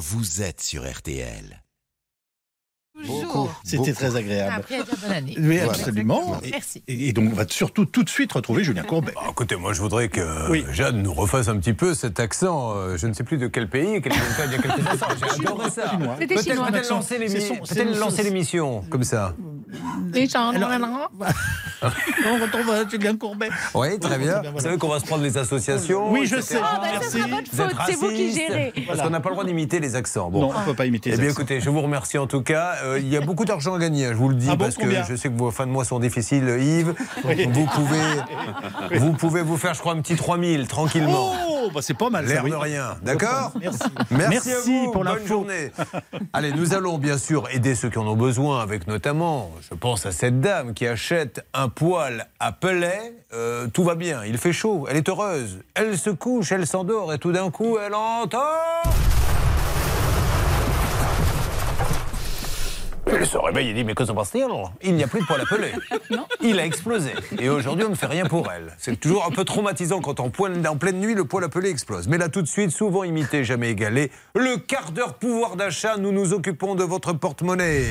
vous êtes sur RTL. Beaucoup. C'était très agréable. Après, à dire bonne année. Oui, absolument. Merci. et- et donc, on va surtout tout de suite retrouver Julien Courbet. Bah, écoutez, moi je voudrais que Oui. Jeanne nous refasse un petit peu cet accent. euh, je ne sais plus de quel pays, quel pays il y a quelques instants. J'ai adoré ça. Peut-être lancer l'émission comme ça. Les gens, Alors-. On retrouve euh, Julien Courbet. Oui, très bien. Vous savez qu'on va se prendre les associations. Oui, je etc. sais. Ah, bah, Merci. sera votre faute, c'est vous qui gérez. Parce Voilà. qu'on n'a pas le droit d'imiter les accents. Bon. Non, on ne peut pas imiter Eh ça. bien, écoutez, je vous remercie en tout cas. Euh, il y a beaucoup d'argent à gagner, hein, je vous le dis, Ah bon, parce que je sais que vos fins de mois sont difficiles, Yves. Vous, pouvez, vous pouvez vous faire, je crois, un petit 3000 tranquillement. Oh, bah c'est pas mal. ça, L'air oui. de rien, d'accord Merci. Merci, à vous, pour bonne l'info. journée. Allez, nous allons bien sûr aider ceux qui en ont besoin, avec notamment, je pense à cette dame qui achète un poêle à pelet. Euh, tout va bien, il fait chaud, elle est heureuse. Elle se couche, elle s'endort et tout d'un coup, elle entend... Elle se réveille et dit Mais que se passe-t-il Il n'y a plus de poêle à peler. Il a explosé. Et aujourd'hui, on ne fait rien pour elle. C'est toujours un peu traumatisant quand en pleine, en pleine nuit, le poêle à peler explose. Mais là, tout de suite, souvent imité, jamais égalé. Le quart d'heure pouvoir d'achat, nous nous occupons de votre porte-monnaie.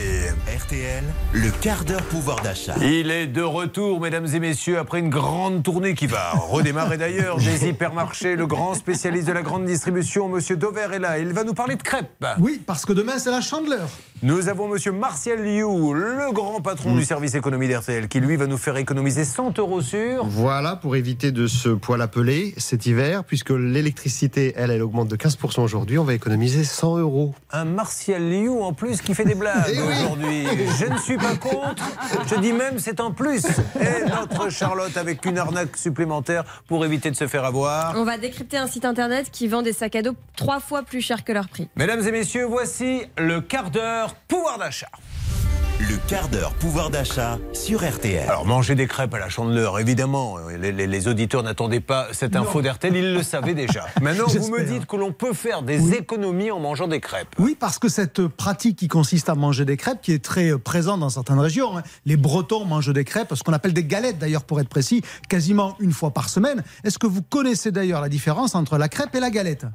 RTL, le quart d'heure pouvoir d'achat. Il est de retour, mesdames et messieurs, après une grande tournée qui va redémarrer d'ailleurs des hypermarchés. Le grand spécialiste de la grande distribution, monsieur Dover, est là. Il va nous parler de crêpes. Oui, parce que demain, c'est la chandeleur. Nous avons Monsieur Martial Liu, le grand patron du service économie d'RTL, qui lui va nous faire économiser 100 euros sur. Voilà, pour éviter de se poêle à peler cet hiver, puisque l'électricité, elle, elle augmente de 15% aujourd'hui, on va économiser 100 euros. Un Martial Liu en plus qui fait des blagues Eh oui. aujourd'hui. Je ne suis pas contre, je dis même c'est un plus. Et notre Charlotte avec une arnaque supplémentaire pour éviter de se faire avoir. On va décrypter un site internet qui vend des sacs à dos trois fois plus cher que leur prix. Mesdames et messieurs, voici le quart d'heure pouvoir d'achat. Le quart d'heure pouvoir d'achat sur RTL. Alors, manger des crêpes à la chandeleur, évidemment, les, les- les auditeurs n'attendaient pas cette info d'RTL, ils le savaient déjà. Maintenant, vous me dites que l'on peut faire des économies en mangeant des crêpes. Oui, parce que cette pratique qui consiste à manger des crêpes, qui est très euh, présente dans certaines régions, hein. les Bretons mangent des crêpes, ce qu'on appelle des galettes d'ailleurs pour être précis, quasiment une fois par semaine. Est-ce que vous connaissez d'ailleurs la différence entre la crêpe et la galette?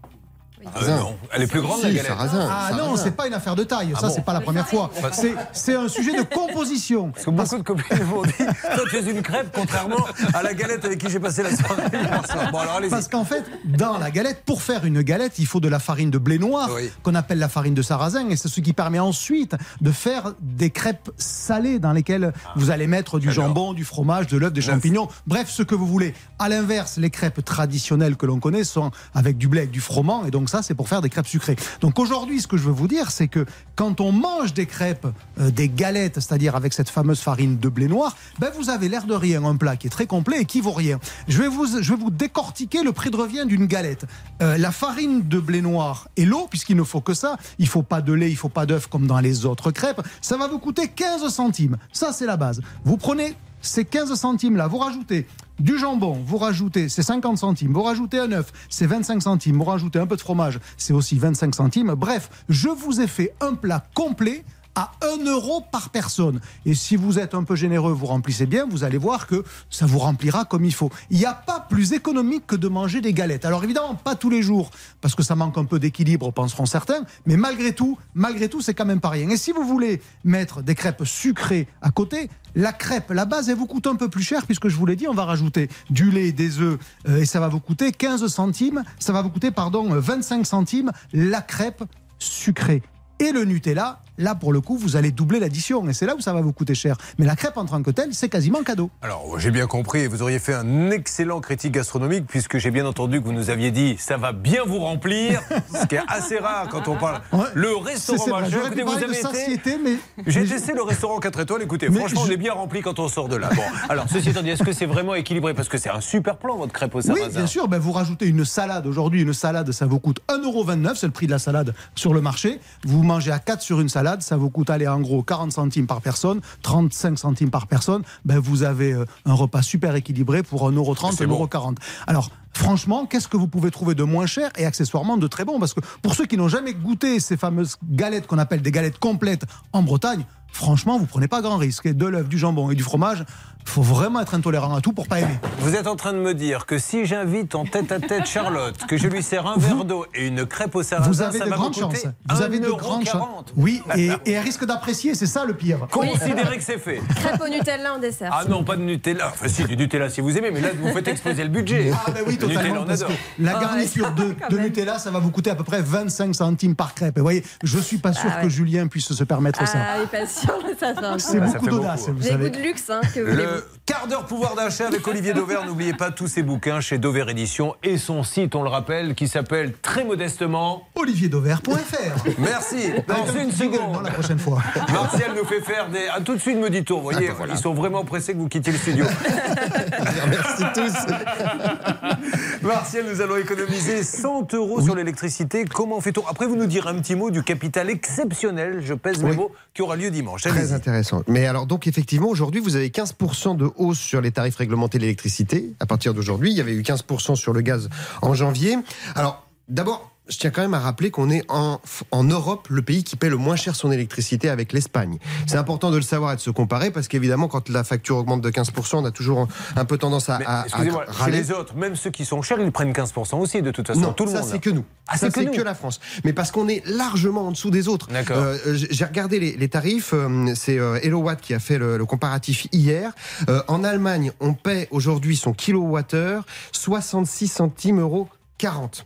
Euh, non, elle est plus grande la Si, galette. sarrasin, Ah non, c'est pas une affaire de taille, ça bon c'est pas la première fois. C'est- C'est un sujet de composition. Parce que beaucoup de copines m'ont dit Toi, tu es une crêpe, contrairement à la galette avec qui j'ai passé la soirée. Bon, alors. Parce qu'en fait, dans la galette, pour faire une galette, il faut de la farine de blé noir, Oui. qu'on appelle la farine de sarrasin, et c'est ce qui permet ensuite de faire des crêpes salées dans lesquelles vous allez mettre du jambon, du fromage, de l'œuf, des champignons, bref, ce que vous voulez. À l'inverse, les crêpes traditionnelles que l'on connaît sont avec du blé, avec du froment, et donc c'est pour faire des crêpes sucrées. Donc aujourd'hui, ce que je veux vous dire, c'est que quand on mange des crêpes, euh, des galettes, c'est-à-dire avec cette fameuse farine de blé noir, ben vous avez l'air de rien, un plat qui est très complet et qui vaut rien. Je vais vous, je vais vous décortiquer le prix de revient d'une galette. Euh, la farine de blé noir et l'eau, puisqu'il ne faut que ça, il faut pas de lait, il faut pas d'œuf comme dans les autres crêpes, ça va vous coûter 15 centimes. Ça, c'est la base. Vous prenez ces 15 centimes-là, vous rajoutez du jambon, vous rajoutez, c'est 50 centimes, vous rajoutez un œuf, c'est 25 centimes, vous rajoutez un peu de fromage, c'est aussi 25 centimes. Bref, je vous ai fait un plat complet à 1 euro par personne. Et si vous êtes un peu généreux, vous remplissez bien, vous allez voir que ça vous remplira comme il faut. Il n'y a pas plus économique que de manger des galettes. Alors évidemment, pas tous les jours, parce que ça manque un peu d'équilibre, penseront certains, mais malgré tout, malgré tout, c'est quand même pas rien. Et si vous voulez mettre des crêpes sucrées à côté, la crêpe, la base, elle vous coûte un peu plus cher, puisque je vous l'ai dit, on va rajouter du lait, des œufs, euh, et ça va vous coûter 15 centimes, ça va vous coûter, pardon, euh, 25 centimes, la crêpe sucrée. Et le Nutella, là pour le coup, vous allez doubler l'addition et c'est là où ça va vous coûter cher. Mais la crêpe en tant que telle, c'est quasiment cadeau. Alors, j'ai bien compris, vous auriez fait un excellent critique gastronomique, puisque j'ai bien entendu que vous nous aviez dit ça va bien vous remplir, ce qui est assez rare quand on parle. Ouais. Le restaurant majeur, écoutez, vous avez été. mais J'ai testé le restaurant 4 étoiles, écoutez, Mais franchement, je- on est bien rempli quand on sort de là. Bon, alors, ceci étant dit, est-ce que c'est vraiment équilibré? Parce que c'est un super plan, votre crêpe au Oui, sarrasin. bien sûr. Ben, vous rajoutez une salade. Aujourd'hui, une salade, ça vous coûte 1,29€. C'est le prix de la salade sur le marché. Vous mangez à 4 sur une salade. Ça vous coûte, allez, en gros, 40 centimes par personne, 35 centimes par personne. Ben, vous avez euh, un repas super équilibré pour 1,30€, C'est bon. 1,40€. Alors, franchement, qu'est-ce que vous pouvez trouver de moins cher et accessoirement de très bon? Parce que pour ceux qui n'ont jamais goûté ces fameuses galettes qu'on appelle des galettes complètes en Bretagne, franchement, vous prenez pas grand risque. Et de l'œuf, du jambon et du fromage, il faut vraiment être intolérant à tout pour pas aimer. Vous êtes en train de me dire que si j'invite en tête à tête Charlotte, que je lui sers un verre d'eau et une crêpe au sarrasin, Vous avez ça de grandes chances. Vous avez de 1,40 grandes chances. Oui, et, et elle risque d'apprécier, c'est ça le pire. Considérez que c'est fait. Crêpe au Nutella en dessert. Ah non, pas de Nutella. Enfin, si, du Nutella si vous aimez, mais là, vous faites exploser le budget. Ah ben oui, totalement. on Parce adore. que la garniture ouais, de. Nutella, ça va vous coûter à peu près 25 centimes par crêpe. Et vous voyez, je suis pas sûr Ah ouais. que Julien puisse se permettre ça. Ah, il est pas sûr, ça fait un C'est beaucoup d'audace, beaucoup. vous Des savez. goûts de luxe, hein, que Le quart d'heure pouvoir d'achat avec Olivier Dauvert. N'oubliez pas tous ses bouquins chez Dover Édition et son site, on le rappelle, qui s'appelle très modestement. olivierdauvert.fr Merci. Dans une seconde. la prochaine fois. Martial nous fait faire des. Ah, tout de suite, me dit-on. Vous voyez, ils sont vraiment pressés que vous quittiez le studio. Merci tous. Martial, nous allons économiser 100 euros sur l'électricité. Comment fait-on? Après, vous nous direz un petit mot du capital exceptionnel, je pèse mes Oui. mots, qui aura lieu dimanche. Très intéressant. Mais alors donc effectivement aujourd'hui vous avez 15% de hausse sur les tarifs réglementés de l'électricité à partir d'aujourd'hui. Il y avait eu 15% sur le gaz en janvier. Alors d'abord je tiens quand même à rappeler qu'on est en, en Europe le pays qui paie le moins cher son électricité avec l'Espagne. C'est important de le savoir et de se comparer parce qu'évidemment quand la facture augmente de 15%, on a toujours un peu tendance à, à- à râler. les autres, même ceux qui sont chers, ils prennent 15% aussi, de toute façon. Non, tout le ça monde. c'est que nous. Ah, ça c'est que que la France. Mais parce qu'on est largement en dessous des autres. D'accord. Euh, j- J'ai regardé les, les tarifs. euh, C'est euh, HelloWatt qui a fait le, le comparatif hier. Euh, en Allemagne, on paie aujourd'hui son kilowattheure 66 centimes euros 40.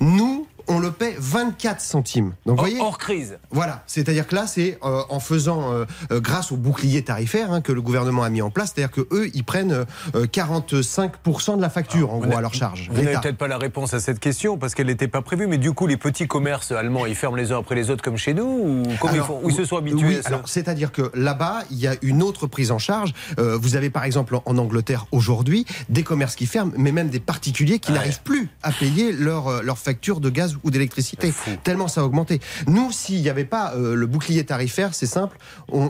Nous, on le paie 24 centimes. Donc, vous voyez, hors crise. voilà, c'est-à-dire que là, c'est euh, en faisant, euh, euh, grâce au bouclier tarifaire hein, que le gouvernement a mis en place, c'est-à-dire que eux, ils prennent euh, 45% de la facture, en gros, à leur charge. Vous n'avez peut-être pas la réponse à cette question parce qu'elle n'était pas prévue, mais du coup, les petits commerces allemands, ils ferment les uns après les autres comme chez nous ou comment ils font Ou ils se sont habitués oui, à ça alors, C'est-à-dire que là-bas, il y a une autre prise en charge. Vous avez par exemple en, en Angleterre aujourd'hui des commerces qui ferment, mais même des particuliers qui Ouais. n'arrivent plus à payer leur, leur facture de gaz ou d'électricité. Tellement ça a augmenté. Nous, s'il n'y avait pas euh, le bouclier tarifaire, c'est simple,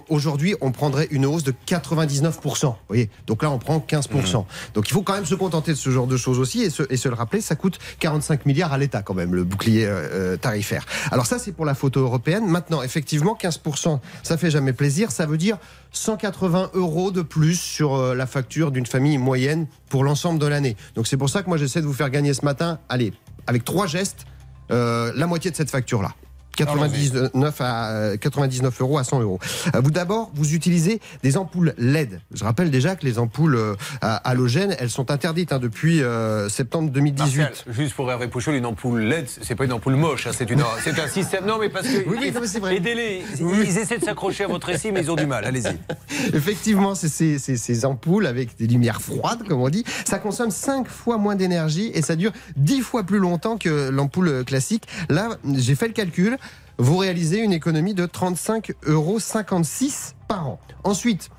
aujourd'hui, on prendrait une hausse de 99%. Vous voyez? Donc là, on prend 15%. Donc il faut quand même se contenter de ce genre de choses aussi et se, et se le rappeler, ça coûte 45 milliards à l'État quand même, le bouclier euh, euh, tarifaire. Alors ça, c'est pour la photo européenne. Maintenant, effectivement, 15%, ça fait jamais plaisir. Ça veut dire 180 euros de plus sur la facture d'une famille moyenne pour l'ensemble de l'année. Donc c'est pour ça que moi, j'essaie de vous faire gagner ce matin, allez, avec trois gestes, la moitié de cette facture-là. 99 à euh, 99 euros à 100 euros. Euh, Vous d'abord, vous utilisez des ampoules LED. Je rappelle déjà que les ampoules euh, halogènes, elles sont interdites hein, depuis euh, septembre 2018. Martial, juste pour Hervé Pouchol, une ampoule LED, c'est pas une ampoule moche, hein, c'est une, c'est un système. Non, mais parce que Oui, oui, non, mais c'est vrai. aidez-les. Ils essaient de s'accrocher à votre récit, mais ils ont du mal. Allez-y. Effectivement, c'est ces, ces- ces ampoules avec des lumières froides, comme on dit. Ça consomme 5 fois moins d'énergie et ça dure 10 fois plus longtemps que l'ampoule euh, classique. Là, j'ai fait le calcul. Vous réalisez une économie de 35,56 euros par an. Ensuite,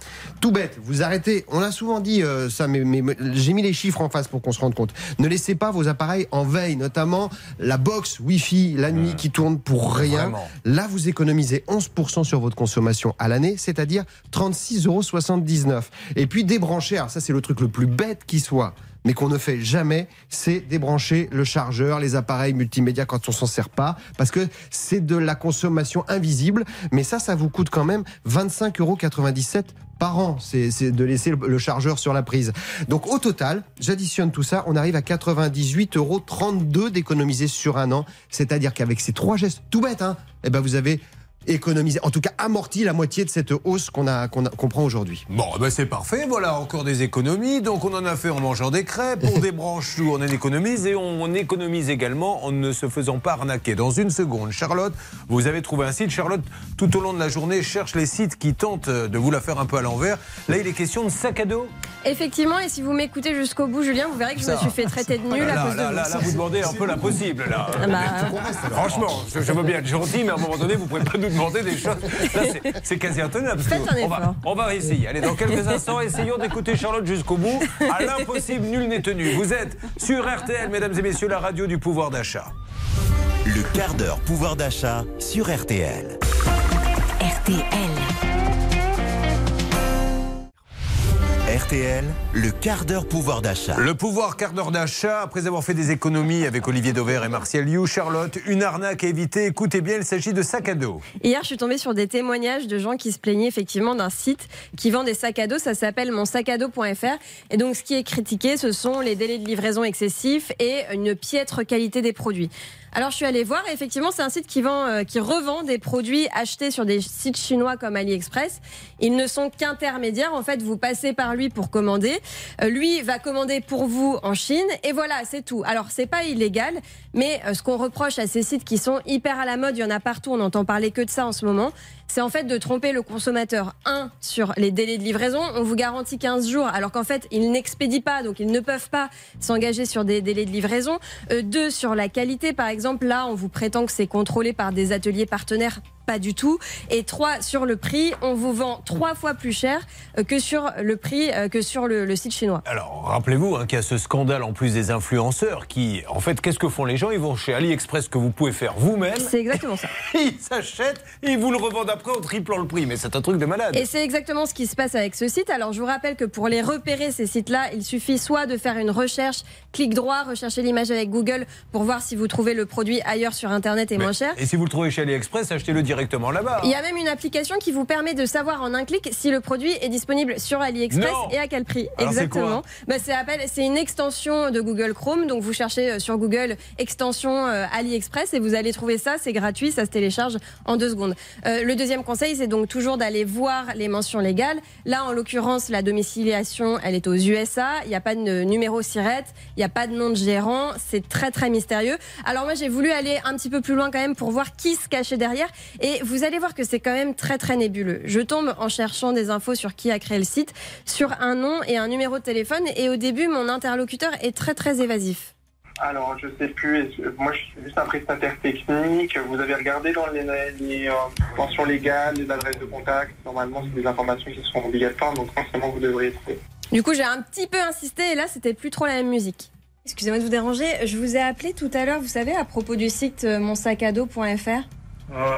tout bête, vous arrêtez. On a souvent dit euh, ça, mais, mais- j'ai mis les chiffres en face pour qu'on se rende compte. Ne laissez pas vos appareils en veille, notamment la box Wi-Fi la nuit qui tourne pour rien. Vraiment. Là, vous économisez 11% sur votre consommation à l'année, c'est-à-dire 36,79 euros. Et puis débrancher, alors ça c'est le truc le plus bête qui soit, mais qu'on ne fait jamais, c'est débrancher le chargeur, les appareils multimédia quand on s'en sert pas, parce que c'est de la consommation invisible. Mais ça, ça vous coûte quand même 25,97 euros par an, c'est de laisser le, chargeur sur la prise. Donc au total, j'additionne tout ça, on arrive à 98,32 euros d'économiser sur un an. C'est-à-dire qu'avec ces trois gestes, tout bête, hein, eh ben vous avez économisé, en tout cas amorti la moitié de cette hausse qu'on a, qu'on qu'on prend aujourd'hui. Bon, eh ben c'est parfait. Voilà, encore des économies. Donc, on en a fait en mangeant des crêpes. On débranche tout, on en économise. Et on économise également en ne se faisant pas arnaquer. Dans une seconde, Charlotte, vous avez trouvé un site. Charlotte, tout au long de la journée, cherche les sites qui tentent de vous la faire un peu à l'envers. Là, il est question de sac à dos. Effectivement, et si vous m'écoutez jusqu'au bout, Julien, vous verrez que je me suis fait traiter de nul à Là, cause de là, vous. là, là, vous demandez un peu l'impossible. Là. Ah bah, Franchement, je, je veux bien être gentil, mais à un moment donné, vous pouvez pas nous demander des choses. Là, c'est- quasi intenable. Faites un on, va, on va réessayer. Allez, dans quelques instants, essayons d'écouter Charlotte jusqu'au bout. À l'impossible, nul n'est tenu. Vous êtes sur RTL, mesdames et messieurs, la radio du pouvoir d'achat. Le quart d'heure pouvoir d'achat sur RTL. RTL. RTL, le quart d'heure pouvoir d'achat. Le pouvoir quart d'heure d'achat, après avoir fait des économies avec Olivier Dauvert et Martial You, Charlotte, une arnaque à éviter. Écoutez bien, il s'agit de sacs à dos. Hier, je suis tombée sur des témoignages de gens qui se plaignaient effectivement d'un site qui vend des sacs à dos. Ça s'appelle monsacado.fr. Et donc, ce qui est critiqué, ce sont les délais de livraison excessifs et une piètre qualité des produits. Alors je suis allée voir et effectivement c'est un site qui vend, euh, qui revend des produits achetés sur des sites chinois comme AliExpress. Ils ne sont qu'intermédiaires. En fait, vous passez par lui pour commander. Euh, lui va commander pour vous en Chine et voilà, c'est tout. Alors c'est pas illégal, mais euh, ce qu'on reproche à ces sites qui sont hyper à la mode, il y en a partout, on entend parler que de ça en ce moment, c'est en fait de tromper le consommateur. Un, sur les délais de livraison, on vous garantit 15 jours, alors qu'en fait, ils n'expédient pas, donc ils ne peuvent pas s'engager sur des délais de livraison. Euh, deux, sur la qualité, par exemple, là, on vous prétend que c'est contrôlé par des ateliers partenaires pas du tout. Et trois, sur le prix, on vous vend trois fois plus cher euh, que sur le prix euh, que sur le, le site chinois. Alors, rappelez-vous hein, qu'il y a ce scandale en plus des influenceurs qui, en fait, qu'est-ce que font les gens? Ils vont chez AliExpress que vous pouvez faire vous-même. C'est exactement ça. Ils s'achètent et ils vous le revendent après en triplant le prix. Mais c'est un truc de malade. Et c'est exactement ce qui se passe avec ce site. Alors je vous rappelle que pour les repérer, ces sites-là, il suffit soit de faire une recherche, clic droit, rechercher l'image avec Google pour voir si vous trouvez le produit ailleurs sur Internet et Mais- moins cher. Et si vous le trouvez chez AliExpress, achetez-le directement là-bas. Il y a même une application qui vous permet de savoir en un clic si le produit est disponible sur AliExpress Non. et à quel prix. Alors, Exactement. Bah, c'est une extension de Google Chrome. Donc vous cherchez euh, sur Google extension euh, AliExpress et vous allez trouver ça. C'est gratuit, ça se télécharge en deux secondes. Euh, le deuxième conseil, c'est donc toujours d'aller voir les mentions légales. Là, en l'occurrence, la domiciliation, elle est aux USA. Il n'y a pas de numéro SIRET, il n'y a pas de nom de gérant. C'est très très mystérieux. Alors moi, j'ai voulu aller un petit peu plus loin quand même pour voir qui se cachait derrière. Et vous allez voir que c'est quand même très très nébuleux. Je tombe en cherchant des infos sur qui a créé le site, sur un nom et un numéro de téléphone. Et au début, mon interlocuteur est très très évasif. Alors, je sais plus. Moi, je suis juste un prestataire technique. Vous avez regardé dans les, les, euh, mentions légales, les adresses de contact. Normalement, c'est des informations qui sont obligatoires, donc forcément, vous devriez trouver. Du coup, j'ai un petit peu insisté et là, c'était plus trop la même musique. Excusez-moi de vous déranger. Je vous ai appelé tout à l'heure, vous savez, à propos du site monsacado.fr. Euh,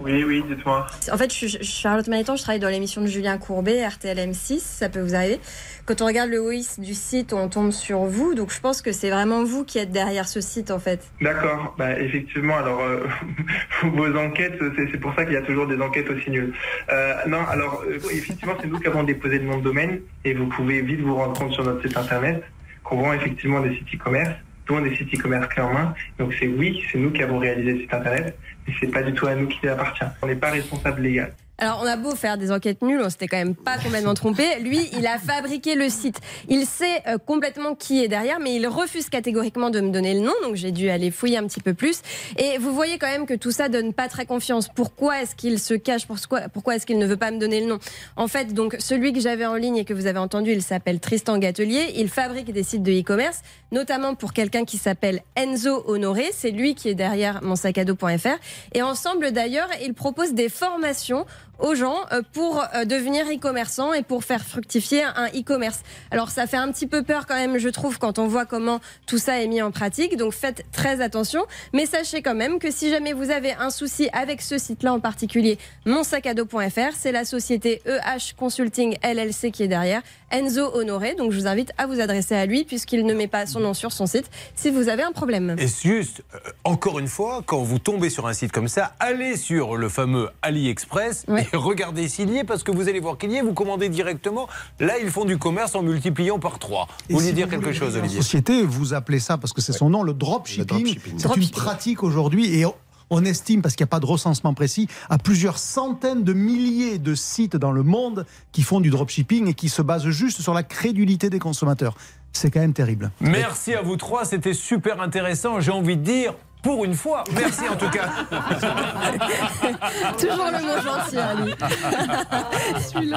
oui, oui, dites-moi. En fait, je suis Charlotte Malétan, je travaille dans l'émission de Julien Courbet, RTLM6, ça peut vous arriver. Quand on regarde le OIS du site, on tombe sur vous, donc je pense que c'est vraiment vous qui êtes derrière ce site en fait. D'accord. Bah, effectivement, alors, euh, vos enquêtes, c'est c'est pour ça qu'il y a toujours des enquêtes aussi nulles. Euh, non, alors, euh, effectivement, c'est nous qui avons déposé le nom de domaine et vous pouvez vite vous rendre compte sur notre site internet qu'on vend effectivement des sites e-commerce, dont des sites e-commerce clés en main. Donc c'est oui, c'est nous qui avons réalisé le site internet, mais c'est pas du tout à nous qui appartient. On n'est pas responsable légal. Alors, on a beau faire des enquêtes nulles, on s'était quand même pas complètement trompé. Lui, il a fabriqué le site. Il sait euh, complètement qui est derrière, mais il refuse catégoriquement de me donner le nom, donc j'ai dû aller fouiller un petit peu plus. Et vous voyez quand même que tout ça donne pas très confiance. Pourquoi est-ce qu'il se cache? Pourquoi, est-ce qu'il ne veut pas me donner le nom? En fait, donc, celui que j'avais en ligne et que vous avez entendu, il s'appelle Tristan Gatelier. Il fabrique des sites de e-commerce, notamment pour quelqu'un qui s'appelle Enzo Honoré. C'est lui qui est derrière monsacado.fr. Et ensemble, d'ailleurs, il propose des formations aux gens euh, pour euh, devenir e-commerçant et pour faire fructifier un e-commerce. Alors ça fait un petit peu peur quand même, je trouve, quand on voit comment tout ça est mis en pratique. Donc faites très attention. Mais sachez quand même que si jamais vous avez un souci avec ce site-là en particulier, monsacado.fr, c'est la société EH Consulting LLC qui est derrière, Enzo Honoré. Donc je vous invite à vous adresser à lui puisqu'il ne met pas son nom sur son site si vous avez un problème. Et juste, euh, encore une fois, quand vous tombez sur un site comme ça, allez sur le fameux AliExpress Ouais. Et regardez s'il y est, parce que vous allez voir qu'il y est, vous commandez directement. Là, ils font du commerce en multipliant par 3. Et Vous vouliez si dire vous quelque voulez chose, Olivier société, vous appelez ça parce que c'est son nom, le dropshipping. dropshipping. C'est une pratique aujourd'hui et on- on estime, parce qu'il n'y a pas de recensement précis, à plusieurs centaines de milliers de sites dans le monde qui font du dropshipping et qui se basent juste sur la crédulité des consommateurs. C'est quand même terrible. Merci à vous trois, c'était super intéressant. J'ai envie de dire. Pour une fois. Merci en tout cas. Toujours le mot gentil, Ali.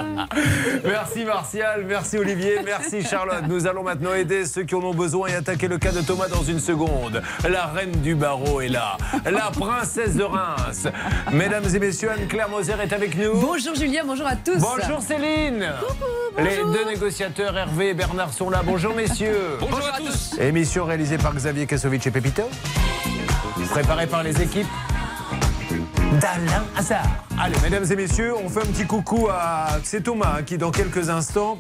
Merci Martial, merci Olivier, merci Charlotte. Nous allons maintenant aider ceux qui en ont besoin et attaquer le cas de Thomas dans une seconde. La reine du barreau est là, la princesse de Reims. Mesdames et messieurs, Anne-Claire Moser est avec nous. Bonjour Julien, bonjour à tous. Bonjour Céline. Les deux négociateurs Hervé et Bernard sont là. Bonjour messieurs. Bonjour à tous. Émission réalisée par Xavier Kasovic et Pépito. Préparée par les équipes d'Alain Hazard. Allez, mesdames et messieurs, on fait un petit coucou à. C'est Thomas hein, qui, dans quelques instants,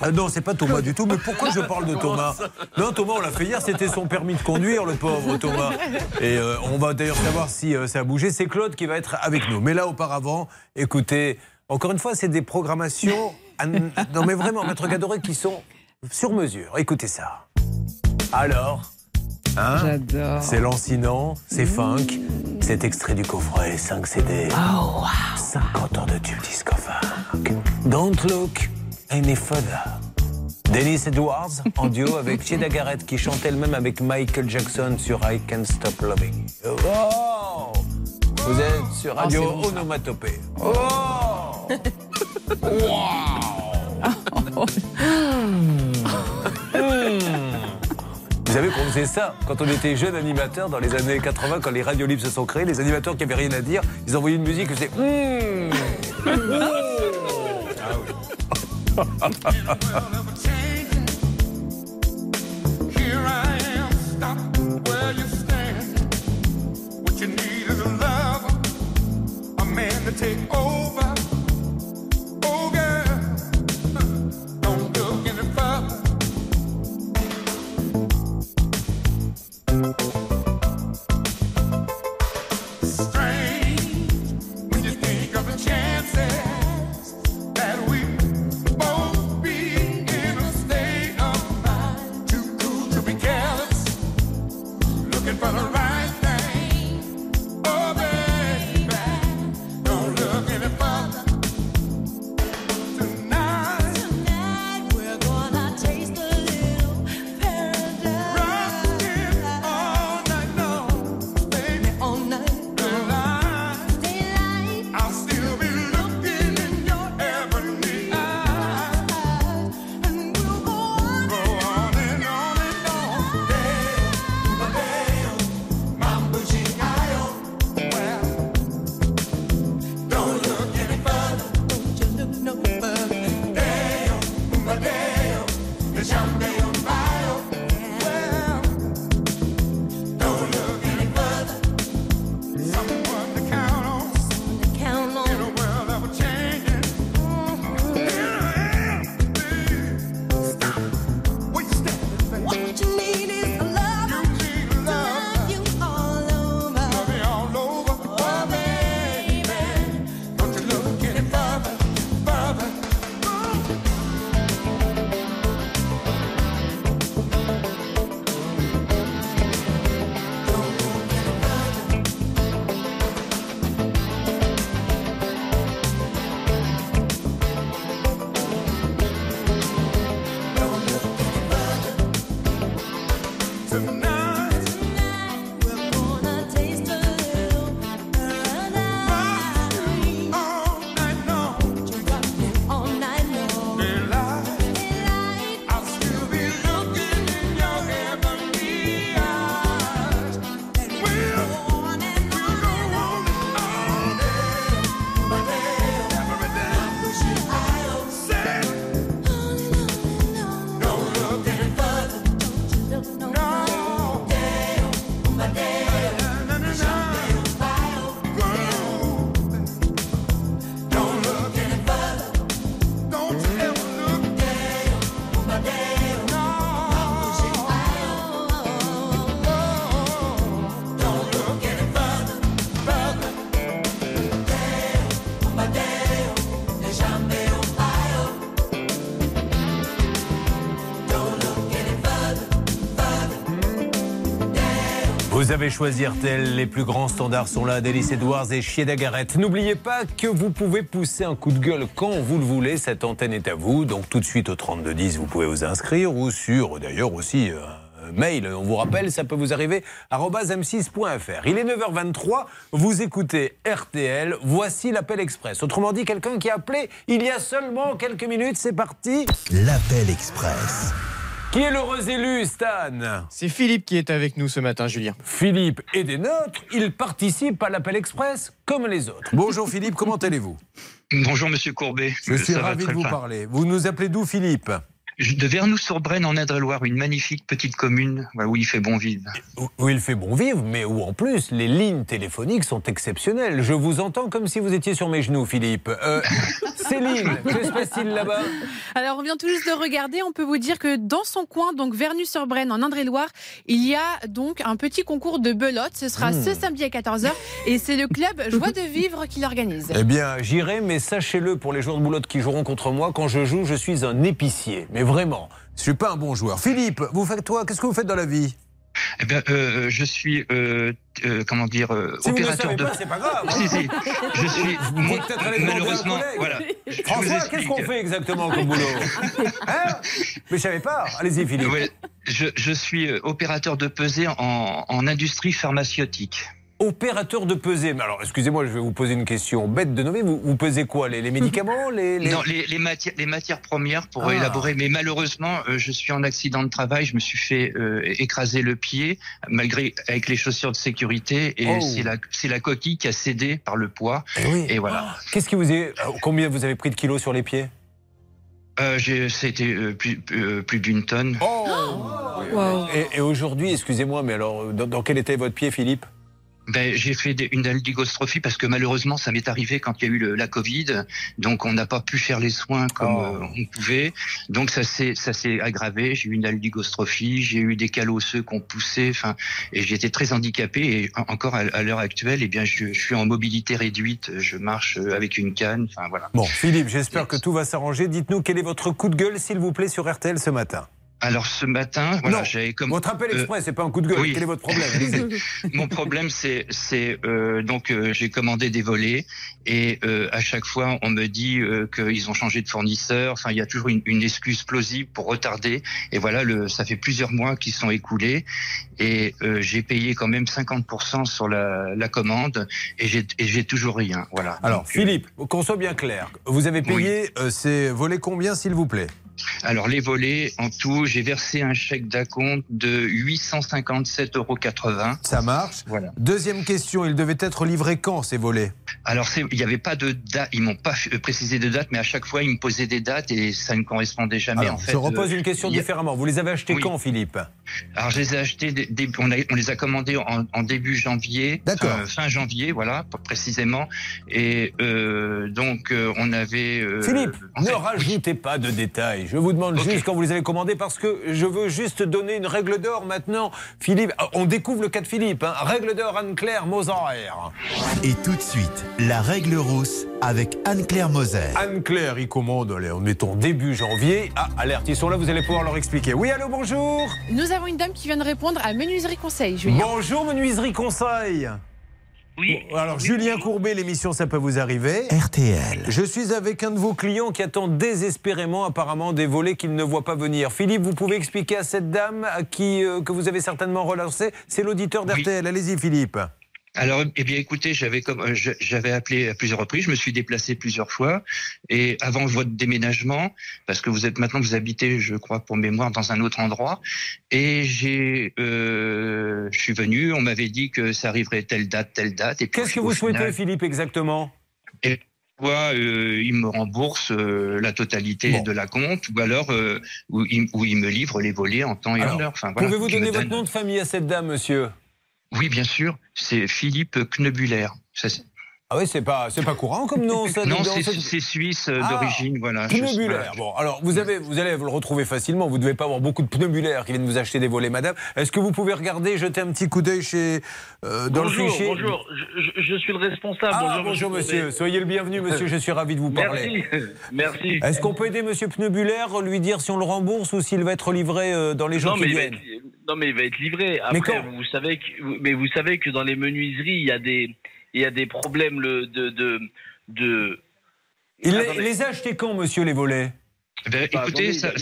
Ah non, c'est pas Thomas du tout, mais pourquoi je parle de Thomas Non, Thomas, on l'a fait hier, c'était son permis de conduire, le pauvre Thomas. Et euh, on va d'ailleurs savoir si euh, ça a bougé. C'est Claude qui va être avec nous. Mais là, auparavant, écoutez, encore une fois, c'est des programmations, à- non mais vraiment, Maître Gadoré, qui sont sur mesure. Écoutez ça. Alors Hein J'adore. C'est lancinant, c'est funk, c'est extrait du coffret 5 CD. 50 ans de tube disco funk. Don't look any further. Dennis Edwards en duo avec Cheda Garrett qui chante elle-même avec Michael Jackson sur I Can't Stop Loving. Oh Vous êtes sur Radio c'est bon. Onomatopée. Oh Wow. Vous savez qu'on faisait ça quand on était jeune animateur dans les années 80, quand les radios libres se sont créées, les animateurs qui avaient rien à dire, ils envoyaient une musique et faisaient Hmm. Here avez choisi RTL, les plus grands standards sont là, Delis Edwards et Chieda Garrett. N'oubliez pas que vous pouvez pousser un coup de gueule quand vous le voulez, cette antenne est à vous. Donc tout de suite au 3210, vous pouvez vous inscrire ou sur d'ailleurs aussi euh, mail. On vous rappelle, ça peut vous arriver arobase m6.fr. Il est 9h23, vous écoutez RTL, voici l'appel express. Autrement dit, quelqu'un qui a appelé il y a seulement quelques minutes, c'est parti. L'appel express. Qui est l'heureux élu, Stan C'est Philippe qui est avec nous ce matin, Julien. Philippe est des nôtres, il participe à l'appel express comme les autres. Bonjour Philippe, comment allez-vous? Bonjour Monsieur Courbet. Je suis ravi de vous parler. Vous nous appelez d'où Philippe? De Vernoux-sur-Brenne en Indre-et-Loire, une magnifique petite commune où il fait bon vivre. Où- il fait bon vivre, mais où en plus les lignes téléphoniques sont exceptionnelles. Je vous entends comme si vous étiez sur mes genoux, Philippe. Euh, Céline, que se passe-t-il là-bas? Alors, on vient tout juste de regarder. On peut vous dire que dans son coin, donc Vernu-sur-Brenne, en Indre-et-Loire, il y a donc un petit concours de belote. Ce sera Mmh. ce samedi à 14h. Et c'est le club Joie de Vivre qui l'organise. Eh bien, j'irai, mais sachez-le pour les joueurs de boulotte qui joueront contre moi, quand je joue, je suis un épicier. Mais vraiment, je suis pas un bon joueur. Philippe, vous faites toi, qu'est-ce que vous faites dans la vie? Eh bien, euh, je suis, euh, euh, comment dire, euh, Si vous ne opérateur savez de. pas, c'est pas grave. Si, si. Je suis. Mon- malheureusement, voilà. François, qu'est-ce qu'on fait exactement comme boulot? Hein? Mais je savais pas. Allez-y, Philippe. Ouais, je, je suis euh, opérateur de pesée en, en industrie pharmaceutique. Opérateur de pesée. Mais alors, excusez-moi, je vais vous poser une question bête de nommer. Vous, vous pesez quoi les, les médicaments les, les- Non, les, les matières, les matières premières pour Ah. élaborer. Mais malheureusement, euh, je suis en accident de travail. Je me suis fait euh, écraser le pied, malgré avec les chaussures de sécurité, et Oh. c'est la, coquille qui a cédé par le poids. Eh oui. Et voilà. Qu'est-ce qui vous est. euh, Combien vous avez pris de kilos sur les pieds? Euh, C'était euh, plus, euh, plus d'une tonne. Oh Wow. Et, et aujourd'hui, excusez-moi, mais alors, dans, dans quel état est votre pied, Philippe? Ben, j'ai fait des- une aldigostrophie parce que malheureusement, ça m'est arrivé quand il y a eu le- la Covid. Donc, on n'a pas pu faire les soins comme Oh. euh, on pouvait. Donc, ça s'est ça s'est aggravé. J'ai eu une aldigostrophie, j'ai eu des calots osseux qui ont poussé. Enfin, et été très handicapé. Et en- encore à, à l'heure actuelle, eh bien, je, je suis en mobilité réduite. Je marche euh, avec une canne. Enfin, voilà. Bon, Philippe, j'espère que tout va s'arranger. Dites-nous quel est votre coup de gueule, s'il vous plaît, sur RTL ce matin. Alors, ce matin, voilà, j'avais comme Votre appel euh, exprès, c'est pas un coup de gueule. oui. Quel est votre problème. Mon problème, c'est, c'est euh, donc euh, j'ai commandé des volets et euh, à chaque fois on me dit euh, qu'ils ont changé de fournisseur. Enfin, il y a toujours une, une excuse plausible pour retarder. Et voilà, le, ça fait plusieurs mois qui sont écoulés et euh, j'ai payé quand même 50% sur la, la commande et j'ai, toujours rien. Voilà. Alors, Donc, Philippe, qu'on soit bien clair, vous avez payé euh, ces volets combien, s'il vous plaît? Alors les volets, en tout, j'ai versé un chèque d'acompte de 857,80 euros. Ça marche. Voilà. Deuxième question, ils devaient être livrés quand, ces volets? Alors il n'y avait pas de date, ils m'ont pas précisé de date, mais à chaque fois ils me posaient des dates et ça ne correspondait jamais Alors, en fait. Je repose une question différemment. Vous les avez achetés Oui. quand, Philippe? Alors je les ai achetés, des- des- on, a- on les a commandés en, en début janvier, euh, fin janvier, voilà, précisément. Et euh, donc euh, on avait. euh, Philippe, en ne rajoutez pas de détails. Je vous demande juste quand vous les avez commandés parce que je veux juste donner une règle d'or maintenant. Philippe, ah, on découvre le cas de Philippe. hein. Règle d'or Anne-Claire Moser. Et tout de suite, la règle rousse avec Anne-Claire Moser. Anne-Claire, il commande, allez, on est en début janvier. Ah, alerte, ils sont là, vous allez pouvoir leur expliquer. Oui, allô, bonjour Nous avons une dame qui vient de répondre à Menuiserie Conseil, Julien. Bonjour, menuiserie conseil Oui. Bon, Alors, Julien Courbet, l'émission, ça peut vous arriver. RTL. Je suis avec un de vos clients qui attend désespérément apparemment des volets qu'il ne voit pas venir. Philippe, vous pouvez expliquer à cette dame à qui euh, que vous avez certainement relancé, c'est l'auditeur d'RTL. Allez-y Philippe. Alors, eh bien, écoutez, j'avais comme euh, j'avais appelé à plusieurs reprises, je me suis déplacé plusieurs fois, et avant votre déménagement, parce que vous êtes maintenant vous habitez, je crois, pour mémoire, dans un autre endroit, et j'ai, euh, je suis venu, on m'avait dit que ça arriverait telle date, telle date, et puis Qu'est-ce que vous final, souhaitez Philippe exactement? Soit euh, il me rembourse euh, la totalité Bon. de la compte, ou alors euh, où, il, où il me livre les volets en temps et Alors, en heure. Enfin, voilà, Pouvez-vous donner votre donne. nom de famille à cette dame, monsieur? Oui, bien sûr, c'est Philippe c'est- Ah oui, c'est pas c'est pas courant comme nom ça. non, c'est c'est suisse euh, Ah, d'origine, voilà. Pneumulaire. Bon, alors vous avez, vous allez vous le retrouver facilement. Vous devez pas avoir beaucoup de pneumulaires qui viennent vous acheter des volets, madame. Est-ce que vous pouvez regarder, jeter un petit coup d'œil chez euh, dans bonjour, le fichier? bonjour, je, je- suis le responsable. Ah, bonjour, monsieur. Soyez le bienvenu, monsieur. Je suis ravi de vous parler. Merci, merci. Est-ce qu'on peut aider monsieur Pneumulaire, lui dire si on le rembourse ou s'il va être livré euh, dans les jours non, qui mais il va viennent? être, non, mais il va être livré. Mais quand? vous savez que, mais vous savez que dans les menuiseries, il y a des, il y a des problèmes le- de, de, de. il, les- a achetés quand, monsieur, les volets? Ben, Bah, écoutez, ça,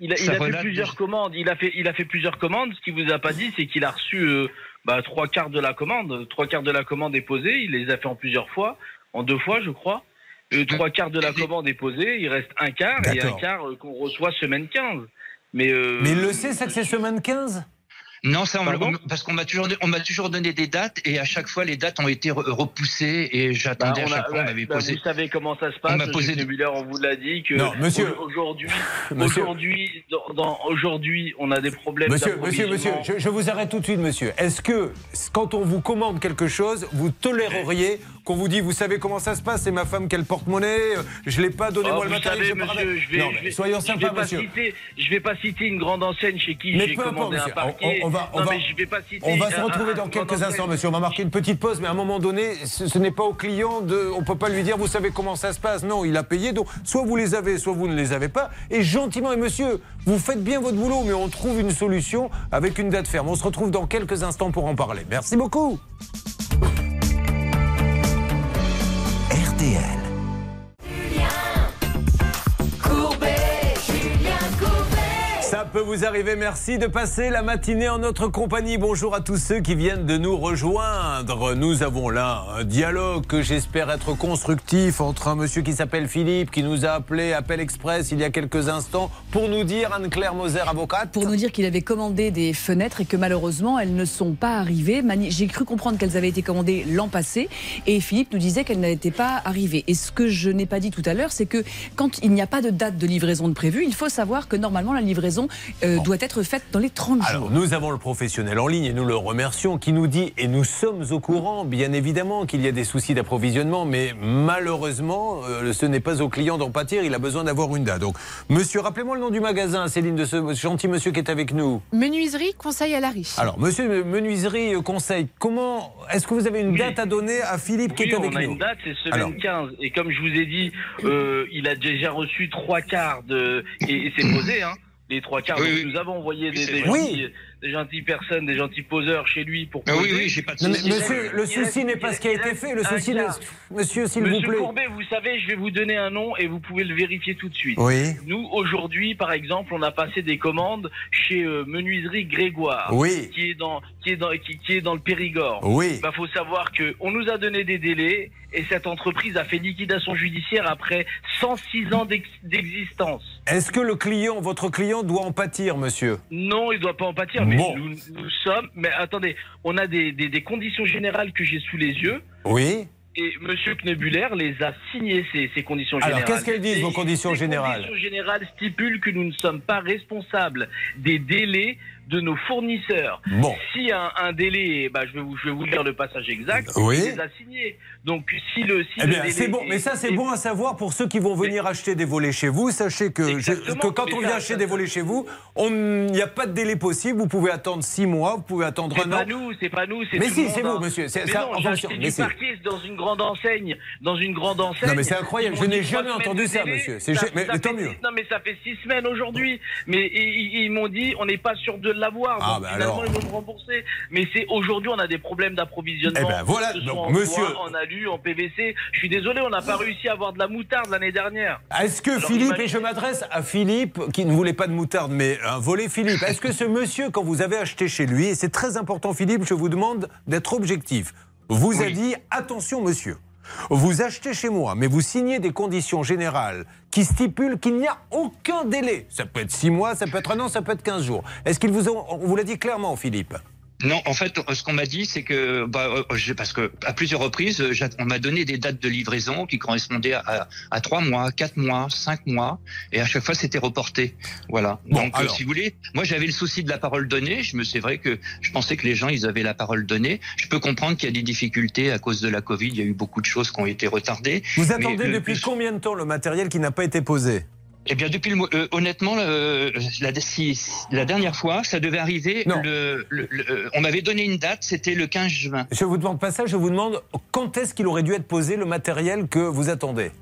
il a- ça- Il fait plusieurs commandes. Il a fait, il a fait plusieurs commandes. Ce qu'il vous a pas dit, c'est qu'il a reçu euh, bah, trois quarts de la commande. Trois quarts de la commande est posée. Il les a fait en plusieurs fois, en deux fois, je crois. Euh, trois quarts de la commande est posée. Il reste un quart et un quart euh, qu'on reçoit semaine 15. Mais, euh, Mais il le sait, ça que c'est semaine 15 Non, ça, on- on- parce qu'on m'a toujours, on m'a toujours donné des dates et à chaque fois les dates ont été re- repoussées et Bah, j'attendais on à a- chaque fois. On bah, m'avait bah, posé. Vous savez comment ça se On passe. m'a posé on vous l'a dit que Non, monsieur. au- aujourd'hui, Monsieur. aujourd'hui, dans, dans- aujourd'hui, on a des problèmes. Monsieur, monsieur, monsieur, je, je vous arrête tout de suite, monsieur. Est-ce que quand on vous commande quelque chose, vous toléreriez qu'on vous dit, vous savez comment ça se passe, c'est ma femme qui a le porte-monnaie, euh, je l'ai pas, donnez-moi Oh, le matériel. savez, je monsieur, vais, non, je vais- soyons je sympas, vais pas monsieur. Citer, je vais pas citer une grande enseigne chez qui j'ai commandé un parquet. On, on va, on non, va- mais je vais pas citer. on va se retrouver dans quelques instants, monsieur. On va marquer une petite pause, mais à un moment donné, ce, ce n'est pas au client de. On peut pas lui dire, vous savez comment ça se passe. Non, il a payé. Donc, soit vous les avez, soit vous ne les avez pas. Et gentiment, et monsieur, vous faites bien votre boulot, mais on trouve une solution avec une date ferme. On se retrouve dans quelques instants pour en parler. Merci beaucoup. Peut vous arriver, merci de passer la matinée en notre compagnie. Bonjour à tous ceux qui viennent de nous rejoindre. Nous avons là un dialogue que j'espère être constructif entre un monsieur qui s'appelle Philippe, qui nous a appelé Appel Express il y a quelques instants, pour nous dire, Anne-Claire Moser, avocate. Pour nous dire qu'il avait commandé des fenêtres et que malheureusement elles ne sont pas arrivées. J'ai cru comprendre qu'elles avaient été commandées l'an passé et Philippe nous disait qu'elles n'étaient pas arrivées. Et ce que je n'ai pas dit tout à l'heure, c'est que quand il n'y a pas de date de livraison de prévue, il faut savoir que normalement la livraison euh, doit être faite dans les 30 jours. Alors, nous avons le professionnel en ligne et nous le remercions qui nous dit, et nous sommes au courant, bien évidemment, qu'il y a des soucis d'approvisionnement, mais malheureusement, euh, ce n'est pas au client d'en pâtir, il a besoin d'avoir une date. Donc, monsieur, rappelez-moi le nom du magasin, Céline, de ce gentil monsieur qui est avec nous. Menuiserie, conseil à la riche. Alors, monsieur Menuiserie euh, Conseil, comment est-ce que vous avez une date à donner à Philippe qui est avec on a nous une date, c'est semaine Alors. 15. Et comme je vous ai dit, euh, il a déjà reçu trois quarts de. Et, et c'est posé, hein. Les trois quarts. Oui, Donc, oui. Nous avons envoyé des, des gentilles, des gentilles personnes, des gentils poseurs chez lui pour Ah oui, oui, j'ai pas de souci. monsieur, le souci n'est pas ce qui a été fait, le souci. Monsieur, s'il vous Monsieur plaît. Courbet, vous savez, je vais vous donner un nom et vous pouvez le vérifier tout de suite. Oui. Nous, aujourd'hui, par exemple, on a passé des commandes chez euh, Menuiserie Grégoire, Oui. qui est dans, qui est dans, qui, qui est dans le Périgord. Oui. Il faut savoir que on nous a donné des délais et cette entreprise a fait liquidation judiciaire après 106 ans d'ex- d'existence. Est-ce que le client, votre client, doit en pâtir, monsieur? Non, il doit pas en pâtir, mais Bon. nous, nous sommes. Mais attendez, on a des, des, des conditions générales que j'ai sous les yeux. Oui. Et Monsieur Knebuller les a signées, ces, ces conditions Alors, générales. qu'est-ce qu'elles disent, vos conditions générales? conditions générales stipulent que nous ne sommes pas responsables des délais de nos fournisseurs. Bon. Si un, un délai, bah, je, vais vous, je vais vous dire le passage exact, Oui. il les a signés. Donc, si le, si Eh le bien, délai c'est bon, est- mais ça, c'est est- bon à savoir pour ceux qui vont venir acheter des volets chez vous. Sachez que, je- Exactement, que quand on ça, vient acheter ça, des volets chez vous, il n'y a pas de délai possible. Vous pouvez attendre six mois, vous pouvez attendre C'est un pas an. nous, c'est pas nous, c'est Mais si, le c'est vous, hein. monsieur, c'est- ça, non, en mais c'est- parquet dans une grande enseigne, dans une grande enseigne. Non, mais c'est incroyable, je n'ai jamais entendu ça, monsieur. C'est mais- tant mieux. Non, mais ça fait six semaines aujourd'hui. Mais ils m'ont dit, on n'est pas sûr de l'avoir. Ah, donc bah finalement, alors. ils vont me rembourser. Mais c'est aujourd'hui, on a des problèmes d'approvisionnement. Eh ben voilà, que ce soit donc, en monsieur- bois, en alu, en PVC. Je suis désolé, on n'a pas réussi à avoir de la moutarde l'année dernière. Est-ce que Alors, Philippe, et je m'adresse à Philippe, qui ne voulait pas de moutarde, mais un volet Philippe, est-ce que ce monsieur, quand vous avez acheté chez lui, et c'est très important Philippe, je vous demande d'être objectif, vous a dit, attention monsieur, vous achetez chez moi, mais vous signez des conditions générales qui stipulent qu'il n'y a aucun délai. Ça peut être 6 mois, ça peut être un an, ça peut être 15 jours. Est-ce qu'il vous, on vous l'a dit clairement, Philippe Non, en fait, euh, ce qu'on m'a dit, c'est que, bah, euh, je- parce que à plusieurs reprises, euh, on m'a donné des dates de livraison qui correspondaient à, à 3 mois, 4 mois, 5 mois, et à chaque fois, c'était reporté. Voilà. Bon, Donc, euh, alors. si vous voulez, moi, j'avais le souci de la parole donnée. Je me, c'est vrai que je pensais que les gens, ils avaient la parole donnée. Je peux comprendre qu'il y a des difficultés à cause de la Covid. Il y a eu beaucoup de choses qui ont été retardées. Vous attendez depuis le- combien de temps le matériel qui n'a pas été posé? Eh bien, depuis le mois- euh, honnêtement, la, si- la dernière fois, ça devait arriver. Non. Le, le- le- euh, on m'avait donné une date, c'était le 15 juin. Je vous demande pas ça, je vous demande quand est-ce qu'il aurait dû être posé le matériel que vous attendez?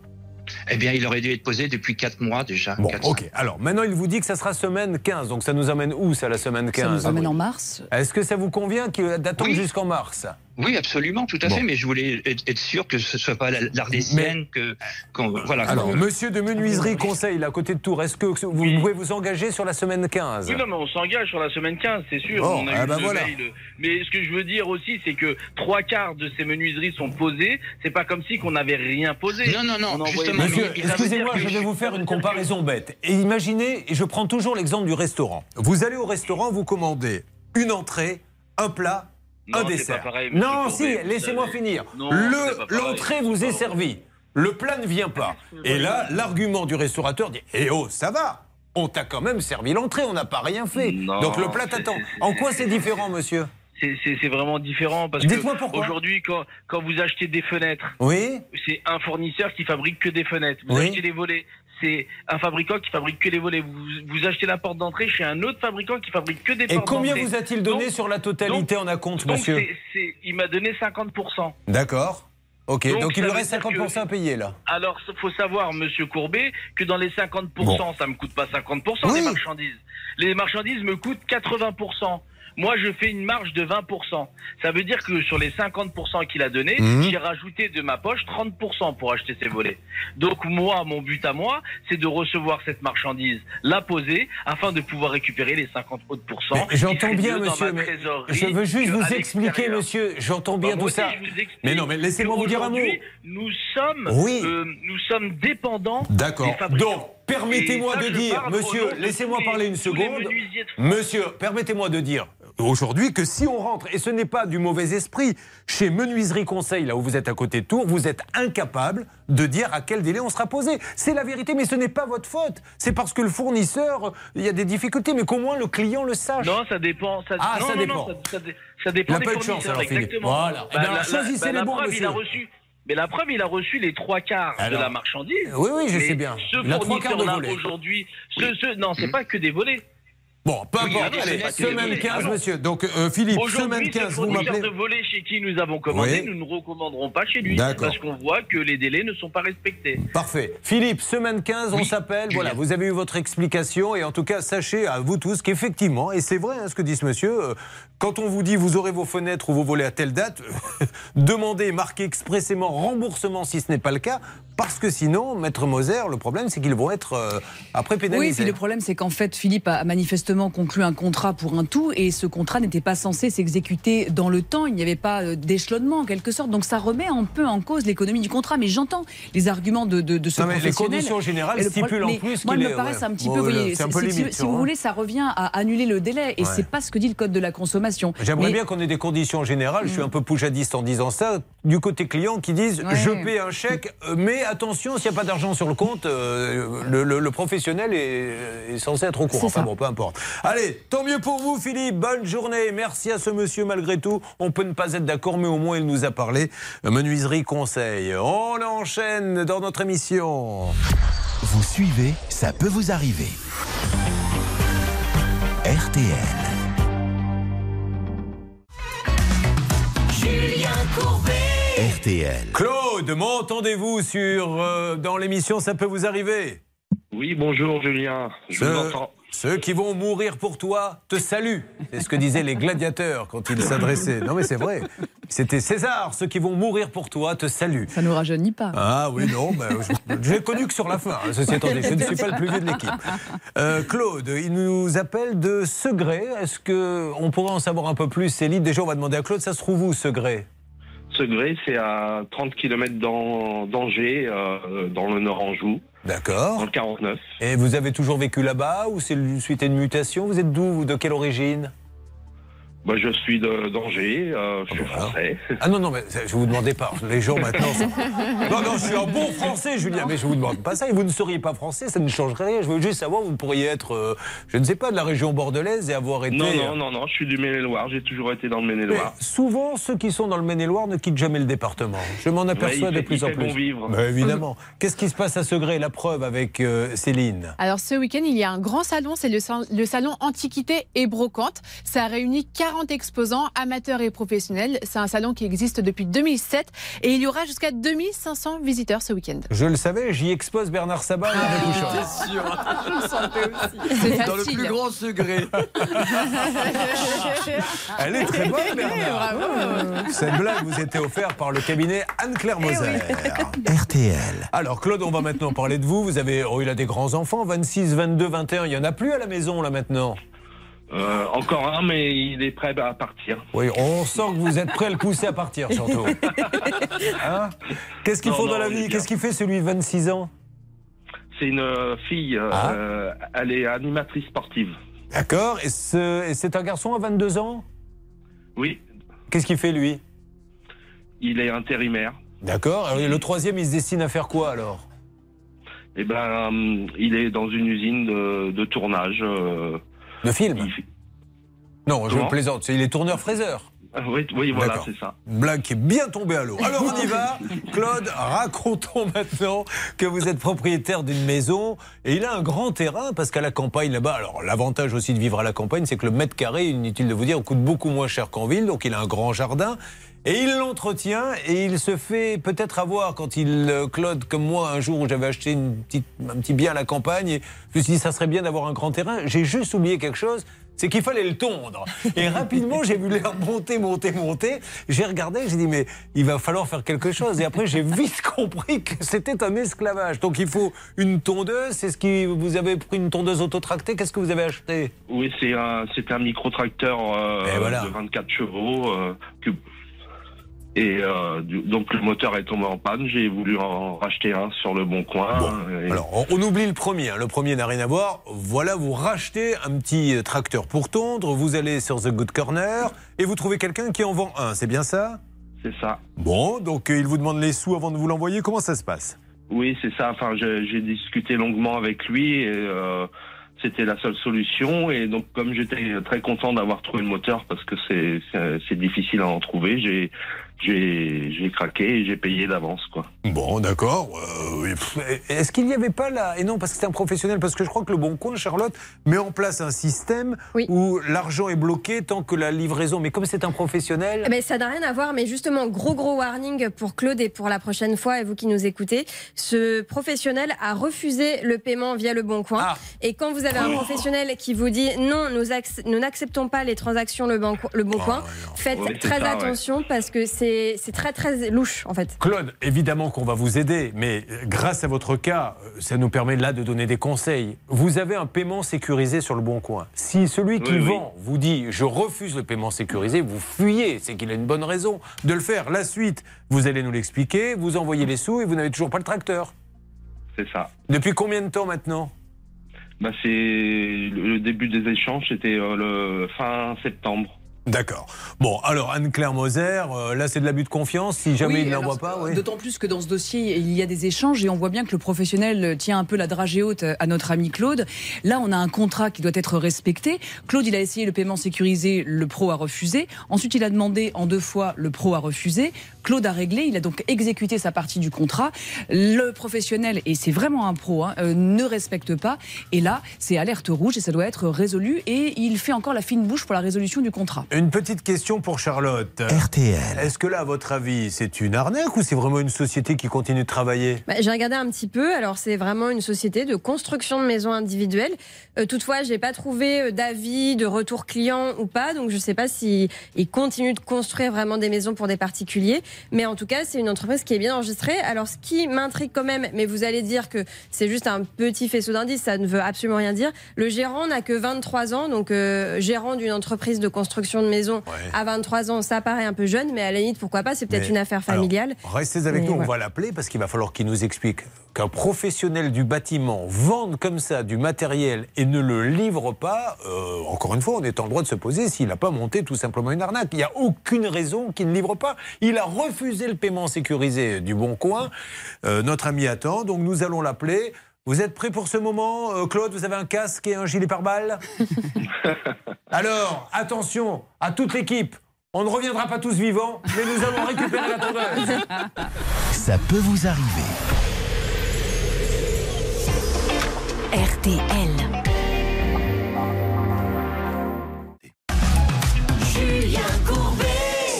Eh bien, il aurait dû être posé depuis 4 mois déjà. Bon, ok. Alors maintenant, il vous dit que ça sera semaine 15. Donc ça nous amène où, ça, la semaine 15 Ça nous emmène en mars. Est-ce que ça vous convient d'attendre Oui. jusqu'en mars? Oui, absolument, tout à Bon. fait. Mais je voulais être, être sûr que ce soit pas la- l'Ardésienne, que qu'on- voilà. Alors, monsieur de Menuiserie Conseil, là, à côté de Tours, est-ce que vous pouvez vous engager sur la semaine 15 Oui, non, mais on s'engage sur la semaine 15, c'est sûr. Oh, on a ah eu bah voilà. mail. Mais ce que je veux dire aussi, c'est que trois quarts de ces menuiseries sont posées. C'est pas comme si qu'on n'avait rien posé. Non, non, non, justement, Monsieur, excusez-moi, je vais vous faire une comparaison bête. Et imaginez, et je prends toujours l'exemple du restaurant. Vous allez au restaurant, vous commandez une entrée, un plat, Non, un dessert. pareil, non, Courbet, si, laissez-moi finir. Le- L'entrée vous est servie. Le plat ne vient pas. Et là, l'argument du restaurateur dit Eh oh, ça va on t'a quand même servi l'entrée, on n'a pas rien fait. Non, Donc le plat t'attend. En quoi c'est différent, monsieur C'est- vraiment différent parce que aujourd'hui, quand, quand vous achetez des fenêtres, Oui c'est un fournisseur qui fabrique que des fenêtres. Vous Oui. achetez des volets, c'est un fabricant qui fabrique que les volets. Vous, vous achetez la porte d'entrée chez un autre fabricant qui fabrique que des Et portes combien d'entrée. vous a-t-il donné Donc- sur la totalité en acompte, monsieur c'est- c'est- Il m'a donné 50%. D'accord. Ok, donc, Donc, il lui reste dire 50% à payer là. Alors, il faut savoir, monsieur Courbet, que dans les 50%, Bon. ça me coûte pas 50% Oui. les marchandises. Les marchandises me coûtent 80%. Moi, je fais une marge de 20%. Ça veut dire que sur les 50% qu'il a donné, Mhm. j'ai rajouté de ma poche 30% pour acheter ces volets. Donc, moi, mon but à moi, c'est de recevoir cette marchandise, la poser, afin de pouvoir récupérer les 50 autres J'entends bien, monsieur, ma mais je veux juste vous expliquer, monsieur. J'entends bien Bah, tout ça. Mais non, mais laissez-moi vous dire un mot. Nous sommes, Oui. euh, nous sommes dépendants. D'accord. Donc, permettez-moi de dire, monsieur, laissez-moi parler une seconde. Monsieur, permettez-moi de dire aujourd'hui que si on rentre, et ce n'est pas du mauvais esprit, chez Menuiserie Conseil, là où vous êtes à côté de Tours, vous êtes incapable de dire à quel délai on sera posé. C'est la vérité, mais ce n'est pas votre faute. C'est parce que le fournisseur, il y a des difficultés, mais qu'au moins le client le sache. Non, ça dépend. Ça, Ah, non, ça non, dépend. non, ça, ça dé- ça dépend Il a des pas eu de chance, alors, Philippe. Voilà. Eh bien, alors, la- choisissez bah, les la bons, preuve, il a monsieur. reçu. Mais la preuve, il a reçu les trois quarts Alors. de la marchandise. Oui, oui, je Mais sais bien. Ce fournisseur-là, aujourd'hui, ce, ce- non, c'est pas que des volets. Bon, peu Oui, importe. Allez, semaine des 15, volets. monsieur. Donc, euh, Philippe, semaine Aujourd'hui, ce 15, vous fournisseur m'appelez de volets chez qui nous avons commandé, Oui. nous ne recommanderons pas chez lui. Parce qu'on voit que les délais ne sont pas respectés. Parfait. Philippe, semaine 15, on s'appelle. Voilà, vous avez eu votre explication. Et en tout cas, sachez à vous tous qu'effectivement, et c'est vrai hein, ce que dit ce monsieur, euh, quand on vous dit vous aurez vos fenêtres ou vos volets à telle date, demandez, marquez expressément remboursement si ce n'est pas le cas. Parce que sinon, Maître Moser, le problème, c'est qu'ils vont être euh, après Oui, pénalisés. puis le problème, c'est qu'en fait, Philippe a manifestement conclu un contrat pour un tout, et ce contrat n'était pas censé s'exécuter dans le temps. Il n'y avait pas euh, d'échelonnement, en quelque sorte. Donc ça remet un peu en cause l'économie du contrat. Mais j'entends les arguments de, de, de ce Non, mais les professionnel. conditions générales le stipulent en plus Moi, il me paraît ouais. un petit Bon, peu. vous voilà, voyez, c'est un c'est- peu c'est- limite, si vous hein. voulez, ça revient à annuler le délai, et Ouais. c'est pas ce que dit le code de la consommation. J'aimerais Mais- bien qu'on ait des conditions générales. Je suis un peu poujadiste en disant ça. Du côté client, qui disent Ouais. je paie un chèque, euh, mais attention, s'il n'y a pas d'argent sur le compte, euh, le, le- le professionnel est, est censé être au courant. Enfin ça. bon, peu importe. Allez, tant mieux pour vous, Philippe. Bonne journée. Merci à ce monsieur, malgré tout. On peut ne pas être d'accord, mais au moins il nous a parlé. Menuiserie conseil. On enchaîne dans notre émission. Vous suivez, ça peut vous arriver. RTL. Julien Courbet. RTL. Claude, m'entendez-vous sur euh, dans l'émission Ça peut vous arriver? Oui, bonjour Julien. Je vous Ceux, entends. Ceux qui vont mourir pour toi te saluent. C'est ce que disaient les gladiateurs quand ils s'adressaient. Non mais c'est vrai. C'était César. Ceux qui vont mourir pour toi te saluent. Ça nous rajeunit pas. Ah oui, non, je, je l'ai connu que sur la fin. hein, Ceci étant dit, je ne suis pas le plus vieux de l'équipe. Euh, Claude, il nous appelle de Segré. Est-ce que on pourrait en savoir un peu plus Céline, déjà, on va demander à Claude, ça se trouve où, Segré? Segré, c'est à 30 km d'Angers, euh, dans le Nord Anjou, D'accord. dans le 49. Et vous avez toujours vécu là-bas ou c'est suite à une mutation? Vous êtes d'où De quelle origine? Bah, je suis d'Angers, euh, je suis français. Ah non, non, mais je vous demandais pas. Les gens maintenant. sont- Non, non, je suis un bon français, Julien, mais je vous demande pas ça. Et vous ne seriez pas français, ça ne changerait rien. Je veux juste savoir, vous pourriez être, euh, je ne sais pas, de la région bordelaise et avoir été. Non, non, non, non, je suis du Maine-et-Loire, j'ai toujours été dans le Maine-et-Loire. souvent, ceux qui sont dans le Maine-et-Loire ne quittent jamais le département. Je m'en aperçois de fait- plus en plus. bon vivre. Bah, évidemment. Qu'est-ce qui se passe à Segré La preuve avec euh, Céline? Alors ce week-end, il y a un grand salon, c'est le, sal- le salon Antiquité et Brocante. Ça réunit 40 exposants, amateurs et professionnels. C'est un salon qui existe depuis 2007 et il y aura jusqu'à 2500 visiteurs ce week-end. Je le savais, j'y expose Bernard Sabat et Hervé Pouchon. Je le sentais aussi. C'est Dans le plus grand secret. Elle est très bonne, Bernard. Bravo. Cette blague vous était offerte par le cabinet Anne-Claire Moser. RTL. Alors, Claude, on va maintenant parler de vous. Vous avez, oh, il a des grands-enfants, 26, 22, 21. Il n'y en a plus à la maison, là, maintenant. Euh, encore un, mais il est prêt à partir. Oui, on sent que vous êtes prêt à le pousser à partir, surtout. Hein Qu'est-ce qu'il Non, faut dans la vie. Qu'est-ce qu'il fait, celui de 26 ans C'est une euh, fille, euh, Ah. euh, elle est animatrice sportive. D'accord. Et ce- et c'est un garçon à 22 ans Oui, Qu'est-ce qu'il fait lui il est intérimaire. D'accord. Le troisième, il se destine à faire quoi alors Eh ben, hum, il est dans une usine de, de tournage. euh, De film Non, je plaisante. c'est- Il est tourneur-fraiseur. ah, oui, oui, voilà, c'est ça. Blague qui est bien tombée à l'eau. Alors on y va. Claude, racontons maintenant que vous êtes propriétaire d'une maison et il a un grand terrain parce qu'à la campagne là-bas, alors l'avantage aussi de vivre à la campagne, c'est que le mètre carré, inutile de vous dire, coûte beaucoup moins cher qu'en ville. Donc il a un grand jardin. Et il l'entretient et il se fait peut-être avoir quand il, euh, Claude, comme moi, un jour où j'avais acheté une petite, un petit bien à la campagne, et je me suis dit, ça serait bien d'avoir un grand terrain. J'ai juste oublié quelque chose, c'est qu'il fallait le tondre. Et rapidement, j'ai vu l'air monter, monter, monter. J'ai regardé, j'ai dit, mais il va falloir faire quelque chose. Et après, j'ai vite compris que c'était un esclavage. Donc il faut une tondeuse. C'est ce qui, vous avez pris une tondeuse autotractée. Qu'est-ce que vous avez acheté? Oui, c'est un, c'est un micro-tracteur euh, voilà. de 24 chevaux. euh, que- et euh, du- donc le moteur est tombé en panne. J'ai voulu en racheter un sur le bon coin. et- Alors, on, on oublie le premier. hein. Le premier n'a rien à voir. Voilà, vous rachetez un petit euh, tracteur pour tondre. Vous allez sur The Good Corner et vous trouvez quelqu'un qui en vend un. C'est bien ça? C'est ça. Bon, donc euh, il vous demande les sous avant de vous l'envoyer. Comment ça se passe? Oui, c'est ça. Enfin, j'ai discuté longuement avec lui et euh, c'était la seule solution. Et donc, comme j'étais très content d'avoir trouvé le moteur parce que c'est difficile à en trouver, j'ai j'ai j'ai craqué et j'ai payé d'avance, quoi. Bon, d'accord. Euh, Est-ce qu'il n'y avait pas là Et non, parce que c'est un professionnel, parce que je crois que le Bon Coin, Charlotte, met en place un système où l'argent est bloqué tant que la livraison. Mais comme c'est un professionnel. Eh ben, ça n'a rien à voir, mais justement, gros gros warning pour Claude et pour la prochaine fois, et vous qui nous écoutez. Ce professionnel a refusé le paiement via le Bon Coin. Et quand vous avez un professionnel qui vous dit non, nous, acc- nous n'acceptons pas les transactions le Bon, le bon Coin, faites très ça, ouais. attention parce que c'est c'est très très louche en fait. Claude, évidemment qu'on va vous aider, mais euh, grâce à votre cas, euh, ça nous permet là de donner des conseils. Vous avez un paiement sécurisé sur le bon coin. Si celui qui Oui, oui. vend vous dit je refuse le paiement sécurisé, vous fuyez, c'est qu'il a une bonne raison de le faire. La suite, vous allez nous l'expliquer, vous envoyez les sous et vous n'avez toujours pas le tracteur. C'est ça. Depuis combien de temps maintenant? Bah, c'est le le début des échanges, c'était euh, le fin septembre. D'accord. Bon, alors Anne-Claire Moser, euh, là c'est de l'abus de confiance. Si jamais Oui, il ne l'envoie alors, pas, oui. D'autant plus que dans ce dossier, il y a des échanges et on voit bien que le professionnel tient un peu la dragée haute à notre ami Claude. Là, on a un contrat qui doit être respecté. Claude, il a essayé le paiement sécurisé, le pro a refusé. Ensuite, il a demandé en deux fois, le pro a refusé. Claude a réglé, il a donc exécuté sa partie du contrat. Le professionnel, et c'est vraiment un pro, hein, euh, ne respecte pas. Et là, c'est alerte rouge et ça doit être résolu. Et il fait encore la fine bouche pour la résolution du contrat. Une petite question pour Charlotte. RTL. Est-ce que là, à votre avis, c'est une arnaque ou c'est vraiment une société qui continue de travailler? Bah, J'ai regardé un petit peu. Alors, c'est vraiment une société de construction de maisons individuelles. Euh, toutefois, j'ai pas trouvé euh, d'avis, de retour client ou pas. Donc, je sais pas si ils continuent de construire vraiment des maisons pour des particuliers. Mais en tout cas, c'est une entreprise qui est bien enregistrée. Alors, ce qui m'intrigue quand même, mais vous allez dire que c'est juste un petit faisceau d'indices, ça ne veut absolument rien dire. Le gérant n'a que 23 ans, donc euh, gérant d'une entreprise de construction de maisons à 23 ans, ça paraît un peu jeune, mais à la limite, pourquoi pas C'est peut-être une affaire alors, familiale. Restez avec Mais nous, on va l'appeler parce qu'il va falloir qu'il nous explique qu'un professionnel du bâtiment vende comme ça du matériel et ne le livre pas. euh, encore une fois, on est en droit de se poser s'il n'a pas monté tout simplement une arnaque. Il n'y a aucune raison qu'il ne livre pas. Il a refusé le paiement sécurisé du Bon Coin. Euh, notre ami attend, donc nous allons l'appeler. Vous êtes prêt pour ce moment, Euh, Claude? Vous avez un casque et un gilet pare-balles? Alors, attention à toute l'équipe. On ne reviendra pas tous vivants, mais nous allons récupérer la tondeuse. Ça peut vous arriver. RTL.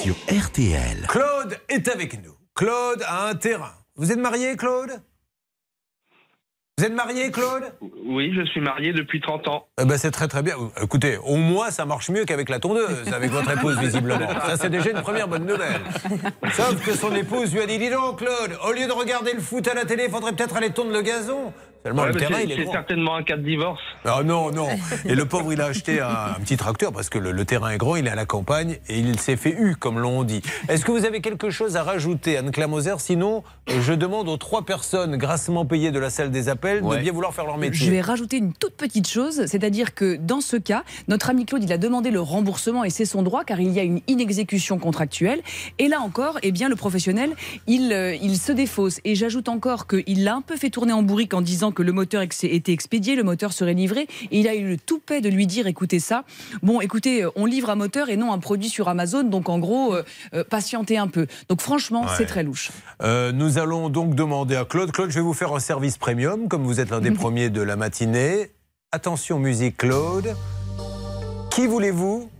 Sur RTL. Claude est avec nous. Claude a un terrain. Vous êtes marié, Claude? Vous êtes marié, Claude? Oui, je suis marié depuis 30 ans. Eh ben, c'est très très bien. Écoutez, au moins ça marche mieux qu'avec la tondeuse, avec votre épouse visiblement. Ça c'est déjà une première bonne nouvelle. Sauf que son épouse lui a dit, dis donc Claude, au lieu de regarder le foot à la télé, il faudrait peut-être aller tondre le gazon. Seulement, Ouais, le terrain, c'est- il est grand. certainement un cas de divorce. Ah non, non. Et le pauvre, il a acheté un, un petit tracteur parce que le, le terrain est grand, il est à la campagne et il s'est fait U, comme l'on dit. Est-ce que vous avez quelque chose à rajouter, Anne-Claire Moser Sinon, euh, je demande aux trois personnes grassement payées de la salle des appels de bien vouloir faire leur métier. Je vais rajouter une toute petite chose, c'est-à-dire que dans ce cas, notre ami Claude, il a demandé le remboursement et c'est son droit car il y a une inexécution contractuelle. Et là encore, eh bien, le professionnel, il, euh, il se défausse. Et j'ajoute encore qu'il l'a un peu fait tourner en bourrique en disant que le moteur était expédié, le moteur serait livré. Et il a eu le toupet de lui dire, écoutez ça, bon, écoutez, euh, on livre un moteur et non un produit sur Amazon, donc en gros, euh, euh, patientez un peu. Donc franchement, Ouais. c'est très louche. Euh, nous allons donc demander à Claude. Claude, je vais vous faire un service premium, comme vous êtes l'un des premiers de la matinée. Attention, musique, Claude. Qui voulez-vous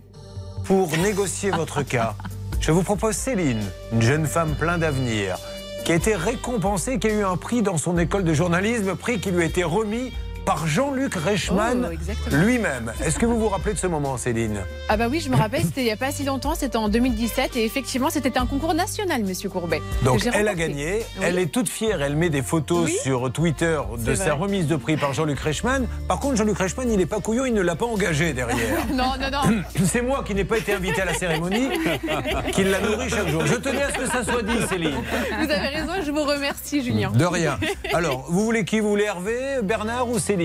pour négocier votre cas? Je vous propose Céline, une jeune femme plein d'avenir, qui a été récompensée, qui a eu un prix dans son école de journalisme, prix qui lui a été remis par Jean-Luc Reichmann Oh, lui-même. Est-ce que vous vous rappelez de ce moment, Céline Ah bah oui, je me rappelle, c'était il n'y a pas si longtemps, c'était en 2017 et effectivement c'était un concours national, Monsieur Courbet. Donc elle a gagné, Oui. elle est toute fière, elle met des photos Oui. sur Twitter de sa remise de prix par Jean-Luc Reichmann. Par contre, Jean-Luc Reichmann, il n'est pas couillon, il ne l'a pas engagé derrière. Non, non, non. C'est moi qui n'ai pas été invité à la cérémonie qui l'a nourri chaque jour. Je tenais à ce que ça soit dit, Céline. Vous avez raison je vous remercie, Julien. De rien. Alors, vous voulez qui? Vous voulez Hervé, Bernard ou Céline?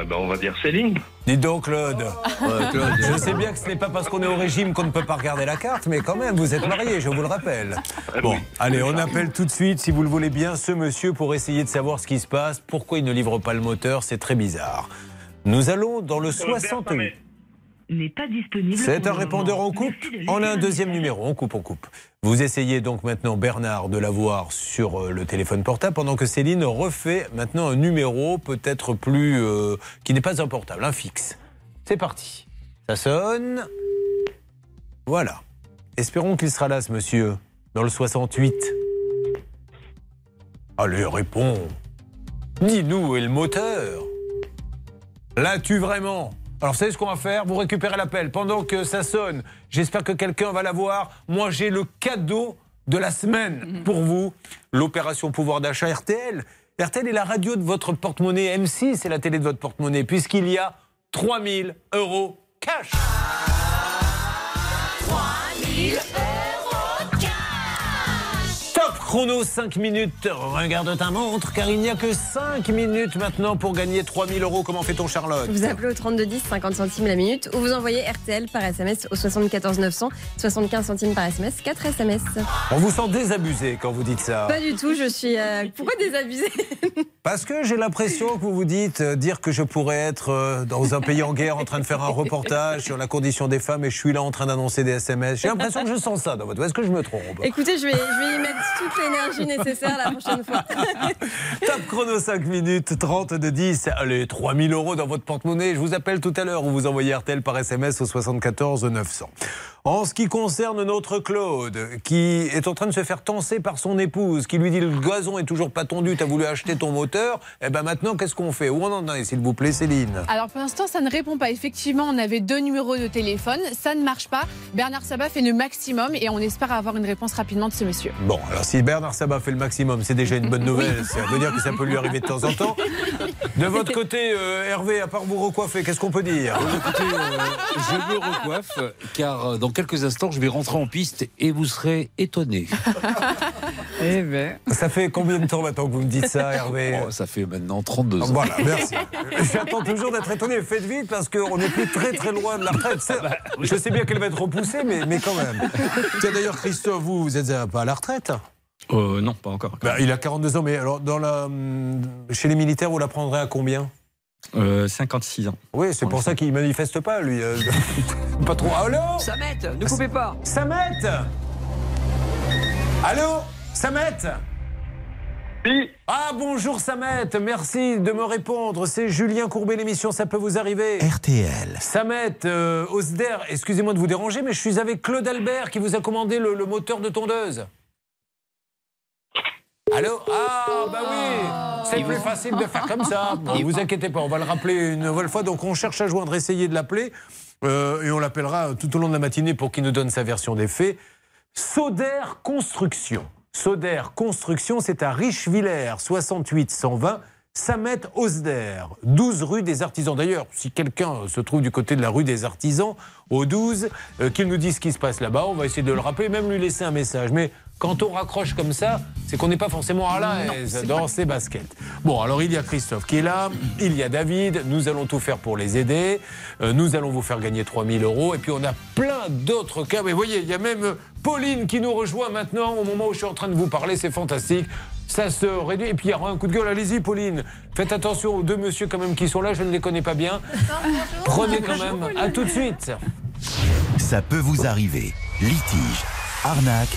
Ah ben, on va dire Céline. Dites donc, Claude. Je sais bien que ce n'est pas parce qu'on est au régime qu'on ne peut pas regarder la carte, mais quand même, vous êtes marié, je vous le rappelle. Bon, allez, on appelle tout de suite, si vous le voulez bien, ce monsieur pour essayer de savoir ce qui se passe, pourquoi il ne livre pas le moteur, c'est très bizarre. Nous allons dans le 68. N'est pas disponible. C'est un répondeur, on coupe On a un deuxième numéro, on coupe, on coupe. Vous essayez donc maintenant, Bernard, de l'avoir sur euh, le téléphone portable, pendant que Céline refait maintenant un numéro peut-être plus... euh, qui n'est pas un portable, un fixe. C'est parti. Ça sonne. Voilà. Espérons qu'il sera là, ce monsieur, dans le 68. Allez, réponds. Dis-nous, et le moteur L'as-tu vraiment? Alors, vous savez ce qu'on va faire? Vous récupérez l'appel pendant que ça sonne. J'espère que quelqu'un va l'avoir. Moi, j'ai le cadeau de la semaine pour vous. L'opération pouvoir d'achat RTL. RTL est la radio de votre porte-monnaie. M6 c'est la télé de votre porte-monnaie, puisqu'il y a 3000 euros cash. 3000 euros cash Top chrono, 5 minutes. Regarde ta montre, car il n'y a que 5 minutes maintenant pour gagner 3000 euros. Comment fait-on, Charlotte Vous appelez au 3210, 50 centimes la minute, ou vous envoyez RTL par SMS au 74 900, 75 centimes par SMS, 4 SMS. On vous sent désabusé quand vous dites ça. Pas du tout, je suis. euh, Pourquoi désabusé Parce que j'ai l'impression que vous vous dites euh, dire que je pourrais être euh, dans un pays en guerre en train de faire un reportage sur la condition des femmes et je suis là en train d'annoncer des SMS. J'ai l'impression que je sens ça dans votre voix. Est-ce que je me trompe? Écoutez, je vais, je vais y mettre toute l'énergie nécessaire la prochaine fois. Top chrono 5 minutes 30 de 10. Allez, 3000 euros dans votre porte-monnaie. Je vous appelle tout à l'heure ou vous envoyez RTL par SMS au 74 900. En ce qui concerne notre Claude, qui est en train de se faire tenser par son épouse, qui lui dit le gazon est toujours pas tondu, t'as voulu acheter ton moteur, eh ben maintenant qu'est-ce qu'on fait? Où on en est, s'il vous plaît, Céline? Alors pour l'instant, ça ne répond pas. Effectivement, on avait deux numéros de téléphone. Ça ne marche pas. Bernard Sabat fait le maximum et on espère avoir une réponse rapidement de ce monsieur. Bon, alors si Bernard Sabat fait le maximum, c'est déjà une bonne nouvelle. Ça veut dire que ça peut lui arriver de temps en temps. De votre côté, euh, Hervé, à part vous recoiffer, qu'est-ce qu'on peut dire? Écoutez, euh, je me recoiffe car euh, dans quelques instants je vais rentrer en piste et vous serez étonné. Eh ben. Ça fait combien de temps maintenant que vous me dites ça, Hervé Oh, Ça fait maintenant 32 ans. Voilà, merci. J'attends toujours d'être étonné. Faites vite parce qu'on n'est plus très très loin de la retraite. C'est- Je sais bien qu'elle va être repoussée, mais, mais quand même. Tiens, d'ailleurs, Christophe, vous, vous êtes euh, pas à la retraite? Euh, non, pas encore. Bah, Il a 42 ans, mais alors dans la, hum, chez les militaires, vous la prendrez à combien? Euh, 56 ans. Oui, c'est pour ça qu'il manifeste pas, lui. euh, pas trop. Allô Samet, ne coupez pas. Samet Allô Samet Oui. Ah bonjour Samet, merci de me répondre. C'est Julien Courbet, l'émission Ça peut vous arriver. RTL. Samet, euh, Osder, excusez-moi de vous déranger, mais je suis avec Claude Albert qui vous a commandé le, le moteur de tondeuse. Allô Ah bah oui C'est plus facile de faire comme ça. Ne vous inquiétez pas, on va le rappeler une nouvelle fois. Donc on cherche à joindre, essayer de l'appeler. euh, et on l'appellera tout au long de la matinée pour qu'il nous donne sa version des faits. Soder Construction. Soder Construction, c'est à Richevillers, 68 120. Samet Osder, 12 rue des Artisans. D'ailleurs, si quelqu'un se trouve du côté de la rue des Artisans, au 12, euh, qu'il nous dise ce qui se passe là-bas, on va essayer de le rappeler, même lui laisser un message. Mais quand on raccroche comme ça, c'est qu'on n'est pas forcément à l'aise dans ses baskets. Bon, alors il y a Christophe qui est là, il y a David, nous allons tout faire pour les aider, Euh, nous allons vous faire gagner 3000 euros, et puis on a plein d'autres cas. Mais voyez, il y a même euh, Pauline qui nous rejoint maintenant au moment où je suis en train de vous parler, c'est fantastique. Ça se réduit. Et puis il y aura un coup de gueule. Allez-y, Pauline. Faites attention aux deux messieurs quand même qui sont là. Je ne les connais pas bien. Prenez quand même. À tout de suite. Ça peut vous arriver. Litige, arnaque,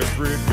every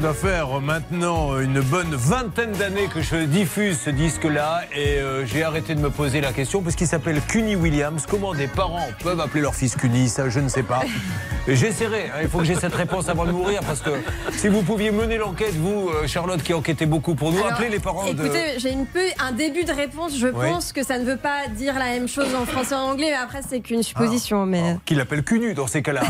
ça doit faire maintenant une bonne vingtaine d'années que je diffuse ce disque-là et euh, j'ai arrêté de me poser la question parce qu'il s'appelle Cuny Williams. Comment des parents peuvent appeler leur fils Cuny? Ça, je ne sais pas. J'essaierai. hein, il faut que j'ai cette réponse avant de mourir parce que si vous pouviez mener l'enquête, vous, euh, Charlotte, qui enquêtez beaucoup pour nous, Alors, appelez les parents de. Écoutez, j'ai un début de réponse. Je Oui. pense que ça ne veut pas dire la même chose en français et en anglais, mais après c'est qu'une supposition. Mais Qui l'appelle Cunu dans ces cas-là.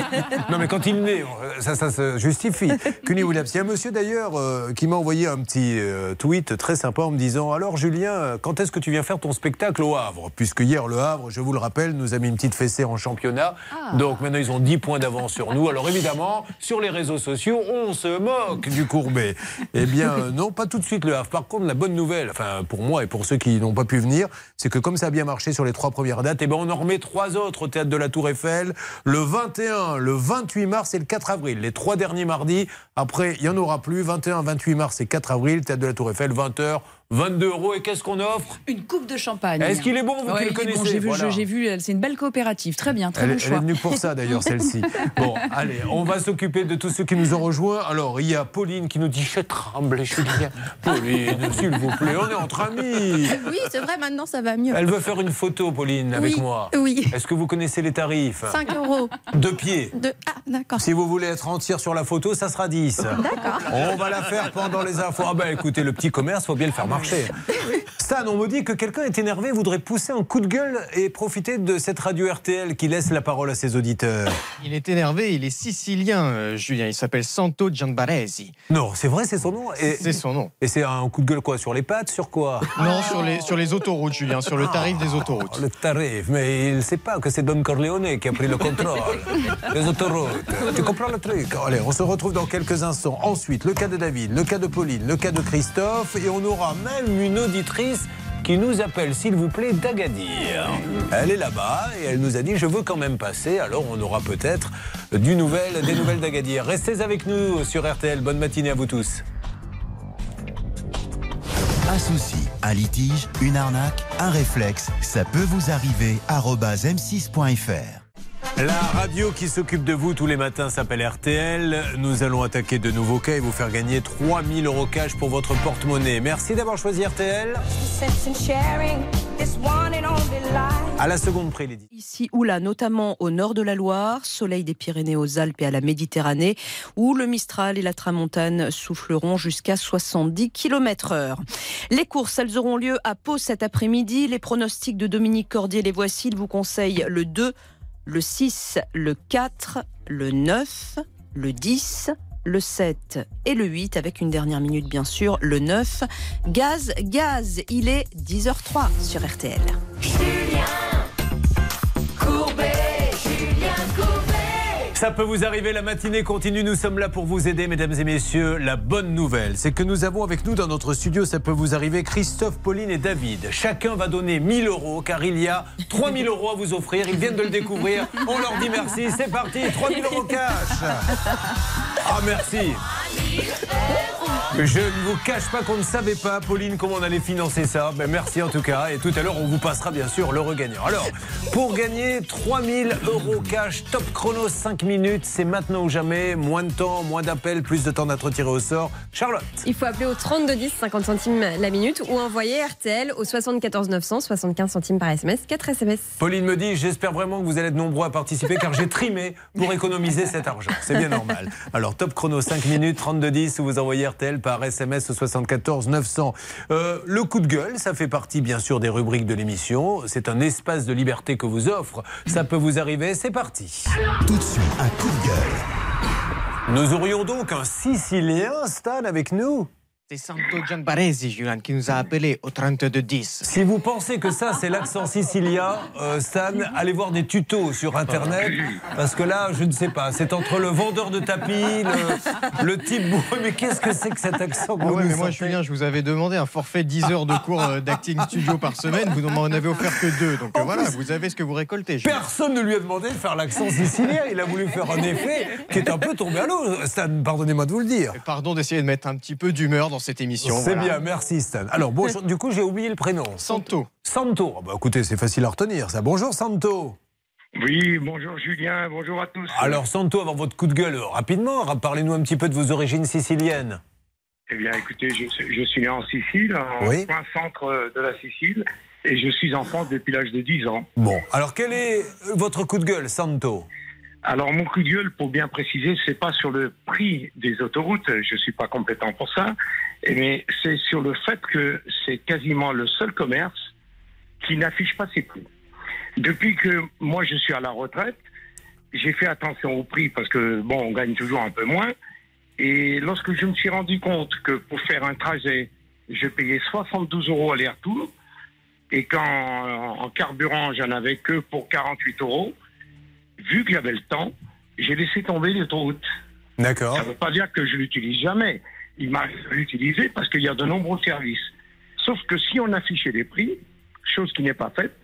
non, mais quand il naît, euh, ça, ça se justifie. Cuny Williams. Il y a un monsieur d'ailleurs euh, qui m'a envoyé un petit euh, tweet très sympa en me disant Alors Julien, euh, quand est-ce que tu viens faire ton spectacle au Havre? Puisque hier, le Havre, je vous le rappelle, nous a mis une petite fessée en championnat. Donc maintenant, ils ont 10 points d'avance sur nous. Alors évidemment, sur les réseaux sociaux, on se moque du Courbet. Eh bien, euh, non, pas tout de suite le Havre. Par contre, la bonne nouvelle, enfin pour moi et pour ceux qui n'ont pas pu venir, c'est que comme ça a bien marché sur les trois premières dates, eh ben, on en remet trois autres au théâtre de la Tour Eiffel, le 21, le 28 mars et le 4 avril. Les trois derniers mardis. Après, il n'y en aura plus. 21, 28 mars et 4 avril, théâtre de la Tour Eiffel, 20h. 22 euros. Et qu'est-ce qu'on offre? Une coupe de champagne. Est-ce qu'il est bon, vous Ouais, qui le bon, connaissez J'ai vu, Voilà. j'ai vu, c'est une belle coopérative. Très bien, très Elle, bon elle est choix. venue pour ça d'ailleurs, celle-ci. Bon, allez, on va s'occuper de tous ceux qui nous ont rejoints. Alors, il y a Pauline qui nous dit Je tremble, Julien. Pauline, s'il vous plaît, on est entre amis. Oui, c'est vrai, maintenant ça va mieux. Elle veut faire une photo, Pauline, avec Oui, moi. oui. Est-ce que vous connaissez les tarifs? 5 euros. Deux pieds. De... Ah, d'accord. Si vous voulez être entière sur la photo, ça sera 10. D'accord. On va la faire pendant les infos. Ah ben écoutez, le petit commerce, faut bien le faire marcher. Stan, on me dit que quelqu'un est énervé, voudrait pousser un coup de gueule et profiter de cette radio RTL qui laisse la parole à ses auditeurs. Il est énervé, il est sicilien, euh, Julien. Il s'appelle Santo Gianbaresi. Non, c'est vrai, c'est son nom. Et, C'est son nom. et c'est un coup de gueule quoi Sur les pattes Sur quoi? Non, sur les, sur les autoroutes, Julien, sur le tarif des autoroutes. Le tarif, mais il ne sait pas que c'est Don Corleone qui a pris le contrôle. Les autoroutes. Tu comprends le truc? Allez, on se retrouve dans quelques instants. Ensuite, le cas de David, le cas de Pauline, le cas de Christophe, et on aura une auditrice qui nous appelle, s'il vous plaît, d'Agadir. Elle est là-bas et elle nous a dit je veux quand même passer. Alors on aura peut-être du nouvel, des nouvelles d'Agadir. Restez avec nous sur RTL. Bonne matinée à vous tous. Un souci, un litige, une arnaque, un réflexe, ça peut vous arriver. arobase m6.fr. La radio qui s'occupe de vous tous les matins s'appelle RTL. Nous allons attaquer de nouveaux cas et vous faire gagner 3000 euros cash pour votre porte-monnaie. Merci d'avoir choisi RTL. À la seconde près, Lydie. Ici ou là, notamment au nord de la Loire, soleil des Pyrénées aux Alpes et à la Méditerranée, où le Mistral et la Tramontane souffleront jusqu'à 70 km heure. Les courses, elles auront lieu à Pau cet après-midi. Les pronostics de Dominique Cordier, les voici. Il vous conseille le 2, le 6, le 4, le 9, le 10, le 7 et le 8, avec une dernière minute bien sûr, le 9. Gaz, gaz, il est 10h03 sur RTL. Ça peut vous arriver, la matinée continue. Nous sommes là pour vous aider, mesdames et messieurs. La bonne nouvelle, c'est que nous avons avec nous dans notre studio, ça peut vous arriver, Christophe, Pauline et David. Chacun va donner 1000 euros car il y a 3000 euros à vous offrir. Ils viennent de le découvrir. On leur dit merci. C'est parti, 3000 euros cash. Ah, merci. Je ne vous cache pas qu'on ne savait pas, Pauline, comment on allait financer ça. Ben, merci en tout cas. Et tout à l'heure, on vous passera bien sûr le regagnant. Alors, pour gagner 3000 euros cash, top chrono 5 minutes, c'est maintenant ou jamais. Moins de temps, moins d'appels, plus de temps d'être tiré au sort. Charlotte. Il faut appeler au 32 10 50 centimes la minute ou envoyer RTL au 74 900 75 centimes par SMS 4 SMS. Pauline me dit J'espère vraiment que vous allez être nombreux à participer car j'ai trimé pour économiser cet argent. C'est bien normal. Alors, top chrono 5 minutes, 32 10, vous envoyez RTL par SMS au 74 900. Euh, le coup de gueule, ça fait partie bien sûr des rubriques de l'émission. C'est un espace de liberté que vous offre. Ça peut vous arriver. C'est parti. Tout de suite, un coup de gueule. Nous aurions donc un Sicilien, Stan, avec nous C'est Santo Gianbaresi, Julien, qui nous a appelés au 3210. Si vous pensez que ça, c'est l'accent sicilien, euh, Stan, allez voir des tutos sur Internet. Parce que là, je ne sais pas, c'est entre le vendeur de tapis, le, le type bourré. Mais qu'est-ce que c'est que cet accent que Ah ouais, mais moi, Julien, je vous avais demandé un forfait 10 heures de cours euh, d'acting studio par semaine. Vous n'en avez offert que deux. Donc euh, voilà, vous avez ce que vous récoltez. Julien. Personne ne lui a demandé de faire l'accent sicilien. Il a voulu faire un effet qui est un peu tombé à l'eau. Stan, pardonnez-moi de vous le dire. Et Pardon d'essayer de mettre un petit peu d'humeur dans cette émission. C'est voilà. bien, merci Stan. Alors, bonjour, du coup, j'ai oublié le prénom. Santo. Santo. Ah bah, écoutez, c'est facile à retenir ça. Bonjour Santo. Oui, bonjour Julien, bonjour à tous. Alors Santo, avant votre coup de gueule, rapidement, parlez-nous un petit peu de vos origines siciliennes. Eh bien, écoutez, je, suis- je suis né en Sicile, en Oui. plein centre de la Sicile, et je suis en France depuis l'âge de 10 ans. Bon, alors quel est votre coup de gueule, Santo? Alors, mon coup de gueule, pour bien préciser, c'est pas sur le prix des autoroutes, je suis pas compétent pour ça, mais c'est sur le fait que c'est quasiment le seul commerce qui n'affiche pas ses prix. Depuis que moi je suis à la retraite, j'ai fait attention au prix parce que bon, on gagne toujours un peu moins. Et lorsque je me suis rendu compte que pour faire un trajet, je payais 72 euros aller-retour, et qu'en en carburant, j'en avais que pour 48 euros, vu qu'il y avait le temps, j'ai laissé tomber l'autoroute. D'accord. Ça ne veut pas dire que je l'utilise jamais. Il de l'utiliser parce qu'il y a de nombreux services. Sauf que si on affichait les prix, chose qui n'est pas faite,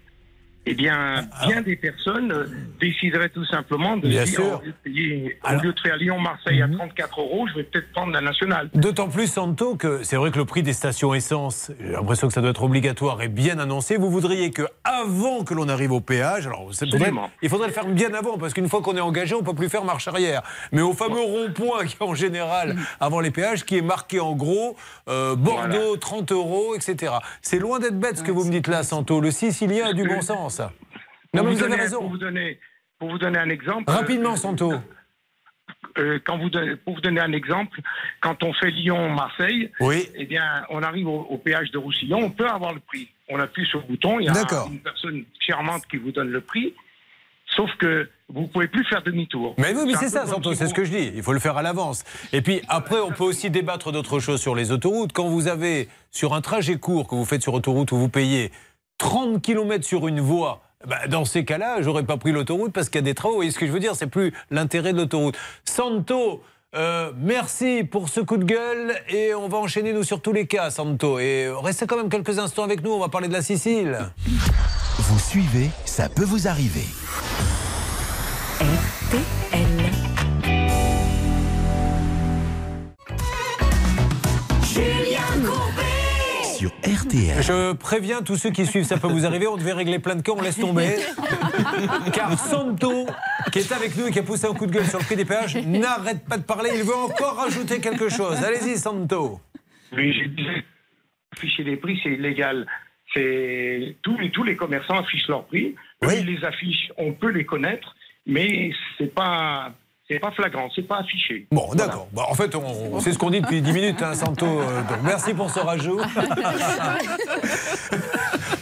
eh bien, bien des personnes euh, décideraient tout simplement de Bien dire, sûr. au lieu de payer- au lieu de faire Lyon-Marseille à 34 euros, je vais peut-être prendre la nationale. D'autant plus, Santo, que c'est vrai que le prix des stations essence, j'ai l'impression que ça doit être obligatoire et bien annoncé. Vous voudriez que, avant que l'on arrive au péage, alors Absolument. il faudrait le faire bien avant, parce qu'une fois qu'on est engagé, on ne peut plus faire marche arrière. Mais au fameux rond-point qui est en général avant les péages, qui est marqué en gros euh, Bordeaux 30 euros, etc. C'est loin d'être bête ce que vous me dites là, Santo. Le Sicilien a du bon sens. Non, mais vous avez raison. Pour vous donner, pour vous donner un exemple. Rapidement, euh, Santo. euh, quand vous donnez- pour vous donner un exemple, quand on fait Lyon-Marseille, Oui. eh bien, on arrive au, au péage de Roussillon, on peut avoir le prix. On appuie sur le bouton, il y a une personne charmante qui vous donne le prix, sauf que vous ne pouvez plus faire demi-tour. Mais oui, mais c'est ça, comme Santo, si c'est ce que je dis. Il faut le faire à l'avance. Et puis après, on peut aussi débattre d'autres choses sur les autoroutes. Quand vous avez, sur un trajet court que vous faites sur autoroute où vous payez 30 km sur une voie, bah, dans ces cas-là, j'aurais pas pris l'autoroute parce qu'il y a des travaux. Vous voyez ce que je veux dire? C'est plus l'intérêt de l'autoroute. Santo, euh, merci pour ce coup de gueule et on va enchaîner nous sur tous les cas, Santo. Et restez quand même quelques instants avec nous. On va parler de la Sicile. Vous suivez, ça peut vous arriver. Julien Sur RTL. Je préviens tous ceux qui suivent, ça peut vous arriver, on devait régler plein de cas, on laisse tomber. Car Santo, qui est avec nous et qui a poussé un coup de gueule sur le prix des péages, n'arrête pas de parler, il veut encore rajouter quelque chose. Allez-y, Santo. Oui, j'ai dit, afficher les prix, c'est illégal. C'est tous les, tous les commerçants affichent leurs prix. Eux, ils les affichent, on peut les connaître, mais c'est pas c'est pas flagrant, c'est pas affiché. Bon, d'accord. Bon, en fait, on, c'est ce qu'on dit depuis 10 minutes, hein, Santo. euh, donc merci pour ce rajout.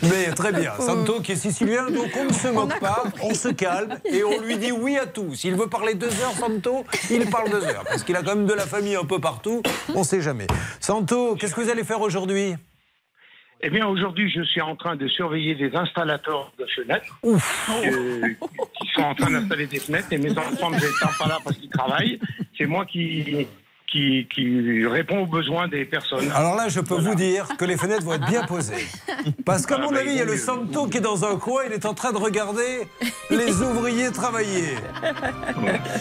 Mais très bien. Santo qui est sicilien, donc on ne se moque pas, on se calme et on lui dit oui à tout. S'il veut parler deux heures, Santo, il parle deux heures. Parce qu'il a quand même de la famille un peu partout, on ne sait jamais. Santo, qu'est-ce que vous allez faire aujourd'hui? Eh bien, aujourd'hui, je suis en train de surveiller des installateurs de fenêtres euh, qui sont en train d'installer des fenêtres et mes enfants ne étant pas là parce qu'ils travaillent. C'est moi qui, qui, qui réponds aux besoins des personnes. Alors là, je peux vous dire que les fenêtres vont être bien posées. Parce qu'à Ah, mon bah, avis, il y a le. Santo qui est dans un coin, il est en train de regarder les ouvriers travailler.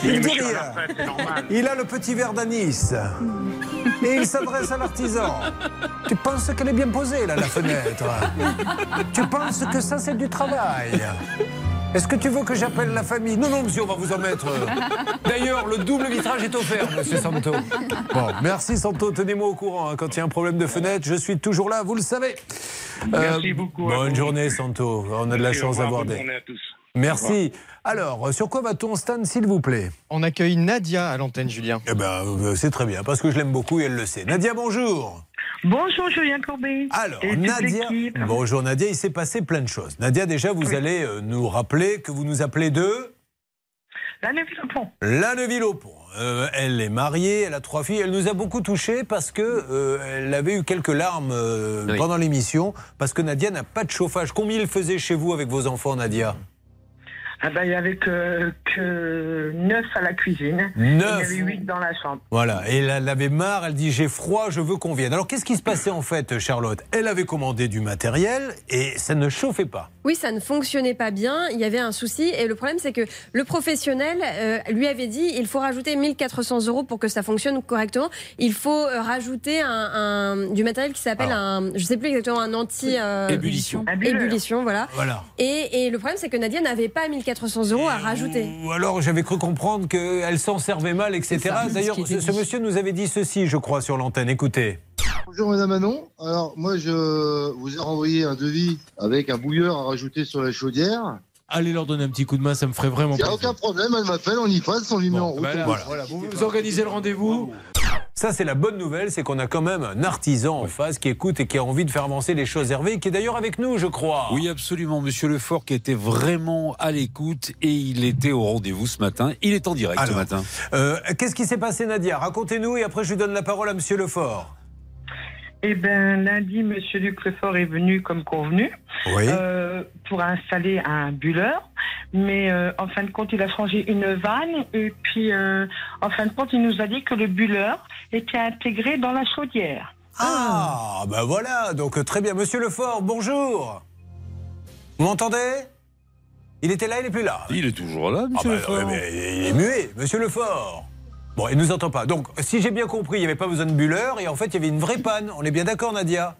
Il dit rien. Il a le petit verre d'anis. Et il s'adresse à l'artisan. Tu penses qu'elle est bien posée, là, la fenêtre? Tu penses que ça, c'est du travail? Est-ce que tu veux que j'appelle la famille? Non, non, monsieur, on va vous en mettre. D'ailleurs, le double vitrage est offert, monsieur Santo. Bon, merci Santo, tenez-moi au courant. hein, quand il y a un problème de fenêtre, je suis toujours là, vous le savez. Merci beaucoup Bonne vous. journée, Santo. On a de la Merci, chance d'avoir bonne des. journée à tous. Merci. Alors, sur quoi va-t-on, Stan, s'il vous plaît? On accueille Nadia à l'antenne, Julien. Eh ben, euh, c'est très bien, parce que je l'aime beaucoup et elle le sait. Nadia, bonjour. Bonjour Julien Courbet. Alors, Et Nadia. Bonjour Nadia, il s'est passé plein de choses. Nadia, déjà, vous allez euh, nous rappeler que vous nous appelez de La Neuville-au-Pont. la Neuville-au-Pont. Euh, elle est mariée, elle a trois filles. Elle nous a beaucoup touchés parce que euh, elle avait eu quelques larmes euh, Oui. pendant l'émission parce que Nadia n'a pas de chauffage. Combien il faisait chez vous avec vos enfants, Nadia? Ah ben, il y avait que, que 9 à la cuisine. Neuf. Il y avait 8 dans la chambre. Voilà, et elle avait marre, elle dit j'ai froid, je veux qu'on vienne. Alors qu'est-ce qui se passait en fait, Charlotte? Elle avait commandé du matériel et ça ne chauffait pas. Oui, ça ne fonctionnait pas bien. Il y avait un souci. Et le problème, c'est que le professionnel euh, lui avait dit il faut rajouter 1400 euros pour que ça fonctionne correctement. Il faut euh, rajouter un, un- du matériel qui s'appelle un, je sais plus exactement, un anti. euh, Ébullition. Ébullition, voilà. Voilà. Et, et le problème, c'est que Nadia n'avait pas 1400 euros à rajouter. Ou alors j'avais cru comprendre qu'elle s'en servait mal, etc. D'ailleurs, ce monsieur nous avait dit ceci, je crois, sur l'antenne. Écoutez. Bonjour Madame Manon. Alors moi je vous ai renvoyé un devis avec un bouilleur à rajouter sur la chaudière. Allez leur donner un petit coup de main, ça me ferait vraiment Il n'y a plaisir. aucun problème, elle m'appelle, on y passe, on lui met en route. Bah là, voilà, vous, vous organisez le rendez-vous. Ça, c'est la bonne nouvelle, c'est qu'on a quand même un artisan en face qui écoute et qui a envie de faire avancer les choses. Hervé, qui est d'ailleurs avec nous, je crois. Oui, absolument. Monsieur Lefort qui était vraiment à l'écoute et il était au rendez-vous ce matin. Il est en direct ce matin. Euh, Qu'est-ce qui s'est passé, Nadia? Racontez-nous et après je lui donne la parole à Monsieur Lefort. Eh ben, lundi, Monsieur Luc Lefort est venu comme convenu Oui. euh, pour installer un bulleur. Mais euh, en fin de compte, il a changé une vanne. Et puis, euh, en fin de compte, il nous a dit que le bulleur était intégré dans la chaudière. Ah, ben voilà, donc très bien. Monsieur Lefort, bonjour. Vous m'entendez? Il était là, il n'est plus là. Il est toujours là, Ah monsieur bah, Lefort. ouais, mais il est muet, monsieur Lefort. Bon, il nous entend pas. Donc, si j'ai bien compris, il n'y avait pas besoin de bulleur et en fait, il y avait une vraie panne. On est bien d'accord, Nadia?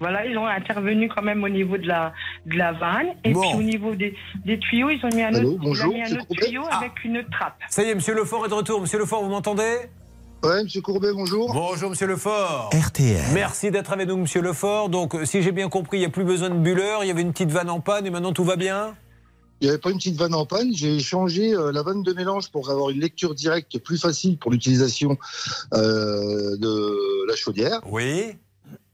Voilà, ils ont intervenu quand même au niveau de la, de la vanne. Et Bon. puis au niveau des, des tuyaux, ils ont mis un Allô, autre, bonjour, mis un tuyau Ah. avec une trappe. Ça y est, monsieur Lefort est de retour. Monsieur Lefort, vous m'entendez? Ouais, monsieur Courbet, bonjour. Bonjour, monsieur Lefort. RTL. Merci d'être avec nous, monsieur Lefort. Donc, si j'ai bien compris, il n'y a plus besoin de bulleur. Il y avait une petite vanne en panne et maintenant tout va bien? Il n'y avait pas une petite vanne en panne. J'ai changé euh, la vanne de mélange pour avoir une lecture directe plus facile pour l'utilisation euh, de la chaudière. Oui.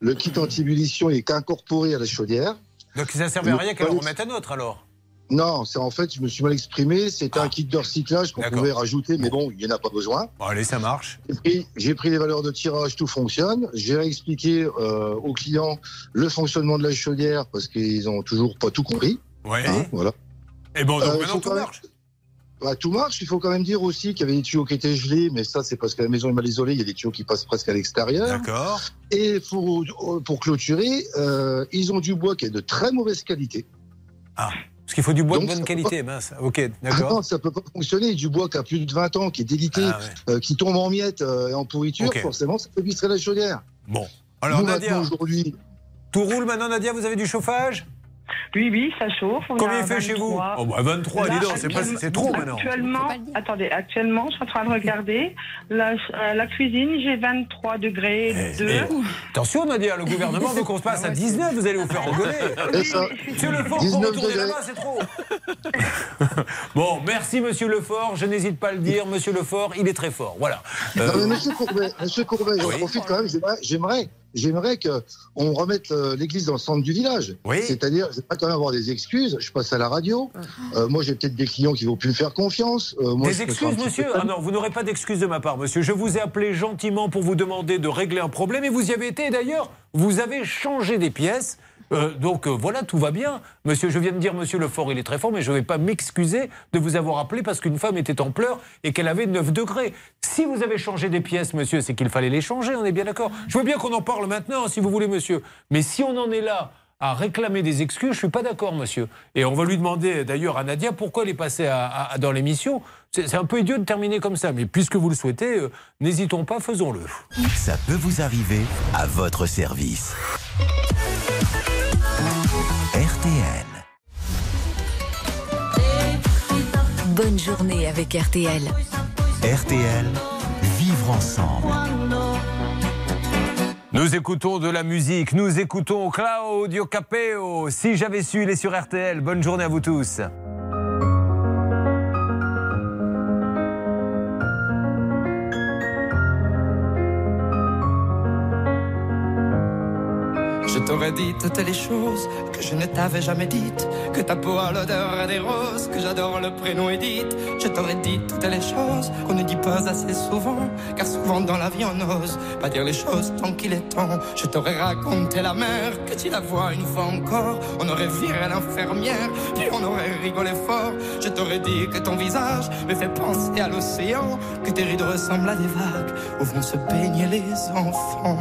Le kit anti-ébullition est incorporé à la chaudière. Donc, ça ne servait à rien qu'elle en remette un autre alors? Non, c'est en fait, je me suis mal exprimé. C'était un kit de recyclage qu'on pouvait rajouter, mais bon, il n'y en a pas besoin. Bon, allez, ça marche. J'ai pris, les valeurs de tirage, tout fonctionne. J'ai réexpliqué euh, aux clients le fonctionnement de la chaudière parce qu'ils ont toujours pas tout compris. Ouais. Hein, voilà. Et bon, donc Euh, maintenant tout marche. Bah, tout marche. Il faut quand même dire aussi qu'il y avait des tuyaux qui étaient gelés, mais ça, c'est parce que la maison est mal isolée. Il y a des tuyaux qui passent presque à l'extérieur. D'accord. Et pour, pour clôturer, euh, ils ont du bois qui est de très mauvaise qualité. Ah, parce qu'il faut du bois Donc, de bonne qualité, mince. Ok, Ah d'accord. non, ça peut pas fonctionner. Du bois qui a plus de 20 ans, qui est délité, Ah euh, qui tombe en miettes euh, et en pourriture, forcément, ça peut vistrer la chaudière. Bon. Alors, Nous, Nadia, aujourd'hui, tout roule maintenant, Nadia Vous avez du chauffage? Oui, oui, ça chauffe. On Combien il fait chez vous? 23. Oh, bah, 23, Là, dis donc, c'est pas- actuellement- c'est trop maintenant. Actuellement, attendez, actuellement, je suis en train de regarder. La, euh, la cuisine, j'ai 23 degrés. Eh, 2. eh, Attention, Nadia, le gouvernement veut qu'on se passe à 19, vous allez vous faire engueuler. Monsieur Lefort, pour 19 retourner degrés. là-bas, c'est trop. bon, merci, monsieur Lefort. Je n'hésite pas à le dire. Monsieur Lefort, il est très fort. Voilà. Euh, Non, mais monsieur Courbet, monsieur Courbet, j'en profite quand même. j'aimerais- J'aimerais, j'aimerais que on remette euh, l'église dans le centre du village. Oui. C'est-à-dire, je vais pas quand même avoir des excuses. Je passe à la radio. Euh, moi, j'ai peut-être des clients qui vont plus me faire confiance. Euh, moi, Des excuses, monsieur Ah non, vous n'aurez pas d'excuses de ma part, monsieur. Je vous ai appelé gentiment pour vous demander de régler un problème et vous y avez été. Et D'ailleurs, vous avez changé des pièces. Euh, donc euh, voilà, tout va bien. Monsieur, je viens de dire, monsieur Lefort, il est très fort, mais je ne vais pas m'excuser de vous avoir appelé parce qu'une femme était en pleurs et qu'elle avait 9 degrés. Si vous avez changé des pièces, monsieur, c'est qu'il fallait les changer, on est bien d'accord Je veux bien qu'on en parle maintenant, si vous voulez, monsieur. Mais si on en est là à réclamer des excuses, je suis pas d'accord, monsieur. Et on va lui demander d'ailleurs à Nadia pourquoi elle est passée à- dans l'émission. C'est c'est un peu idiot de terminer comme ça, mais puisque vous le souhaitez, euh, n'hésitons pas, faisons-le. Ça peut vous arriver à votre service. RTL. Bonne journée avec RTL. RTL, vivre ensemble. Nous écoutons de la musique, nous écoutons Claudio Capeo. Si j'avais su, il est sur RTL. Bonne journée à vous tous. T'aurais dit toutes les choses que je ne t'avais jamais dites. Que ta peau a l'odeur des roses, que j'adore le prénom Edith. Je t'aurais dit toutes les choses qu'on ne dit pas assez souvent. Car souvent dans la vie on n'ose pas dire les choses tant qu'il est temps. Je t'aurais raconté la mer, que tu la vois une fois encore. On aurait viré l'infirmière, puis on aurait rigolé fort. Je t'aurais dit que ton visage me fait penser à l'océan. Que tes rides ressemblent à des vagues où vont se baigner les enfants.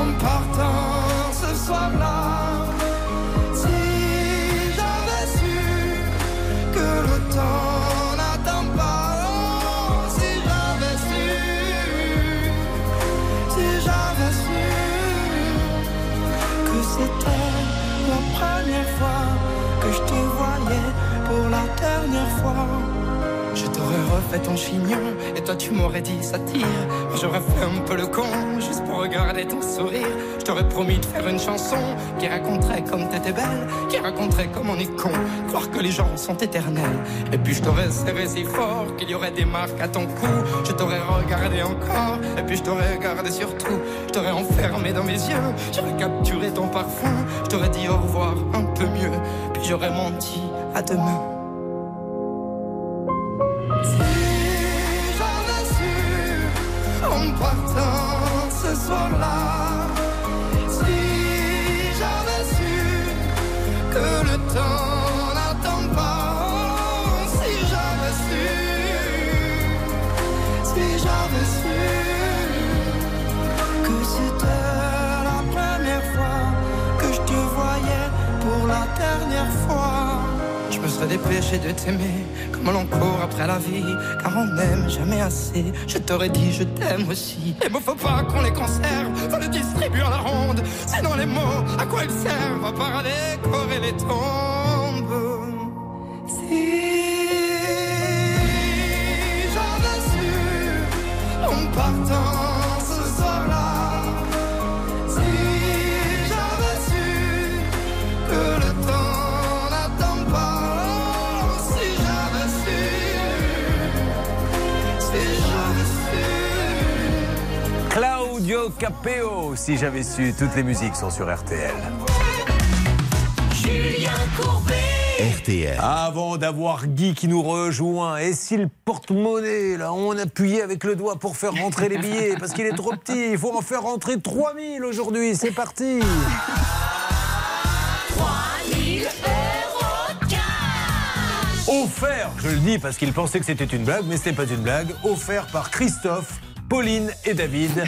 En partant ce soir-là, si j'avais su que le temps n'attend pas, oh, si j'avais su, si j'avais su que c'était la première fois que je te voyais pour la dernière fois. Je t'aurais refait ton chignon et toi tu m'aurais dit ça tire. J'aurais fait un peu le con juste pour regarder ton sourire. Je promis de faire une chanson qui raconterait comme t'étais belle, qui raconterait comme on est con, croire que les gens sont éternels. Et puis je t'aurais serré si fort qu'il y aurait des marques à ton cou. Je t'aurais regardé encore et puis je t'aurais regardé surtout. Je t'aurais enfermé dans mes yeux, j'aurais capturé ton parfum. Je dit au revoir un peu mieux, puis j'aurais menti à demain. Serais dépêché de t'aimer comme l'on court après la vie, car on n'aime jamais assez. Je t'aurais dit je t'aime aussi. Les mots faut pas qu'on les conserve, faut les distribuer à la ronde. Sinon les mots, à quoi ils servent À part à décorer les tombes. Si j'avais su en partant Capeo, si j'avais su, toutes les musiques sont sur RTL. Julien Courbet. RTL. Avant d'avoir Guy qui nous rejoint, et si le porte-monnaie, là, on appuyait avec le doigt pour faire rentrer les billets, parce qu'il est trop petit, il faut en faire rentrer 3000 aujourd'hui, c'est parti 3000 euros cash. Offert, je le dis parce qu'il pensait que c'était une blague, mais ce n'est pas une blague, offert par Christophe. Pauline et David,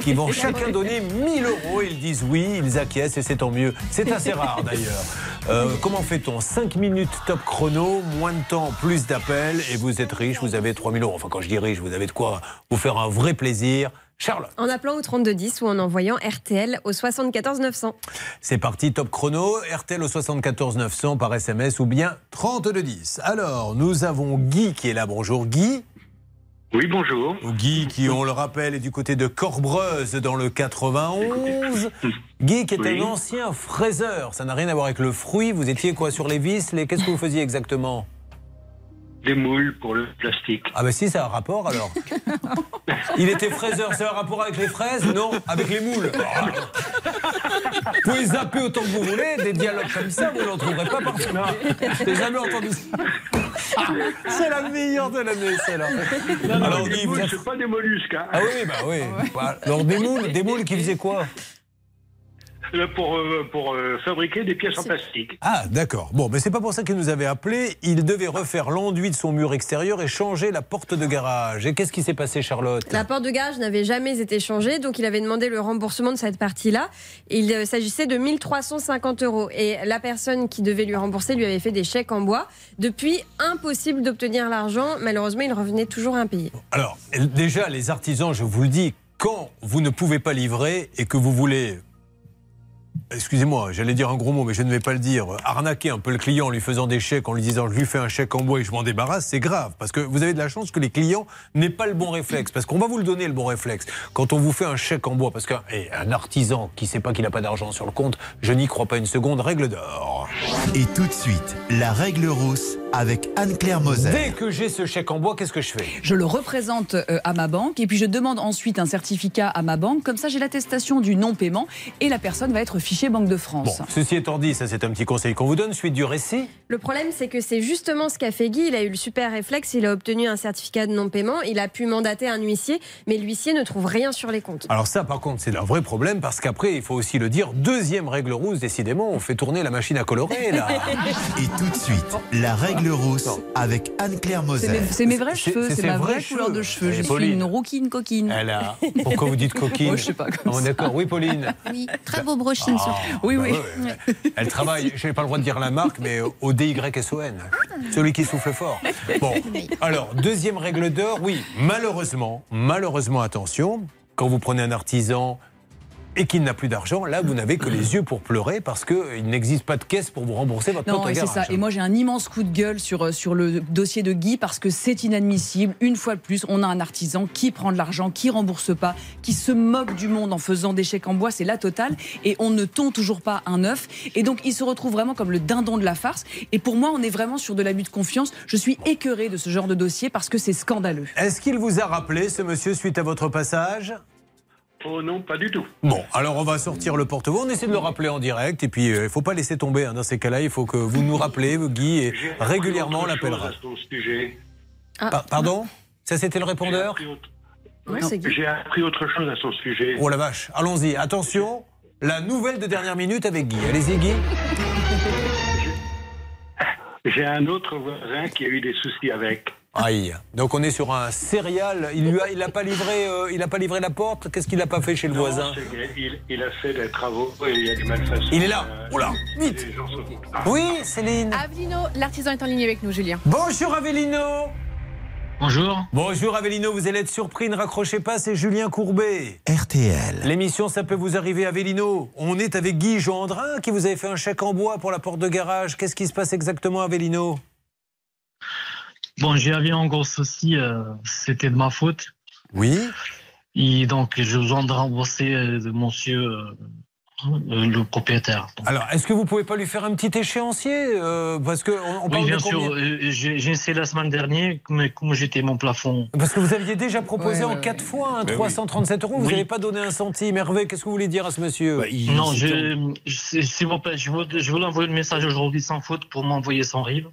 qui vont chacun donner 1000 euros. Ils disent oui, ils acquiescent et c'est tant mieux. C'est assez rare d'ailleurs. Euh, comment fait-on? 5 minutes top chrono, moins de temps, plus d'appels, et vous êtes riche, vous avez 3000 euros. Enfin, quand je dis riche, vous avez de quoi vous faire un vrai plaisir. Charles, En appelant au 3210 ou en envoyant RTL au 74 900. c'est parti, top chrono, RTL au 74 900 par SMS ou bien 3210. Alors, nous avons Guy qui est là. Bonjour Guy. Oui, bonjour. Guy, qui, on le rappelle, est du côté de Corbreuse dans le 91. Guy, qui est Oui. un ancien fraiseur. Ça n'a rien à voir avec le fruit. Vous étiez quoi sur les vis? Les... Qu'est-ce que vous faisiez exactement? Des moules pour le plastique. Ah, ben si, a un rapport alors. Il était fraiseur, a un rapport avec les fraises Non, avec les moules. Ah. Vous pouvez zapper autant que vous voulez, des dialogues comme ça, vous n'en trouverez pas partout. J'ai jamais entendu ça. C'est la meilleure de l'année, celle-là. Non, non, Alors, des moules, c'est pas des mollusques. Hein. Ah oui, bah oui. Bah, Alors des moules, des moules qui faisaient quoi? Pour, euh, pour euh, fabriquer des pièces en plastique. Ah d'accord. Bon, mais c'est pas pour ça qu'il nous avait appelé. Il devait refaire l'enduit de son mur extérieur et changer la porte de garage. Et qu'est-ce qui s'est passé, Charlotte? La porte de garage n'avait jamais été changée, donc il avait demandé le remboursement de cette partie-là. Il euh, s'agissait de 1350 euros. Et la personne qui devait lui rembourser lui avait fait des chèques en bois. Depuis, impossible d'obtenir l'argent. Malheureusement, il revenait toujours impayé. Alors déjà, les artisans, je vous le dis, quand vous ne pouvez pas livrer et que vous voulez Excusez-moi, j'allais dire un gros mot, mais je ne vais pas le dire. Arnaquer un peu le client en lui faisant des chèques, en lui disant je lui fais un chèque en bois et je m'en débarrasse, c'est grave. Parce que vous avez de la chance que les clients n'aient pas le bon réflexe. Parce qu'on va vous le donner, le bon réflexe. Quand on vous fait un chèque en bois, parce qu'un un artisan qui ne sait pas qu'il n'a pas d'argent sur le compte, je n'y crois pas une seconde, règle d'or. Et tout de suite, la règle rousse avec Anne-Claire Moser. Dès que j'ai ce chèque en bois, qu'est-ce que je fais? Je le représente euh, à ma banque et puis je demande ensuite un certificat à ma banque. Comme ça, j'ai l'attestation du non-paiement et la personne va être ceci étant dit, ça c'est un petit conseil qu'on vous donne, suite du récit. Le problème, c'est que c'est justement ce qu'a fait Guy. Il a eu le super réflexe, il a obtenu un certificat de non-paiement, il a pu mandater un huissier, mais l'huissier ne trouve rien sur les comptes. Alors ça, par contre, c'est un vrai problème parce qu'après, il faut aussi le dire, deuxième règle rousse, décidément, on fait tourner la machine à colorer là. Et tout de suite, la règle rousse avec Anne-Claire Moser. c'est mes vrais cheveux, c'est ma vraie couleur de cheveux. Et Je suis Pauline une rouquine coquine. Elle a... Pourquoi vous dites coquine Moi, je sais pas comme Ah, ça. D'accord, oui, Pauline. Oui, très beau brushing Ah. Oui, bah oui. ouais. Elle travaille, je n'ai pas le droit de dire la marque, mais au DYSON. Celui qui souffle fort. Bon, alors, deuxième règle d'or, oui, malheureusement, malheureusement, attention, quand vous prenez un artisan et qu'il n'a plus d'argent, là, vous n'avez que les yeux pour pleurer parce qu'il n'existe pas de caisse pour vous rembourser votre Non, c'est ça. Et moi, j'ai un immense coup de gueule sur, euh, sur le dossier de Guy parce que c'est inadmissible. Une fois de plus, on a un artisan qui prend de l'argent, qui rembourse pas, qui se moque du monde en faisant des chèques en bois. C'est la totale. Et on ne tond toujours pas un œuf. Et donc, il se retrouve vraiment comme le dindon de la farce. Et pour moi, on est vraiment sur de l'abus de confiance. Je suis écœurée de ce genre de dossier parce que c'est scandaleux. Est-ce qu'il vous a rappelé, ce monsieur, suite à votre passage? Oh non, pas du tout. Bon, alors on va sortir le porte-voix. On essaie de le rappeler en direct. Et puis, euh, il ne faut pas laisser tomber. hein. Dans ces cas-là, il faut que vous nous rappelez, Guy, et régulièrement on l'appellera. chose à son sujet. Pa- Pardon Ça, c'était le répondeur J'ai appris autre- Ouais. J'ai appris autre chose à son sujet. Oh la vache, allons-y. Attention, la nouvelle de dernière minute avec Guy. Allez-y, Guy. J'ai un autre voisin qui a eu des soucis avec. Aïe. Donc on est sur un céréal. Il lui a, il a pas livré, euh, il a pas livré la porte. Qu'est-ce qu'il a pas fait chez le Non, voisin il, il a fait des travaux et il y a des malfaçons. Il est là. Euh, Oula, vite. Ah. Oui, Céline. Avelino, l'artisan est en ligne avec nous, Julien. Bonjour Avellino. Bonjour. Bonjour Avellino, vous allez être surpris, ne raccrochez pas, c'est Julien Courbet. RTL. L'émission Ça peut vous arriver Avellino. On est avec Guy Gendrin qui vous avait fait un chèque en bois pour la porte de garage. Qu'est-ce qui se passe exactement Avellino? Bon, j'ai eu un gros souci, euh, c'était de ma faute. Oui. Et donc, je besoin de rembourser euh, de monsieur euh, euh, le propriétaire. Alors, est-ce que vous pouvez pas lui faire un petit échéancier euh, Parce que on, on Oui, parle bien de sûr, combien euh, j'ai j'ai essayé la semaine dernière, mais comme j'étais mon plafond. Parce que vous aviez déjà proposé Ouais, en ouais, quatre ouais. fois un oui. 337 euros, vous Oui. n'avez pas donné un centime. Hervé, qu'est-ce que vous voulez dire à ce monsieur? Bah, non, je, je- s'il vous plaît, je je voulais envoyer le message aujourd'hui sans faute pour m'envoyer son rive.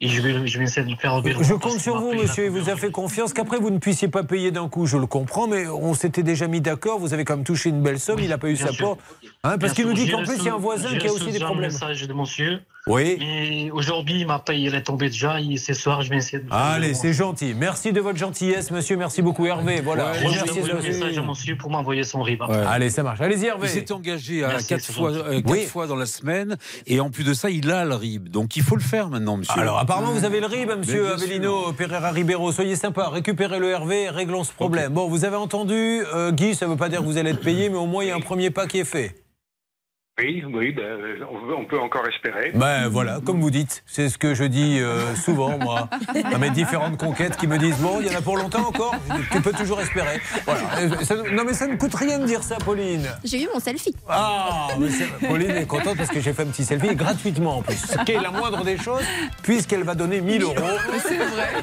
Et je vais, je vais essayer de le faire revenir. Je compte sur vous, monsieur. Il vous a fait confiance. Qu'après, vous ne puissiez pas payer d'un coup, je le comprends, mais on s'était déjà mis d'accord. Vous avez quand même touché une belle somme. Il n'a pas eu sa sûr. porte. Hein, parce qu'il nous dit qu'en plus, il y a un voisin qui a aussi des problèmes. un message de monsieur. Oui. Et aujourd'hui, ma paye, elle est tombée déjà. Et ce soir, je vais essayer de. Allez, c'est gentil. Merci de votre gentillesse, monsieur. Merci beaucoup, Hervé. Voilà. Ouais, un ce- message à monsieur pour m'envoyer son rive. Allez, ça marche. Allez-y, Hervé. Il s'est engagé à Merci, quatre, c'est fois, gentil. euh, quatre Oui. fois dans la semaine et en plus de ça, il a le RIB. Donc il faut le faire maintenant, monsieur. Alors, apparemment, vous avez le RIB, monsieur Avellino Pereira Ribeiro. Soyez sympa, récupérez le Hervé, réglons ce problème. Bon, vous avez entendu, euh, Guy, ça ne veut pas dire que vous allez être payé, mais au moins, il y a un premier pas qui est fait. Oui, oui, ben, on, peut encore espérer. Ben voilà, comme vous dites, c'est ce que je dis euh, souvent, moi, à mes différentes conquêtes qui me disent Bon, il y en a pour longtemps encore Tu peux toujours espérer. Voilà. Et ça- non, mais ça ne coûte rien de dire ça, Pauline. J'ai eu mon selfie. Ah, mais Pauline est contente parce que j'ai fait un petit selfie gratuitement en plus. Ce qui est la moindre des choses, puisqu'elle va donner 1000 euros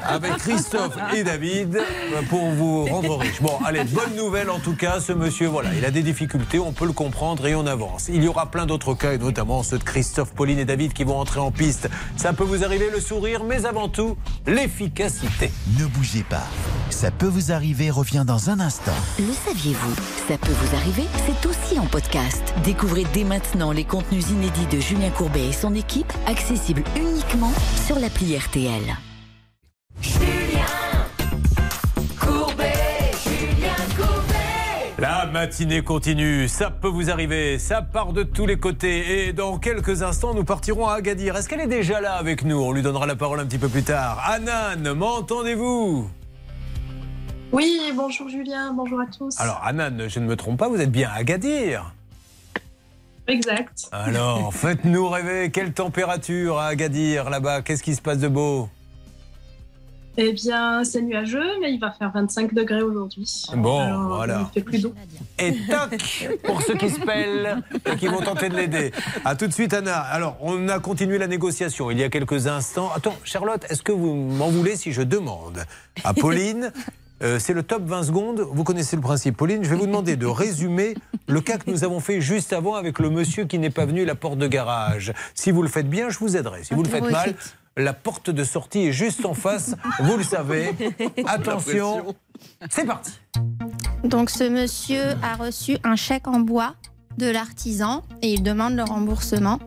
avec Christophe et David pour vous rendre riche. Bon, allez, bonne nouvelle en tout cas, ce monsieur, voilà, il a des difficultés, on peut le comprendre et on avance. Il y aura plein d'autres cas, et notamment ceux de Christophe, Pauline et David qui vont entrer en piste. Ça peut vous arriver le sourire, mais avant tout, l'efficacité. Ne bougez pas. Ça peut vous arriver revient dans un instant. Le saviez-vous? Ça peut vous arriver, c'est aussi en podcast. Découvrez dès maintenant les contenus inédits de Julien Courbet et son équipe, accessibles uniquement sur l'appli RTL. La matinée continue, ça peut vous arriver, ça part de tous les côtés. Et dans quelques instants nous partirons à Agadir. Est-ce qu'elle est déjà là avec nous? On lui donnera la parole un petit peu plus tard. Anan, m'entendez-vous? Oui, bonjour Julien, bonjour à tous. Alors Anan, je ne me trompe pas, vous êtes bien à Agadir. Exact. Alors, faites-nous rêver, quelle température à Agadir là-bas? Qu'est-ce qui se passe de beau? Eh bien, c'est nuageux, mais il va faire 25 degrés aujourd'hui. Bon, Alors, voilà. Il fait plus d'eau. Et toc pour ceux qui se pèlent et qui vont tenter de l'aider. A tout de suite, Anna. Alors, on a continué la négociation il y a quelques instants. Attends, Charlotte, est-ce que vous m'en voulez si je demande à Pauline? Euh, c'est le top 20 secondes. Vous connaissez le principe, Pauline. Je vais vous demander de résumer le cas que nous avons fait juste avant avec le monsieur qui n'est pas venu à la porte de garage. Si vous le faites bien, je vous aiderai. Si vous le faites mal, la porte de sortie est juste en face. Vous le savez. Attention, c'est parti. Donc ce monsieur a reçu un chèque en bois de l'artisan et il demande le remboursement.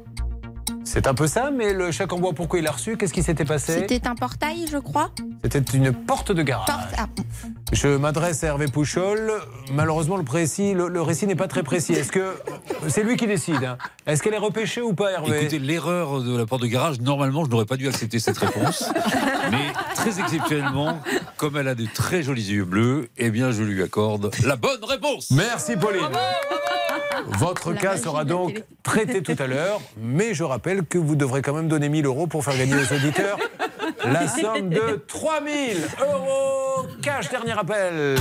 C'est un peu ça, mais le chèque en bois, pourquoi il l'a reçu? Qu'est-ce qui s'était passé? C'était un portail, je crois. C'était une porte de garage. Porte- ah, Je m'adresse à Hervé Pouchol. Malheureusement, le, précis, le, le récit n'est pas très précis. Est-ce que c'est lui qui décide hein Est-ce qu'elle est repêchée ou pas, Hervé? Écoutez, l'erreur de la porte de garage, normalement, je n'aurais pas dû accepter cette réponse. Mais très exceptionnellement, comme elle a de très jolis yeux bleus, eh bien, je lui accorde la bonne réponse. Merci, Pauline. Votre cas sera donc traité tout à l'heure, mais je rappelle que vous devrez quand même donner 1000 euros pour faire gagner aux auditeurs la somme de 3000 euros. Cash, dernier appel.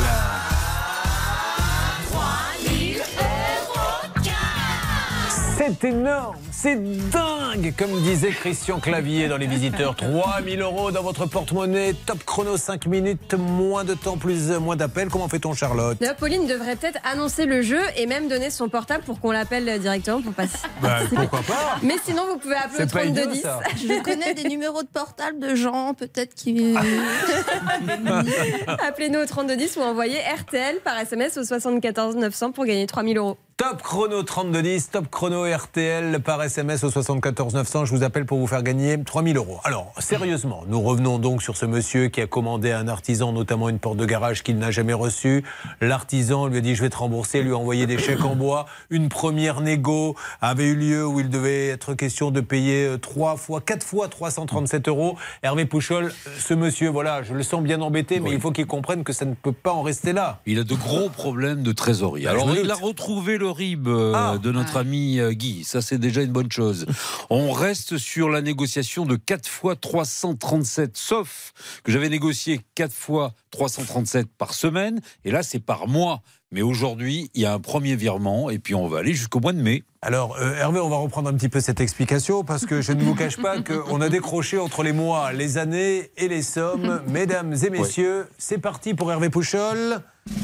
C'est énorme, c'est dingue, comme disait Christian Clavier dans Les Visiteurs. 3000 euros dans votre porte-monnaie, top chrono 5 minutes, moins de temps, plus moins d'appels. Comment fait-on, Charlotte Pauline devrait peut-être annoncer le jeu et même donner son portable pour qu'on l'appelle directement pour passer. Bah, Pourquoi pas Mais sinon, vous pouvez appeler au C'est pas idiot, 3210. ça. Je connais des numéros de portable de gens, peut-être qui. Appelez-nous au 3210 ou envoyez RTL par SMS au 74 900 pour gagner 3000 euros. Top chrono 3210, top chrono RTL par SMS au 74 900. Je vous appelle pour vous faire gagner 3000 euros. Alors, sérieusement, nous revenons donc sur ce monsieur qui a commandé à un artisan, notamment une porte de garage qu'il n'a jamais reçue. L'artisan lui a dit Je vais te rembourser, lui a envoyé des chèques en bois. Une première négo avait eu lieu où il devait être question de payer 3 fois, 4 fois 337 euros. Hervé Pouchol, euh, ce monsieur, voilà, je le sens bien embêté, mais il faut qu'il comprenne que ça ne peut pas en rester là. Il a de gros problèmes de trésorerie. Bah, Alors, il a retrouvé le RIB euh, Ah. de notre ami euh, Guy. Ça, c'est déjà une bonne chose. On reste sur la négociation de 4 fois 337, sauf que j'avais négocié 4 fois 337 par semaine, et là, c'est par mois. Mais aujourd'hui, il y a un premier virement, et puis on va aller jusqu'au mois de mai. Alors, euh, Hervé, on va reprendre un petit peu cette explication parce que je ne vous cache pas qu'on a décroché entre les mois, les années et les sommes. Mesdames et messieurs, c'est parti pour Hervé Pouchol.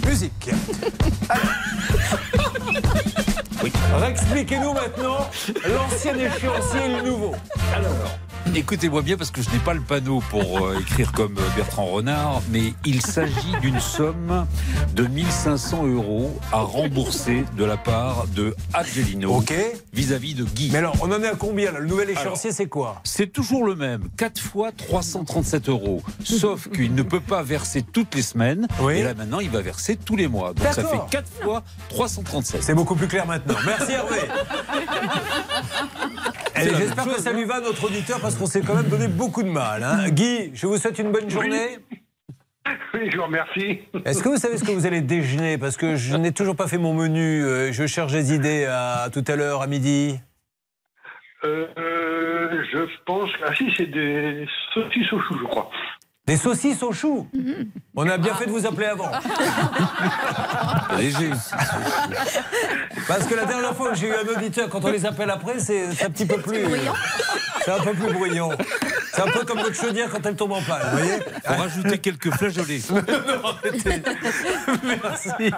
Musique. Alors, expliquez-nous maintenant l'ancien échéancier et le nouveau. Alors, écoutez-moi bien parce que je n'ai pas le panneau pour euh, écrire comme euh, Bertrand Renard, mais il s'agit d'une somme de 1500 euros à rembourser de la part de Angelino Ok. vis-à-vis de Guy. Mais alors, on en est à combien là? Le nouvel échéancier, c'est quoi? C'est toujours le même, 4 fois 337 euros. Sauf qu'il ne peut pas verser toutes les semaines. Et là maintenant, il va verser tous les mois. Donc ça fait D'accord. 4 fois 337. C'est beaucoup plus clair maintenant. Merci Hervé. J'espère que ça lui va notre auditeur parce qu'on s'est quand même donné beaucoup de mal. hein. Guy, je vous souhaite une bonne journée. Oui, je vous remercie. Est-ce que vous savez ce que vous allez déjeuner? Parce que je n'ai toujours pas fait mon menu. euh, Je cherche des idées à tout à l'heure, à midi. Euh, euh, je pense que ah, si, c'est des saucisses au chou, je crois. Des saucisses au chou On a bien fait de vous appeler avant. Léger. Parce que la dernière fois que j'ai eu un auditeur, quand on les appelle après, c'est c'est un petit peu plus. C'est un peu plus bruyant. C'est un peu comme votre chaudière quand elle tombe en panne, vous voyez Faut rajouter quelques flageolets. Merci.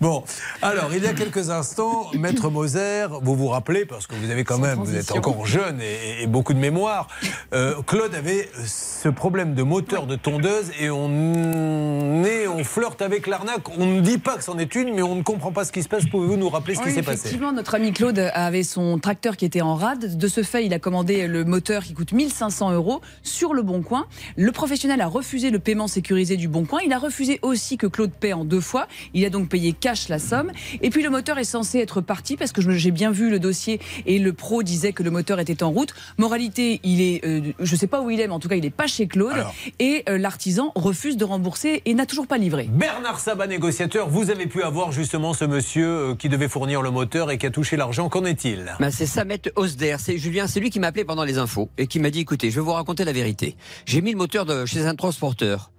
Bon, alors, il y a quelques instants, Maître Moser, vous vous rappelez, parce que vous avez quand même, vous êtes encore jeune et, et beaucoup de mémoire, euh, Claude avait ce problème de moteur de tondeuse et on est, on flirte avec l'arnaque. On ne dit pas que c'en est une, mais on ne comprend pas ce qui se passe. Pouvez-vous nous rappeler ce qui s'est passé Effectivement, notre ami Claude avait son tracteur qui était en rade. De ce fait, il a commandé le moteur qui coûte 1500 euros sur le Bon Coin. Le professionnel a refusé le paiement sécurisé du Bon Coin. Il a refusé aussi que Claude paie en deux fois. Il a donc payé cash la somme. Et puis le moteur est censé être parti parce que j'ai bien vu le dossier et le pro disait que le moteur était en route. Moralité, il est, euh, je sais pas où il est, mais en tout cas, il est pas chez Claude. Et euh, l'artisan refuse de rembourser et n'a toujours pas livré. Bernard Sabat, négociateur, vous avez pu avoir justement ce monsieur euh, qui devait fournir le moteur et qui a touché l'argent. Qu'en est-il? Bah, c'est Samet Osder, c'est Julien, c'est lui qui m'a appelé pendant les infos et qui m'a dit écoutez, je vais vous raconter la vérité. J'ai mis le moteur de, chez un transporteur.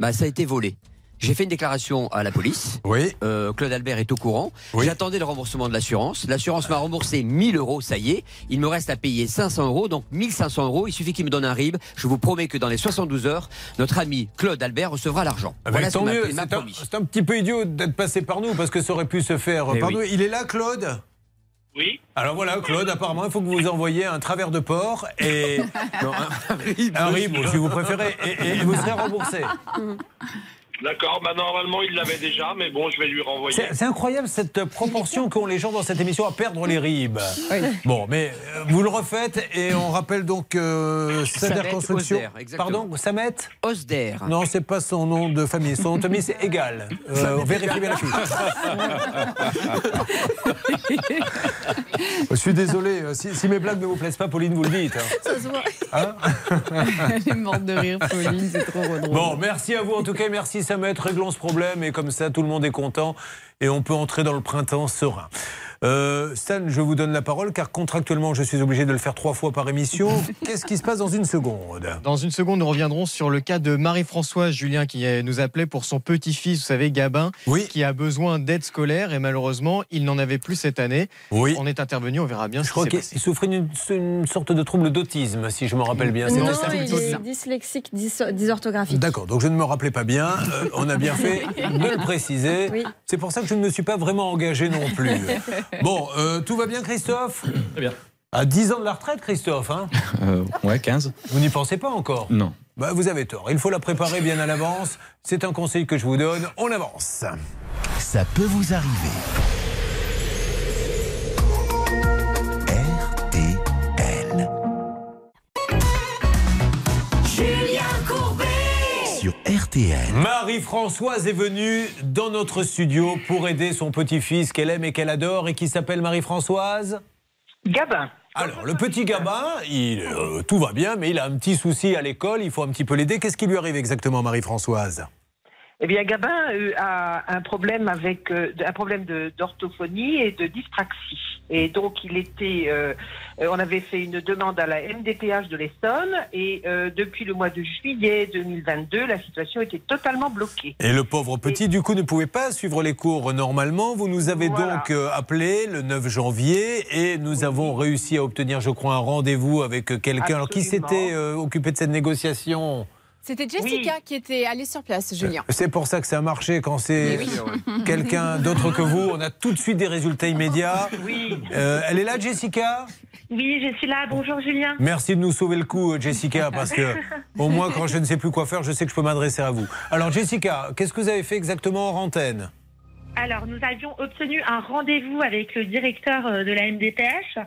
Bah, ça a été volé. J'ai fait une déclaration à la police. Oui. Euh, Claude Albert est au courant. J'attendais le remboursement de l'assurance. L'assurance m'a remboursé 1000 euros, ça y est. Il me reste à payer 500 euros, donc 1500 euros. Il suffit qu'il me donne un RIB. Je vous promets que dans les 72 heures, notre ami Claude Albert recevra l'argent. Ah ben, Voilà ce m'a m'a c'est un, petit peu idiot d'être passé par nous parce que ça aurait pu se faire Eh par oui. nous. Il est là, Claude? Oui. Alors voilà, Claude, apparemment, il faut que vous envoyiez un travers de porc et. un rib, si vous préférez, et, et vous serez remboursé. D'accord, bah normalement il l'avait déjà, mais bon, je vais lui renvoyer. C'est incroyable cette proportion qu'ont les gens dans cette émission à perdre les ribs. Bon, mais euh, vous le refaites et on rappelle donc euh, Sader Samet Construction. Osder, exactement. Pardon, Samet Osder. Non, c'est pas son nom de famille. Son nom de famille, c'est égal. Euh, vérifiez bien la fiche. Je suis désolé. euh, Si, si mes blagues ne vous plaisent pas, Pauline, vous le dites. hein. Ça se voit. Hein Elle est morte de rire, Pauline, c'est trop drôle. Bon, merci à vous en tout cas, merci Samet, réglons ce problème et comme ça tout le monde est content et on peut entrer dans le printemps serein. Euh, Stan, je vous donne la parole car contractuellement je suis obligé de le faire trois fois par émission. Qu'est-ce qui se passe dans une seconde? Dans une seconde, nous reviendrons sur le cas de Marie-Françoise Julien qui nous appelait pour son petit-fils, vous savez, Gabin, qui a besoin d'aide scolaire et malheureusement, il n'en avait plus cette année. Oui. On est intervenu, on verra bien Je ce crois qui s'est qu'il souffrait d'une une sorte de trouble d'autisme, si je me rappelle bien. Non, ça il est dyslexique, dys- dysorthographique. D'accord, donc je ne me rappelais pas bien. Euh, on a bien fait de le préciser. C'est pour ça que je ne me suis pas vraiment engagé non plus. Bon, euh, tout va bien, Christophe Très bien. À 10 ans de la retraite, Christophe hein Euh, ouais, 15. Vous n'y pensez pas encore Non. Bah, vous avez tort. Il faut la préparer bien à l'avance. C'est un conseil que je vous donne. On avance. Ça peut vous arriver. RTL. Marie-Françoise est venue dans notre studio pour aider son petit-fils qu'elle aime et qu'elle adore et qui s'appelle Marie-Françoise Gabin. Alors, le petit Gabin, il, euh, tout va bien, mais il a un petit souci à l'école, il faut un petit peu l'aider. Qu'est-ce qui lui arrive exactement, Marie-Françoise? Eh bien, Gabin a un problème avec euh, un problème d'orthophonie et de dyspraxie. Et donc, il était, euh, euh, on avait fait une demande à la MDPH de l'Essonne et euh, depuis le mois de juillet 2022, la situation était totalement bloquée. Et le pauvre petit, du coup, ne pouvait pas suivre les cours normalement. Vous nous avez Voilà. donc appelé le 9 janvier et nous avons réussi à obtenir, je crois, un rendez-vous avec quelqu'un. Alors, qui s'était euh, occupé de cette négociation C'était Jessica qui était allée sur place, Julien. C'est pour ça que ça a marché quand c'est oui. quelqu'un d'autre que vous. On a tout de suite des résultats immédiats. Oui. Euh, elle est là, Jessica? Oui, je suis là. Bonjour Julien. Merci de nous sauver le coup, euh, Jessica, parce que au moins quand je ne sais plus quoi faire, je sais que je peux m'adresser à vous. Alors, Jessica, qu'est-ce que vous avez fait exactement en antenne? Alors, nous avions obtenu un rendez-vous avec le directeur euh, de la MDPH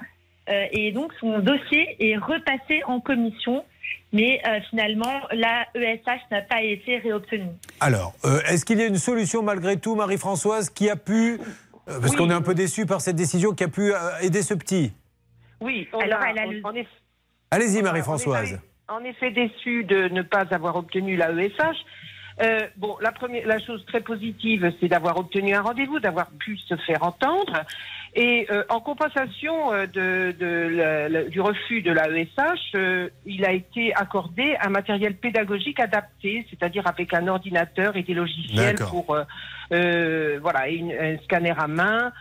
euh, et donc son dossier est repassé en commission. Mais euh, finalement, la ESH n'a pas été réobtenue. Alors, euh, est-ce qu'il y a une solution malgré tout, Marie-Françoise, qui a pu, euh, parce Oui. qu'on est un peu déçu par cette décision, qui a pu euh, aider ce petit Oui, on Alors, a- elle a le- on est- Allez-y, Marie-Françoise. En effet, déçu de ne pas avoir obtenu la ESH. Euh, bon, la, première, la chose très positive, c'est d'avoir obtenu un rendez-vous, d'avoir pu se faire entendre. Et euh, en compensation euh, de, de la- la- du refus de la ESH, euh, il a été accordé un matériel pédagogique adapté, c'est-à-dire avec un ordinateur et des logiciels pour euh, euh, voilà, une- un scanner à main.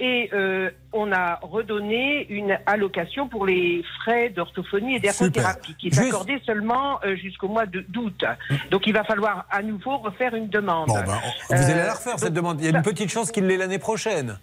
Et euh, on a redonné une allocation pour les frais d'orthophonie et d'ergothérapie qui est Juste- accordée seulement jusqu'au mois d'août. Donc il va falloir à nouveau refaire une demande. Bon, ben, vous allez la refaire, cette demande. Il y a une petite chance qu'il l'ait l'année prochaine.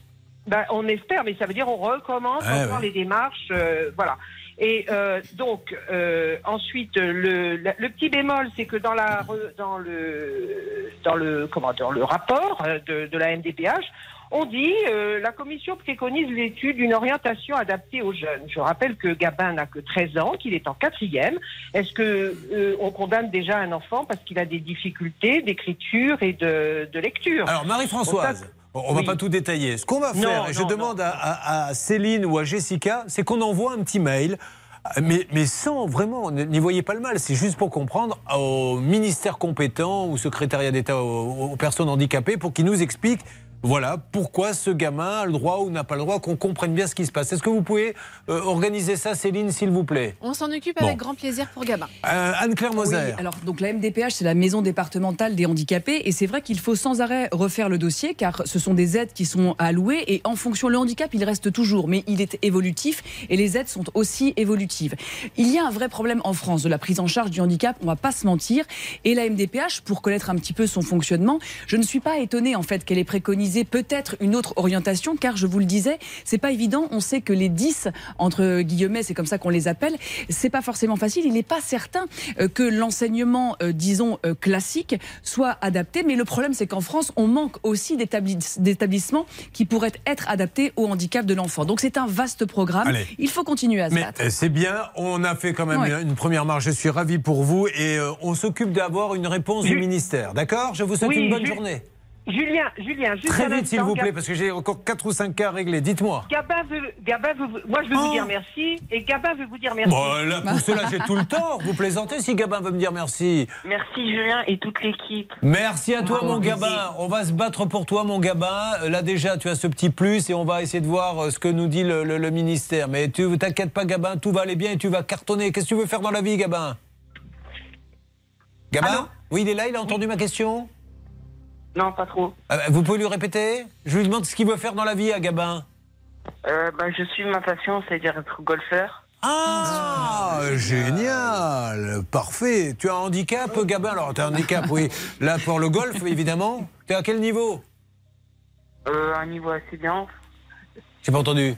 Ben, on espère, mais ça veut dire on recommence encore ouais. les démarches, euh, voilà. Et euh, donc euh, ensuite le, le, le petit bémol, c'est que dans la dans le dans le comment dans le rapport euh, de, de la MDPH, on dit euh, la commission préconise l'étude d'une orientation adaptée aux jeunes. Je rappelle que Gabin n'a que 13 ans, qu'il est en quatrième. Est-ce que euh, on condamne déjà un enfant parce qu'il a des difficultés d'écriture et de, de lecture? Alors, Marie-Françoise. On va Oui. pas tout détailler. Ce qu'on va Non, faire, et je non, demande à, à- à Céline ou à Jessica, c'est qu'on envoie un petit mail, mais, mais sans vraiment, n'y voyez pas le mal, c'est juste pour comprendre au ministère compétent ou secrétariat d'État aux, aux personnes handicapées pour qu'ils nous expliquent. Voilà pourquoi ce gamin a le droit ou n'a pas le droit, qu'on comprenne bien ce qui se passe. Est-ce que vous pouvez euh, organiser ça, Céline, s'il vous plaît? On s'en occupe Bon. avec grand plaisir pour Gabin. Euh, Anne-Claire Moser. Oui, alors donc la MDPH, c'est la maison départementale des handicapés, et c'est vrai qu'il faut sans arrêt refaire le dossier, car ce sont des aides qui sont allouées, et en fonction le handicap, il reste toujours, mais il est évolutif, et les aides sont aussi évolutives. Il y a un vrai problème en France de la prise en charge du handicap, on va pas se mentir, et la MDPH, pour connaître un petit peu son fonctionnement, je ne suis pas étonnée en fait qu'elle ait préconisé peut-être une autre orientation, car je vous le disais, c'est pas évident. On sait que les 10 entre guillemets, c'est comme ça qu'on les appelle, c'est pas forcément facile. Il n'est pas certain euh, que l'enseignement, euh, disons euh, classique, soit adapté. Mais le problème, c'est qu'en France, on manque aussi d'établis- d'établissements qui pourraient être adaptés au handicap de l'enfant. Donc c'est un vaste programme. Allez. Il faut continuer à se Mais battre. c'est bien, on a fait quand même Ouais. une première marche. Je suis ravi pour vous et on s'occupe d'avoir une réponse du ministère. D'accord? Je vous souhaite Oui, une bonne journée. Julien, Julien, juste Très vite, s'il vous plaît, parce que j'ai encore 4 ou 5 cas à régler. Dites-moi. Gabin veut, Gabin veut- moi je veux Oh. vous dire merci et Gabin veut vous dire merci. Bon, là, pour cela, j'ai tout le temps. Vous plaisantez si Gabin veut me dire merci. Merci Julien et toute l'équipe. Merci à toi, Oh, mon. Gabin. On va se battre pour toi, mon Gabin. Euh, Là, déjà, tu as ce petit plus et on va essayer de voir euh, ce que nous dit le, le- le ministère. Mais tu t'inquiète pas, Gabin, tout va aller bien et tu vas cartonner. Qu'est-ce que tu veux faire dans la vie, Gabin? Gabin? Oui, il est là, il a entendu ma question? Non, pas trop. Euh, Vous pouvez lui répéter? Je lui demande ce qu'il veut faire dans la vie à Gabin. Euh, bah, je suis ma passion, c'est-à-dire être golfeur. Ah, génial, parfait. Tu as un handicap, Gabin? Alors, tu as un handicap, oui. Là, pour le golf, évidemment. Tu es à quel niveau? Euh, un niveau assez bien. J'ai pas entendu.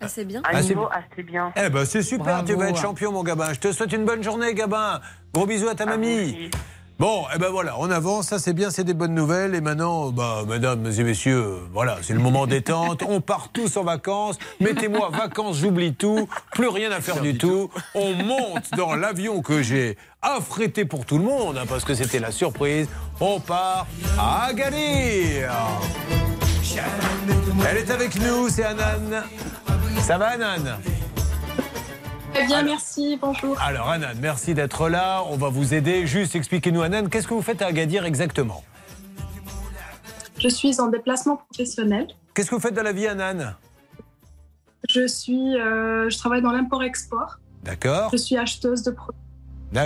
Assez bien. Un Ah, niveau assez bien. Eh ben, c'est super, Bravo. tu vas être champion, mon Gabin. Je te souhaite une bonne journée, Gabin. Gros bisous à ta mamie. Bon, et ben voilà, on avance, ça c'est bien, c'est des bonnes nouvelles. Et maintenant, bah, mesdames et messieurs, voilà, c'est le moment détente. On part tous en vacances. Mettez-moi vacances, j'oublie tout. Plus rien à faire du tout. On monte dans l'avion que j'ai affrété pour tout le monde, hein, parce que c'était la surprise. On part à Agadir. Elle est avec nous, c'est Anan. Ça va, Anan? Très bien, merci, bonjour. Alors, Anan, merci d'être là. On va vous aider. Juste expliquez-nous, Anan, qu'est-ce que vous faites à Agadir exactement? Je suis en déplacement professionnel. Qu'est-ce que vous faites dans la vie, Anan? Je suis, euh, je travaille dans l'import-export. D'accord. Je suis acheteuse de produits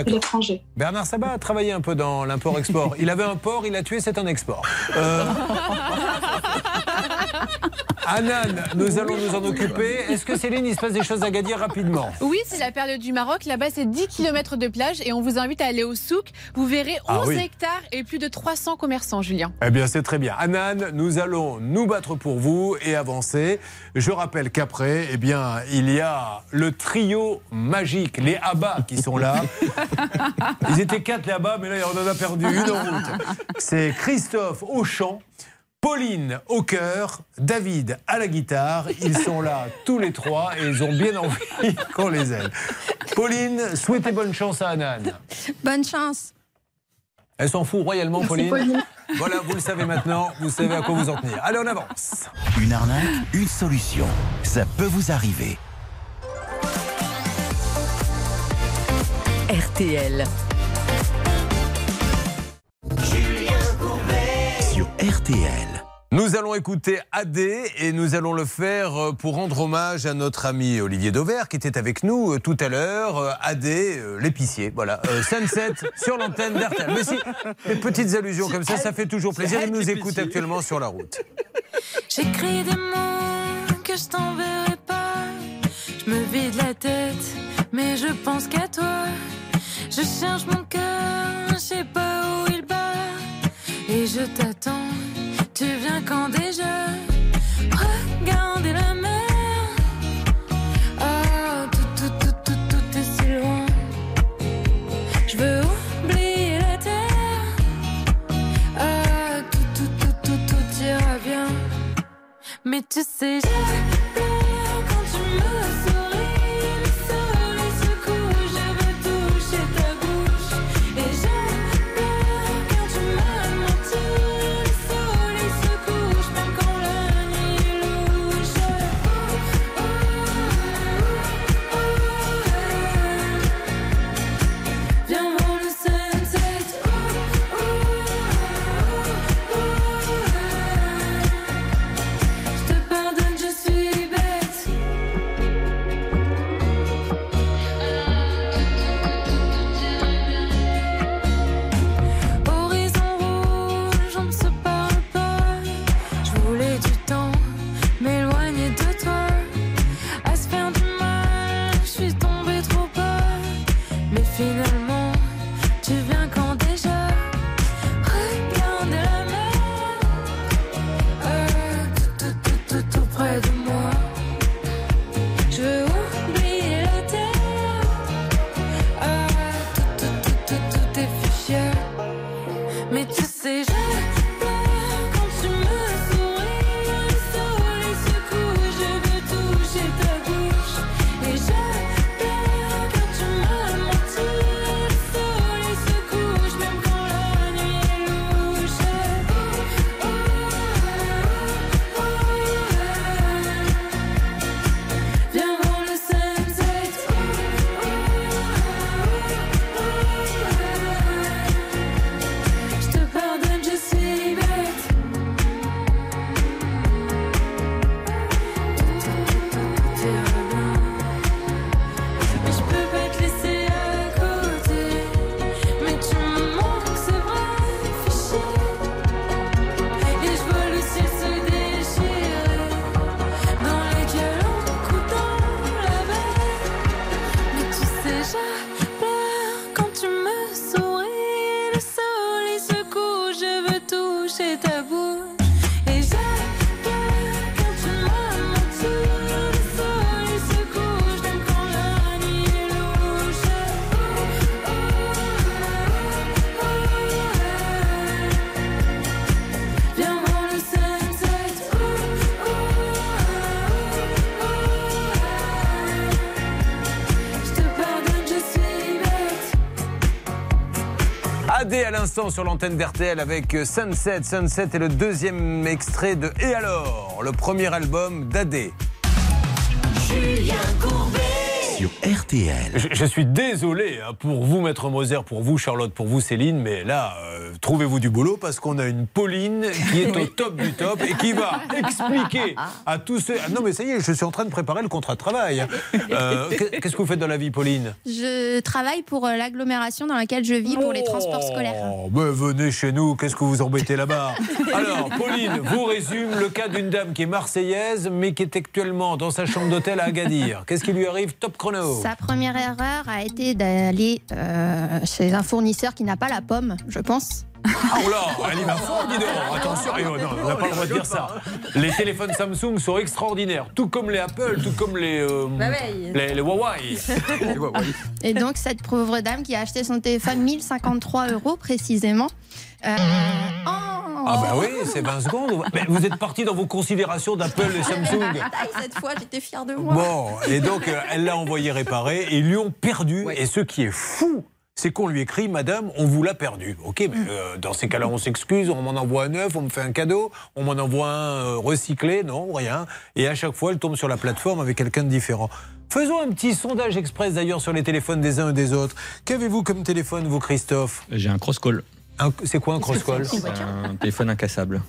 l'étranger. Bernard Sabat a travaillé un peu dans l'import-export. Il avait un port, il a tué, c'est un export. Euh, Anan, nous allons nous en occuper. Est-ce que Céline, il se passe des choses à Agadir rapidement? Oui, c'est la période du Maroc. Là-bas, c'est 10 km de plage et on vous invite à aller au souk. Vous verrez 11 Ah oui. hectares et plus de 300 commerçants, Julien. Eh bien, c'est très bien. Anan, nous allons nous battre pour vous et avancer. Je rappelle qu'après, eh bien, il y a le trio magique, les Abba qui sont là. Ils étaient quatre Abba, mais là, on en a perdu une en route. C'est Christophe au chant. Pauline au cœur, David à la guitare, ils sont là tous les trois et ils ont bien envie qu'on les aide. Pauline, souhaitez bonne chance à Anan. Bonne chance. Elle s'en fout royalement, Pauline. Pauline. Voilà, vous le savez maintenant, vous savez à quoi vous en tenir. Allez, on avance. Une arnaque, une solution. Ça peut vous arriver. RTL. RTL. Nous allons écouter AD et nous allons le faire euh, pour rendre hommage à notre ami Olivier Dauvert qui était avec nous euh, tout à l'heure. Euh, AD, l'épicier, voilà. Euh, Sunset sur l'antenne d'RTL. Mais si, des petites allusions comme ça, ça fait toujours plaisir. Il nous écoute actuellement sur la route. J'écris des mots que je t'enverrai pas. Je me vide la tête, mais je pense qu'à toi. Je cherche mon cœur, je sais pas où je t'attends, tu viens quand déjà? Regardez la mer. Ah, tout, tout, tout, tout, tout est si loin. Je veux oublier la terre. Ah, tout, tout, tout, tout, tout ira bien. Mais tu sais, j'ai l'instant sur l'antenne d'RTL avec euh, Sunset. Sunset est le deuxième extrait de Et alors? Le premier album Dadé. Julien Courbet sur RTL. Je, je suis désolé hein, pour vous, Maître Moser, pour vous, Charlotte, pour vous, Céline, mais là, euh, trouvez-vous du boulot parce qu'on a une Pauline qui est au top du top et qui va expliquer à tous ceux. Ah non, mais ça y est, je suis en train de préparer le contrat de travail. Euh, Qu'est-ce que vous faites dans la vie, Pauline? Je travaille pour euh, l'agglomération dans laquelle je vis pour les transports scolaires. Oh, mais venez chez nous, qu'est-ce que vous embêtez là-bas? Alors, Pauline, vous résume le cas d'une dame qui est marseillaise, mais qui est actuellement dans sa chambre d'hôtel à Agadir. Qu'est-ce qui lui arrive? Top chrono. Sa première erreur a été d'aller euh, chez un fournisseur qui n'a pas la pomme, je pense. Oh là, elle y va fort, dis donc. Attention, oh, non, on n'a pas le droit de dire ça. Les téléphones Samsung sont extraordinaires, tout comme les Apple, tout comme les, euh, Huawei. les, les Huawei. Les Huawei. Et donc, cette pauvre dame qui a acheté son téléphone 1053 euros précisément. euh, Ah bah oui, c'est 20 secondes. Mais vous êtes parti dans vos considérations d'Apple et Samsung. Cette fois, j'étais fière de moi. Bon, et donc euh, elle l'a envoyé réparer et ils lui ont perdu. Et ce qui est fou, c'est qu'on lui écrit Madame, on vous l'a perdu. Ok, mais euh, dans ces cas-là, on s'excuse, on m'en envoie un neuf, on me fait un cadeau, on m'en envoie un euh, recyclé, non, rien. Et à chaque fois, elle tombe sur la plateforme avec quelqu'un de différent. Faisons un petit sondage express d'ailleurs sur les téléphones des uns et des autres. Qu'avez-vous comme téléphone, vous, Christophe? J'ai un cross-call. C'est quoi un cross-call? Un téléphone incassable.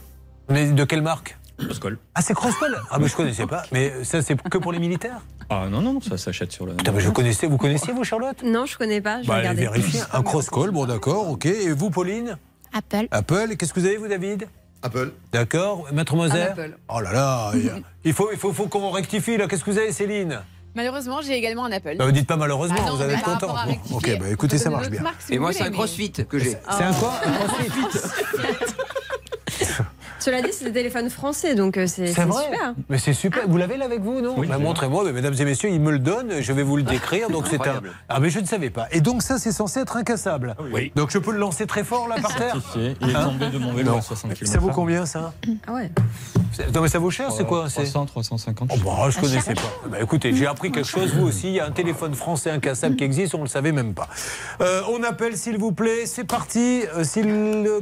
Mais de quelle marque? Cross-call. Ah, c'est cross-call Ah, mais je connaissais pas. Mais ça, c'est que pour les militaires Ah non, non, ça s'achète sur le. Putain, mais je connaissais, vous connaissiez, vous, Charlotte Non, je connais pas. Je Bah, vais vérifier. Un cross-call, bon, d'accord, ok. Et vous, Pauline Apple. Apple. Et qu'est-ce que vous avez, vous, David Apple. D'accord. Maître Moser Apple. Oh là là, il y a- il faut, il faut, faut qu'on rectifie, là. Qu'est-ce que vous avez, Céline Malheureusement, j'ai également un Apple. Bah, Vous dites pas malheureusement, Ah non, vous allez être content. Ok, bah écoutez, ça marche bien. si Et moi, c'est un crossfit que j'ai. C'est un quoi Un crossfit Cela dit, c'est des téléphones français, donc euh, c'est C'est c'est vrai super. Mais c'est super. Vous l'avez là avec vous, non Oui, Bah. Montrez-moi, mais mesdames et messieurs, il me le donne, je vais vous le décrire. Donc c'est un. Ah, mais je ne savais pas. Et donc ça, c'est censé être incassable. Oui. Donc je peux le lancer très fort là par terre. Il est Hein tombé de mon vélo Non. à 60 km. Ça vaut combien ça Ah ouais. Non mais ça vaut cher, c'est quoi c'est 300, 350. Oh, bah, je connaissais pas. Bah, écoutez, j'ai appris quelque chose, vous aussi. Il y a un téléphone français incassable qui existe, on ne le savait même pas. Euh, on appelle, s'il vous plaît. C'est parti. Euh, s'il-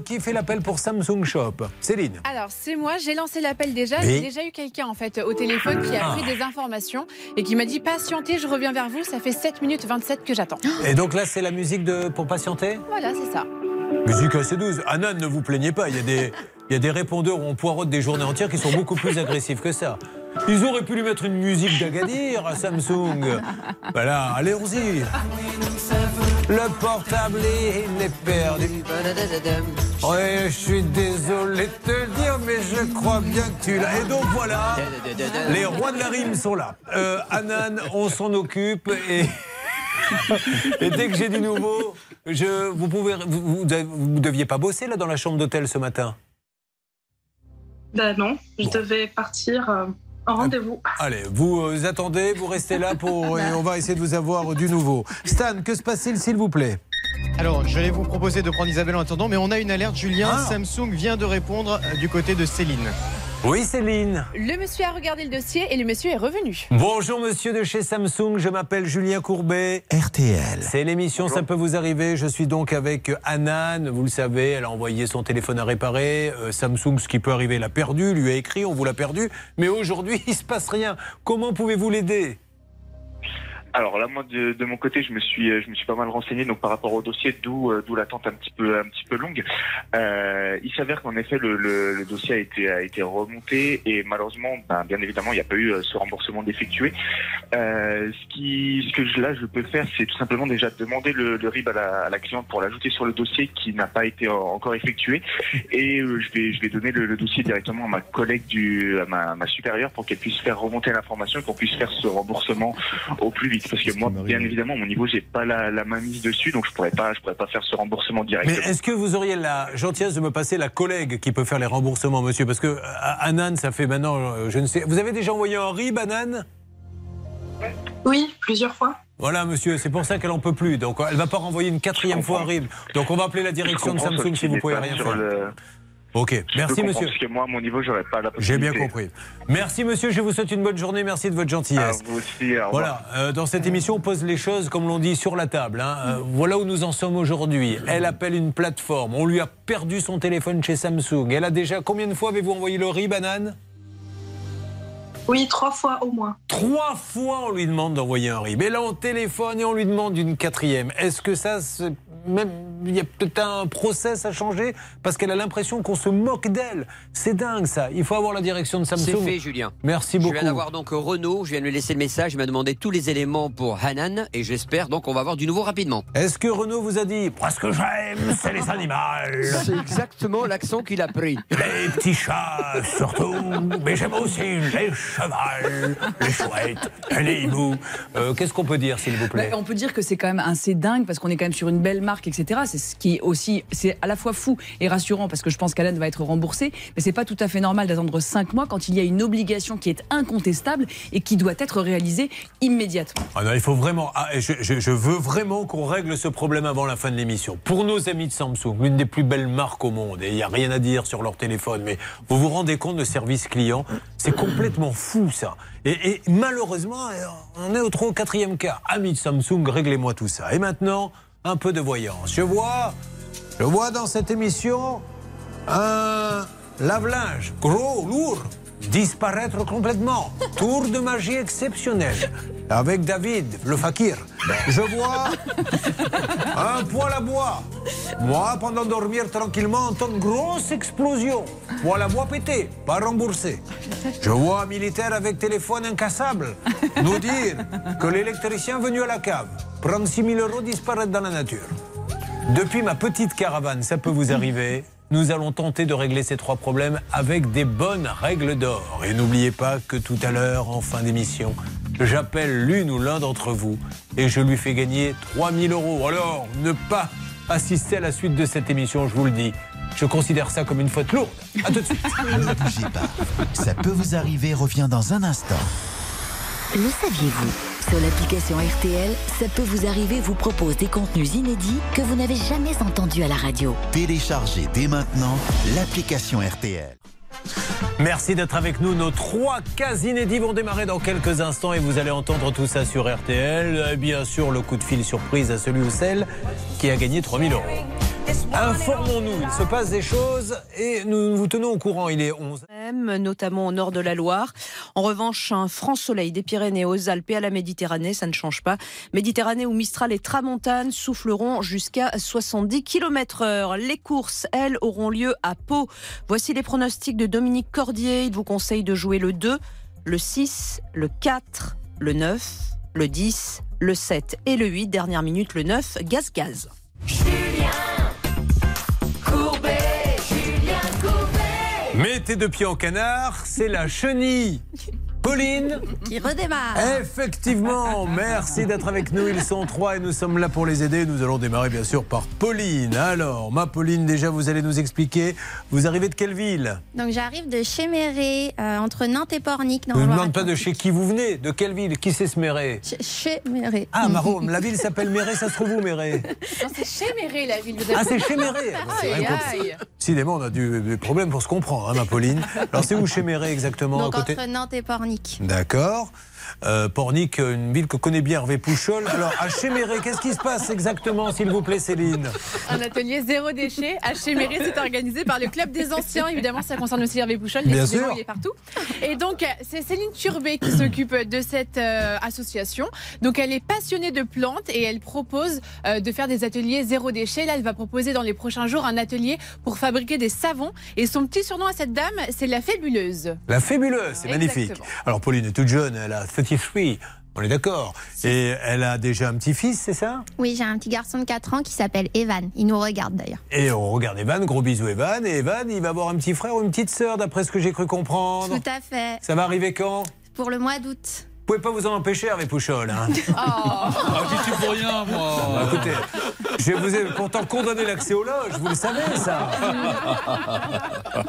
qui fait l'appel pour Samsung Shop Céline. Alors, c'est moi, j'ai lancé l'appel déjà. J'ai déjà eu quelqu'un en fait au téléphone qui a Ah. pris des informations et qui m'a dit patientez, je reviens vers vous. Ça fait 7 minutes 27 que j'attends. Et donc là, c'est la musique de, pour patienter? Voilà, c'est ça. Musique assez douce. Anan, ne vous plaignez pas. Il y a des, il y a des répondeurs où on poirote des journées entières qui sont beaucoup plus agressifs que ça. Ils auraient pu lui mettre une musique d'Agadir à Samsung. Voilà, allez-y. Le portable, il est perdu. Ouais, je suis désolé de te le dire, mais je crois bien que tu l'as. Et donc voilà, les rois de la rime sont là. Euh, Anan, on s'en occupe et. Et dès que j'ai du nouveau, je, vous pouvez, vous, vous, deviez pas bosser là dans la chambre d'hôtel ce matin? Ben non, je devais partir euh, rendez-vous. Allez, vous euh, attendez, vous restez là pour et on va essayer de vous avoir du nouveau. Stan, que se passe-t-il s'il vous plaît? Alors, j'allais vous proposer de prendre Isabelle en attendant, mais on a une alerte, Julien. Ah. Samsung vient de répondre euh, du côté de Céline. Oui, Céline. Le monsieur a regardé le dossier et le monsieur est revenu. Bonjour monsieur de chez Samsung, je m'appelle Julien Courbet. RTL. C'est l'émission Ça peut vous arriver. Je suis donc avec Anan. Vous le savez, elle a envoyé son téléphone à réparer. Euh, Samsung, ce qui peut arriver, l'a perdu. Lui a écrit, on vous l'a perdu. Mais aujourd'hui, il se passe rien. Comment pouvez-vous l'aider? Alors là, moi, de, de mon côté, je me suis, je me suis pas mal renseigné donc par rapport au dossier, d'où, euh, d'où l'attente un petit peu, un petit peu longue. Euh, il s'avère qu'en effet, le, le, dossier a été, a été remonté et malheureusement, ben, bien évidemment, il n'y a pas eu euh, ce remboursement d'effectué. Euh, ce qui, ce que je, là, je peux faire, c'est tout simplement déjà demander le, le RIB à la, à la cliente pour l'ajouter sur le dossier qui n'a pas été encore effectué et euh, je vais, je vais donner le, le dossier directement à ma collègue du, à ma, ma supérieure pour qu'elle puisse faire remonter l'information et qu'on puisse faire ce remboursement au plus vite parce que moi, bien évidemment, à mon niveau, j'ai pas la, la main mise dessus, donc je pourrais pas, je pourrais pas faire ce remboursement Mais directement. est-ce que vous auriez la gentillesse de me passer la collègue qui peut faire les remboursements, monsieur? Parce que euh, Anan, ça fait maintenant, euh, je ne sais. Vous avez déjà envoyé un RIB, Anan? Oui, plusieurs fois. Voilà, monsieur, c'est pour ça qu'elle en peut plus. Donc, elle va pas renvoyer une quatrième fois un RIB. Donc, on va appeler la direction de Samsung si vous pouvez rien faire. le- Ok, Je merci monsieur. Parce que moi, à mon niveau, j'aurais pas la J'ai bien compris. Merci monsieur, je vous souhaite une bonne journée, merci de votre gentillesse. À vous aussi, au. Voilà, euh, dans cette émission, on pose les choses, comme l'on dit, sur la table. hein. Euh, voilà où nous en sommes aujourd'hui. Elle appelle une plateforme. On lui a perdu son téléphone chez Samsung. Elle a déjà. Combien de fois avez-vous envoyé le riz, banane? Oui, trois fois au moins. Trois fois, on lui demande d'envoyer un RIB. Et là, on téléphone et on lui demande une quatrième. Est-ce que ça, même, il y a peut-être un process à changer? Parce qu'elle a l'impression qu'on se moque d'elle. C'est dingue, ça. Il faut avoir la direction de Samsung. C'est fait, Julien. Merci beaucoup. Je viens d'avoir donc Renault, je viens de lui laisser le message, il m'a demandé tous les éléments pour Hanan et j'espère donc qu'on va avoir du nouveau rapidement. Est-ce que Renault vous a dit Moi, ce que j'aime, c'est les animaux C'est exactement l'accent qu'il a pris. Les petits chats, surtout. Mais j'aime aussi les chevals, les chouettes, les hiboux. Euh, Qu'est-ce qu'on peut dire, s'il vous plaît? Bah, on peut dire que c'est quand même assez dingue parce qu'on est quand même sur une belle marque, etc. C'est ce qui est aussi, c'est à la fois fou et rassurant parce que je pense qu'Alan va être remboursé, mais c'est pas tout à fait normal d'attendre 5 mois quand il y a une obligation qui est incontestable et qui doit être réalisée immédiatement. Ah non, il faut vraiment. ah, je, je- je veux vraiment qu'on règle ce problème avant la fin de l'émission. Pour nos amis de Samsung, l'une des plus belles marques au monde, et il n'y a rien à dire sur leur téléphone, mais vous vous rendez compte de service client C'est complètement fou ça. Et, malheureusement, euh, on est au 3 ou 4e cas. Amis de Samsung, réglez-moi tout ça. Et maintenant, un peu de voyance. Je vois, je vois dans cette émission un lave-linge gros, lourd, disparaître complètement. Tour de magie exceptionnel. Avec David, le fakir. Je vois un poêle à bois. Moi, pendant dormir tranquillement, entendre une grosse explosion. Poêle à bois pété, pas remboursé. Je vois un militaire avec téléphone incassable nous dire que l'électricien venu à la cave, prendre 6 000 euros, disparaître dans la nature. Depuis ma petite caravane, ça peut vous arriver. Nous allons tenter de régler ces trois problèmes avec des bonnes règles d'or. Et n'oubliez pas que tout à l'heure, en fin d'émission, j'appelle l'une ou l'un d'entre vous et je lui fais gagner 3000 euros. Alors, ne pas assister à la suite de cette émission, je vous le dis. Je considère ça comme une faute lourde. À tout de suite. Ne bougez pas. Ça peut vous arriver revient dans un instant. Le saviez-vous? Sur l'application RTL, ça peut vous arriver vous propose des contenus inédits que vous n'avez jamais entendus à la radio. Téléchargez dès maintenant l'application RTL. Merci d'être avec nous. Nos trois cas inédits vont démarrer dans quelques instants et vous allez entendre tout ça sur RTL. Et Bien sûr, le coup de fil surprise à celui ou celle qui a gagné 3000 euros. Informons-nous, il se passe des choses et nous vous tenons au courant. Il est 11. Même, notamment au nord de la Loire. En revanche, un franc soleil des Pyrénées aux Alpes et à la Méditerranée, ça ne change pas. Méditerranée où Mistral et Tramontane souffleront jusqu'à 70 km heure. Les courses, elles, auront lieu à Pau. Voici les pronostics de Dominique Cordier. Il vous conseille de jouer le 2, le 6, le 4, le 9, le 10, le 7 et le 8. Dernière minute, le 9, gaz-gaz. Mettez deux pieds en canard, c'est la chenille. Pauline Qui redémarre. Effectivement, merci d'être avec nous. Ils sont trois et nous sommes là pour les aider. Nous allons démarrer bien sûr par Pauline. Alors, ma Pauline, déjà, vous allez nous expliquer. Vous arrivez de quelle ville? Donc j'arrive de Chéméré, euh, entre Nantes et Pornic. Je ne vous demande pas de chez qui vous venez. De quelle ville? Qui sait se mérer Chéméré. Ah, Maro, la ville s'appelle Méré, ça se trouve où Méré? Non, c'est Chéméré, la ville. Ah, c'est Chéméré Ah, c'est. Décidément, on a du, des problèmes pour se comprendre, hein, ma Pauline. Alors, c'est où chez Méré exactement Donc à côté? entre Nantes et Pornic. D'accord. Euh, Pornic, une ville que connaît bien Hervé Pouchol. Alors, à Chéméré, qu'est-ce qui se passe exactement, s'il vous plaît, Céline? Un atelier zéro déchet à Chéméré, c'est organisé par le Club des Anciens. Évidemment, ça concerne aussi Hervé Pouchol. Bien sûr. Il est partout. Et donc, c'est Céline Turbet qui s'occupe de cette euh, association. Donc, elle est passionnée de plantes et elle propose euh, de faire des ateliers zéro déchet. Là, elle va proposer dans les prochains jours un atelier pour fabriquer des savons. Et son petit surnom à cette dame, c'est la Fébuleuse. La fabuleuse, c'est magnifique. Alors, Pauline est toute jeune, elle a 33, on est d'accord. Et elle a déjà un petit-fils, c'est ça? Oui, j'ai un petit garçon de 4 ans qui s'appelle Evan. Il nous regarde d'ailleurs. Et on regarde Evan, gros bisous Evan. Et Evan, il va avoir un petit frère ou une petite sœur, d'après ce que j'ai cru comprendre? Tout à fait. Ça va arriver quand? Pour le mois d'août. Pouvez pas vous en empêcher, Hervé Pouchol. Hein. Ah, j'y suis pour rien, moi. Bah, écoutez, je vous ai pourtant condamné l'accès aux loges, vous le savez, ça.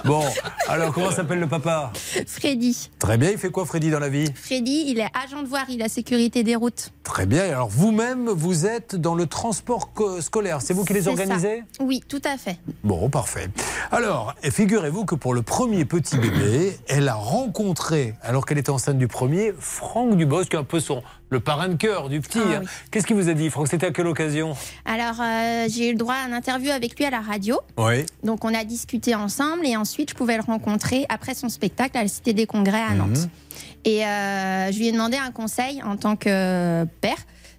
Bon, alors comment s'appelle le papa? Freddy. Très bien, il fait quoi Freddy dans la vie? Freddy, il est agent de voirie, la sécurité des routes. Très bien, alors vous-même, vous êtes dans le transport co- scolaire, c'est vous qui les organisez ça. Oui, tout à fait. Bon, parfait. Alors, et figurez-vous que pour le premier petit bébé, elle a rencontré, alors qu'elle était enceinte du premier, Franck Dubosc, qui est un peu son, le parrain de cœur du petit. Ah hein. oui. Qu'est-ce qu'il vous a dit, Franck C'était à quelle occasion? Alors, euh, j'ai eu le droit à un interview avec lui à la radio. Oui. Donc, on a discuté ensemble et ensuite, je pouvais le rencontrer après son spectacle à la Cité des Congrès à Nantes. Et euh, je lui ai demandé un conseil en tant que père.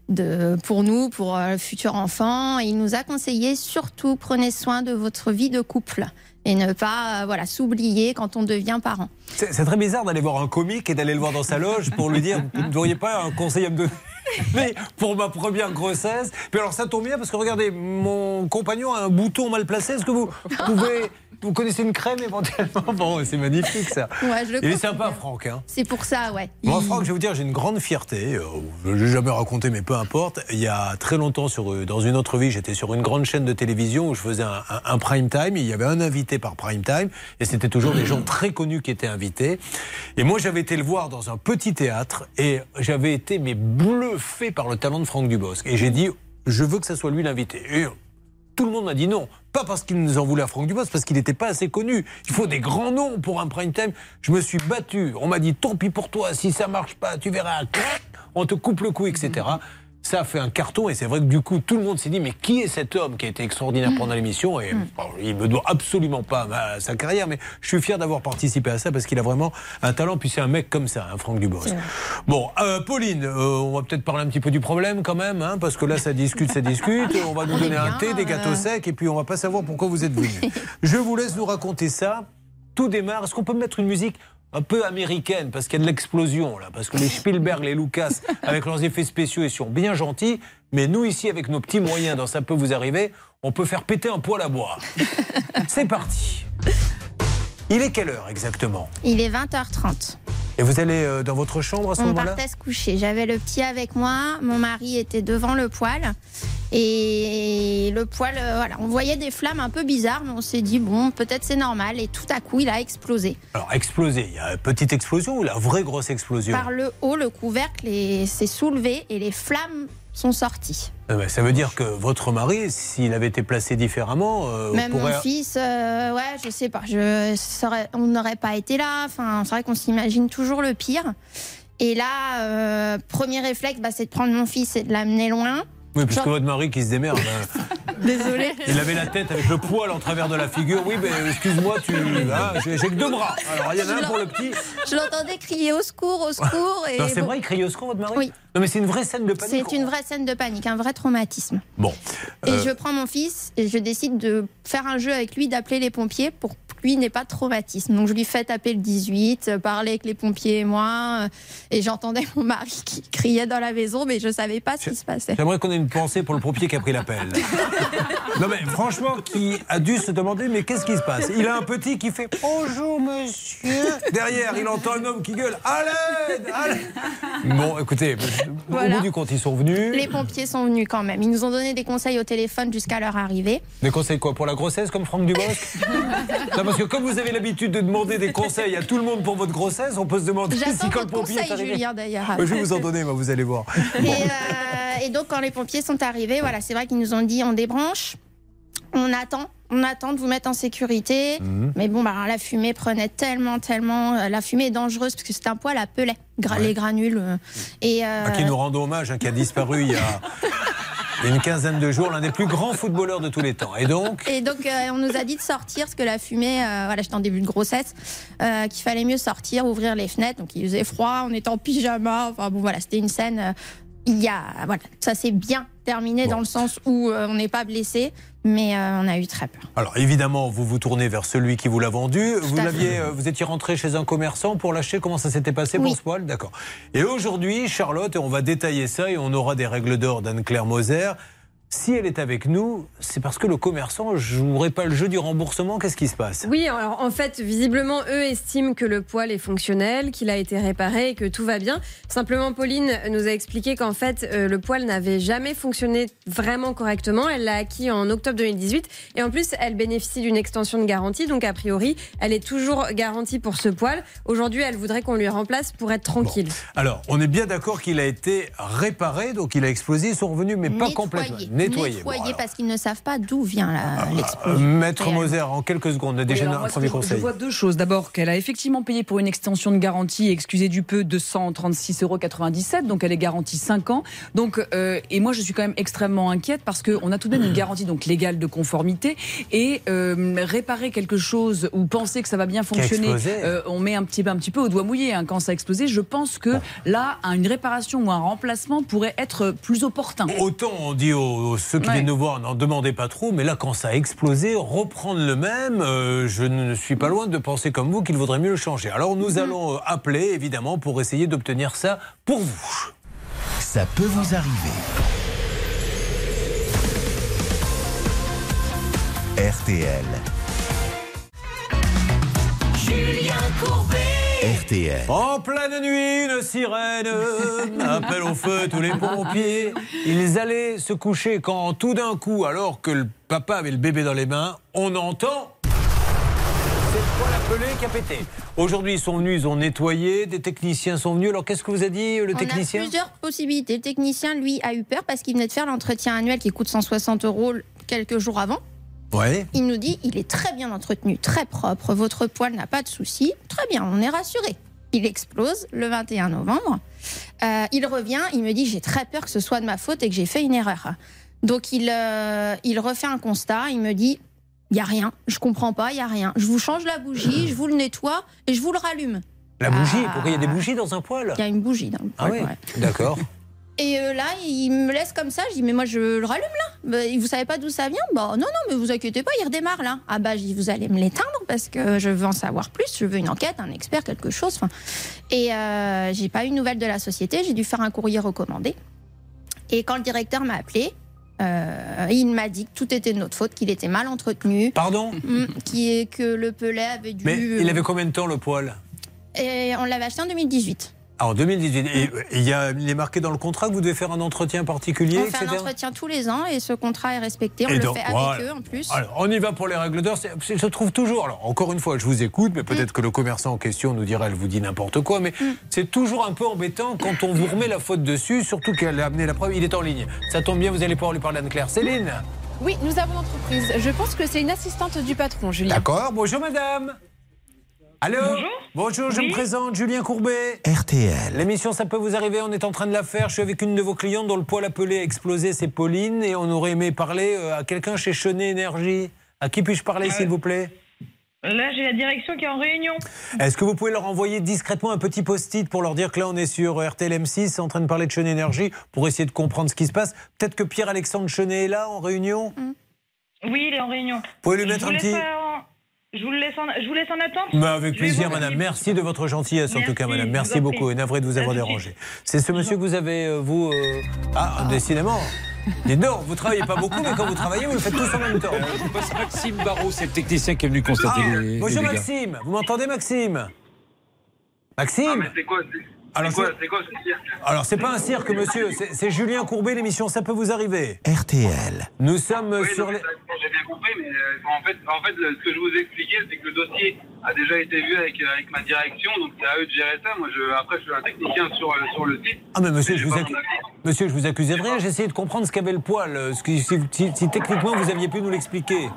De, pour nous, pour euh, le futur enfant, Et il nous a conseillé surtout prenez soin de votre vie de couple et ne pas euh, voilà s'oublier quand on devient parent. C'est très bizarre d'aller voir un comique et d'aller le voir dans sa loge pour lui dire Vous n'auriez pas un conseil à me donner mais pour ma première grossesse. Puis alors ça tombe bien parce que regardez, mon compagnon a un bouton mal placé. Est-ce que vous pouvez. Vous connaissez une crème éventuellement Bon, c'est magnifique ça. Ouais, je le Il est sympa, bien. Franck. Hein. C'est pour ça, ouais. Moi, Il- Franck, je vais vous dire, j'ai une grande fierté. Euh, Je l'ai jamais raconté, mais peu importe. Il y a très longtemps, sur, euh, dans une autre vie, j'étais sur une grande chaîne de télévision où je faisais un, un- un prime time. Il y avait un invité par prime time, et c'était toujours des gens très connus qui étaient invités. Et moi, j'avais été le voir dans un petit théâtre, et j'avais été mais bluffé par le talent de Franck Dubosc. Et j'ai dit, je veux que ça soit lui l'invité. Et tout le monde m'a dit non. Pas parce qu'il nous en voulait à Franck Dubosc, parce qu'il n'était pas assez connu. Il faut des grands noms pour un prime time. Je me suis battu. On m'a dit tant pis pour toi, si ça marche pas, tu verras. On te coupe le cou, etc. Ça a fait un carton et c'est vrai que du coup tout le monde s'est dit mais qui est cet homme qui a été extraordinaire pendant l'émission et bon, il me doit absolument pas ma- sa carrière mais je suis fier d'avoir participé à ça parce qu'il a vraiment un talent puis c'est un mec comme ça, hein, Franck Dubosc. Bon, euh, Pauline, euh, on va peut-être parler un petit peu du problème quand même, hein, parce que là, ça discute, ça discute. On va nous donner un thé, des gâteaux secs, et puis on va pas savoir pourquoi vous êtes venu. Je vous laisse nous raconter ça. Tout démarre. Est-ce qu'on peut mettre une musique un peu américaine, parce qu'il y a de l'explosion là, parce que les Spielberg, les Lucas, avec leurs effets spéciaux, ils sont bien gentils, mais nous ici, avec nos petits moyens, dans ça peut vous arriver, on peut faire péter un poêle à bois. C'est parti. Il est quelle heure exactement? Il est 20h30. Et vous allez euh, dans votre chambre à ce On moment-là? partait se coucher. J'avais le petit avec moi. Mon mari était devant le poêle. Et le poêle, euh, voilà, on voyait des flammes un peu bizarres, mais on s'est dit, bon, peut-être c'est normal. Et tout à coup, il a explosé. Alors, explosé, il y a une petite explosion ou la vraie grosse explosion Par le haut, le couvercle est- s'est soulevé et les flammes sont sorties. Eh ben, Ça veut dire que votre mari, s'il avait été placé différemment, euh, Même pourrait... mon fils, euh, ouais, je sais pas, je on n'aurait pas été là. Enfin, c'est vrai qu'on s'imagine toujours le pire. Et là, euh, premier réflexe, bah, c'est de prendre mon fils et de l'amener loin. Oui, puisque votre mari qui se démerde. hein. Désolée. Il avait la tête avec le poil en travers de la figure. Oui, mais excuse-moi, tu... ah, j'ai que deux bras. Alors, il y en a un pour le petit. Je l'entendais crier au secours, au secours. Et c'est bon, vrai, il criait au secours, votre mari Oui. Non, mais c'est une vraie scène de panique. C'est une vraie scène de panique, un vrai traumatisme. Bon. Et Euh, je prends mon fils et je décide de faire un jeu avec lui, d'appeler les pompiers pour lui n'ait pas de traumatisme. Donc je lui fais taper le 18, euh, parler avec les pompiers et moi. euh, Et j'entendais mon mari qui criait dans la maison, mais je savais pas ce qui se passait. J'aimerais qu'on ait une pensée pour le pompier qui a pris l'appel. non mais franchement, qui a dû se demander mais qu'est-ce qui se passe? Il a un petit qui fait bonjour monsieur. Derrière, il entend un homme qui gueule à l'aide. Bon, écoutez, au bout du compte, ils sont venus. Les pompiers sont venus quand même. Ils nous ont donné des conseils au téléphone jusqu'à leur arrivée. Des conseils quoi? Pour la grossesse comme Franck Dubosc? Non, parce que comme vous avez l'habitude de demander des conseils à tout le monde pour votre grossesse, on peut se demander si quand le pompier est arrivé. Julien. Je vais vous en donner, vous allez voir. Et, euh, et donc, quand les pompiers sont arrivés, voilà, c'est vrai qu'ils nous ont dit on débranche, on attend, on attend de vous mettre en sécurité. Mhm. Mais bon, bah, la fumée prenait tellement, tellement. euh, La fumée est dangereuse parce que c'est un poil à pelet, gra- les granules. euh, et, euh, À qui nous rendons hommage, hein, qui a disparu il y a, une quinzaine de jours, l'un des plus grands footballeurs de tous les temps. Et donc, Et donc, euh, on nous a dit de sortir parce que la fumée, euh, voilà, j'étais en début de grossesse, euh, qu'il fallait mieux sortir, ouvrir les fenêtres. Donc, il faisait froid, on était en pyjama. Enfin, bon, voilà, c'était une scène. il y a, voilà, ça s'est bien terminé dans le sens où euh, on n'est pas blessé, mais euh, on a eu très peur. alors évidemment, vous vous tournez vers celui qui vous l'a vendu. Vous, l'aviez, euh, vous étiez rentré chez un commerçant pour l'acheter. Comment ça s'était passé Oui. pour ce poil? D'accord. Et aujourd'hui, Charlotte, et on va détailler ça et on aura des règles d'or d'Anne-Claire Moser. Si elle est avec nous, c'est parce que le commerçant jouerait pas le jeu du remboursement. Qu'est-ce qui se passe? Oui, alors en fait, visiblement, eux estiment que le poêle est fonctionnel, qu'il a été réparé et que tout va bien. Simplement, Pauline nous a expliqué qu'en fait, euh, le poêle n'avait jamais fonctionné vraiment correctement. Elle l'a acquis en octobre 2018 et en plus, elle bénéficie d'une extension de garantie. Donc, a priori, elle est toujours garantie pour ce poêle. Aujourd'hui, elle voudrait qu'on lui remplace pour être tranquille. Alors, on est bien d'accord qu'il a été réparé, donc il a explosé, ils sont revenus, mais pas Nettoyé. Nettoyé. Nettoyé, parce qu'ils ne savent pas d'où vient la- Euh, l'explosion. Maître. Moser, en quelques secondes, on a déjà alors un premier conseil. Je vois deux choses. D'abord, qu'elle a effectivement payé pour une extension de garantie, excusez du peu, 236,97 euros. Donc, elle est garantie 5 ans. Donc, euh, et moi, je suis quand même extrêmement inquiète parce qu'on a tout de même une garantie donc légale de conformité. Et euh, réparer quelque chose ou penser que ça va bien fonctionner, euh, on met un petit, peu- un petit peu au doigt mouillé hein, quand ça a explosé. Je pense que là, une réparation ou un remplacement pourrait être plus opportun. Autant on dit aux, ceux qui Ouais. viennent nous voir, n'en demandez pas trop, mais là, quand ça a explosé, reprendre le même, euh, je ne suis pas loin de penser comme vous qu'il vaudrait mieux le changer. Alors nous allons euh, appeler, évidemment, pour essayer d'obtenir ça pour vous. Ça peut vous arriver. RTL. Julien Courbet. RTL. En pleine nuit, une sirène appelle au feu tous les pompiers. Ils allaient se coucher quand tout d'un coup, alors que le papa avait le bébé dans les mains, on entend. Le peler qui a pété. Aujourd'hui, ils sont venus, ils ont nettoyé, des techniciens sont venus. Alors, qu'est-ce que vous a dit le On technicien? a plusieurs possibilités. Le technicien, lui, a eu peur parce qu'il venait de faire l'entretien annuel qui coûte 160 euros quelques jours avant. Ouais. Il nous dit il est très bien entretenu, très propre, votre poêle n'a pas de souci. Très bien, on est rassuré. Il explose le 21 novembre. Euh, il revient, il me dit j'ai très peur que ce soit de ma faute et que j'ai fait une erreur. Donc il, euh, il refait un constat, il me dit il y a rien, je comprends pas, il y a rien. Je vous change la bougie, je vous le nettoie et je vous le rallume. La bougie Ah. Pourquoi il y a des bougies dans un poêle Il y a une bougie dans le Ah poêle. oui ouais. D'accord. Et euh, là, il me laisse comme ça. Je dis, mais moi, je le rallume là. Bah, vous savez pas d'où ça vient? Bah, non, non, mais vous inquiétez pas, il redémarre là. Ah, bah, je dis, vous allez me l'éteindre parce que je veux en savoir plus. Je veux une enquête, un expert, quelque chose. Enfin, Et euh, j'ai pas eu de nouvelles de la société. J'ai dû faire un courrier recommandé. Et quand le directeur m'a appelé, euh, il m'a dit que tout était de notre faute, qu'il était mal entretenu. Pardon? Qui est que le pelet avait dû. Mais il avait combien de temps le poêle? Et on l'avait acheté en 2018. En 2018. Et et il, y a, il est marqué dans le contrat que vous devez faire un entretien particulier, On fait etc. un entretien tous les ans et ce contrat est respecté. On Et le donc, fait avec voilà. eux en plus. Alors, on y va pour les règles d'or. C'est- c'est- se trouve toujours. Alors, encore une fois, je vous écoute, mais Mm. peut-être que le commerçant en question nous dira, elle vous dit n'importe quoi. Mais c'est toujours un peu embêtant quand on vous remet la faute dessus, surtout qu'elle a amené la preuve. Il est en ligne. Ça tombe bien, vous allez pouvoir lui parler d'Anne-Claire. Céline Oui, nous avons l'entreprise. Je pense que c'est une assistante du patron, Julien. D'accord. Bonjour, madame. Allô Bonjour, je me présente, Julien Courbet. RTL. L'émission Ça peut vous arriver, on est en train de la faire. Je suis avec une de vos clientes dont le poêle appelé a explosé, c'est Pauline. Et on aurait aimé parler euh, à quelqu'un chez Chenet Énergie. À qui puis-je parler, s'il vous plaît? Là, j'ai la direction qui est en réunion. Est-ce que vous pouvez leur envoyer discrètement un petit post-it pour leur dire que là, on est sur RTL M6 en train de parler de Chenet Énergie pour essayer de comprendre ce qui se passe? Peut-être que Pierre-Alexandre Chenet est là en réunion? Oui, il est en réunion. Vous pouvez lui mettre vous un petit- en- Je vous, le laisse en... je vous laisse en attente Bah, avec Je plaisir, madame. Merci de votre gentillesse, en tout cas, madame. je Merci beaucoup. Et navré de vous avoir dérangé. C'est ce monsieur que vous avez, euh, vous. euh, Ah, décidément. Dites donc, vous travaillez pas beaucoup, mais quand vous travaillez, vous le faites tous en même temps. Je vous passe Maxime Barrault, c'est le technicien qui est venu constater Ah, les, bonjour. Maxime, vous m'entendez Maxime? Maxime? C'est quoi Alors, C'est quoi, ce cirque Alors c'est pas un cirque monsieur, c'est Julien Courbet, l'émission Ça peut vous arriver. RTL. Nous sommes Oui, sur non, les... J'ai bien compris, mais euh, en fait, en fait, ce que je vous expliquais, c'est que le dossier a déjà été vu avec, euh, avec ma direction, donc c'est à eux de gérer ça. Moi, je, après, je suis un technicien sur, euh, sur le site. Ah mais monsieur, je vous, accu- monsieur, je vous accusais de rien, essayé de comprendre ce qu'avait le poil, ce qui- si, si- si techniquement vous aviez pu nous l'expliquer.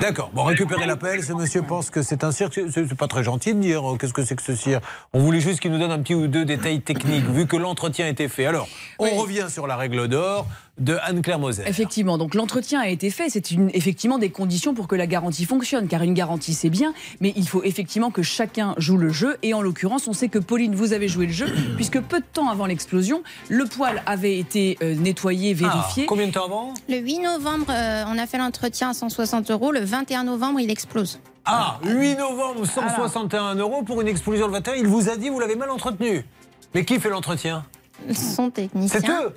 D'accord, bon, récupérez l'appel. Ce monsieur pense que c'est un cirque. C'est pas très gentil de dire euh, qu'est-ce que c'est que ce cirque. On voulait juste qu'il nous donne un petit ou deux détails techniques, vu que l'entretien a été fait. Alors, on revient sur la règle d'or de Anne-Claire Moser. Effectivement, donc l'entretien a été fait. C'est une- effectivement des conditions pour que la garantie fonctionne. Car une garantie, c'est bien, mais il faut effectivement que chacun joue le jeu. Et en l'occurrence, on sait que Pauline, vous avez joué le jeu, puisque peu de temps avant l'explosion, le poêle avait été euh, nettoyé, vérifié. Ah, combien de temps avant? Le 8 novembre, euh, on a fait l'entretien à 160 euros. Le 21 novembre, il explose. Ah, 8 novembre, 161 euros pour une explosion le 21. Il vous a dit, vous l'avez mal entretenu. Mais qui fait l'entretien? Son technicien. C'est eux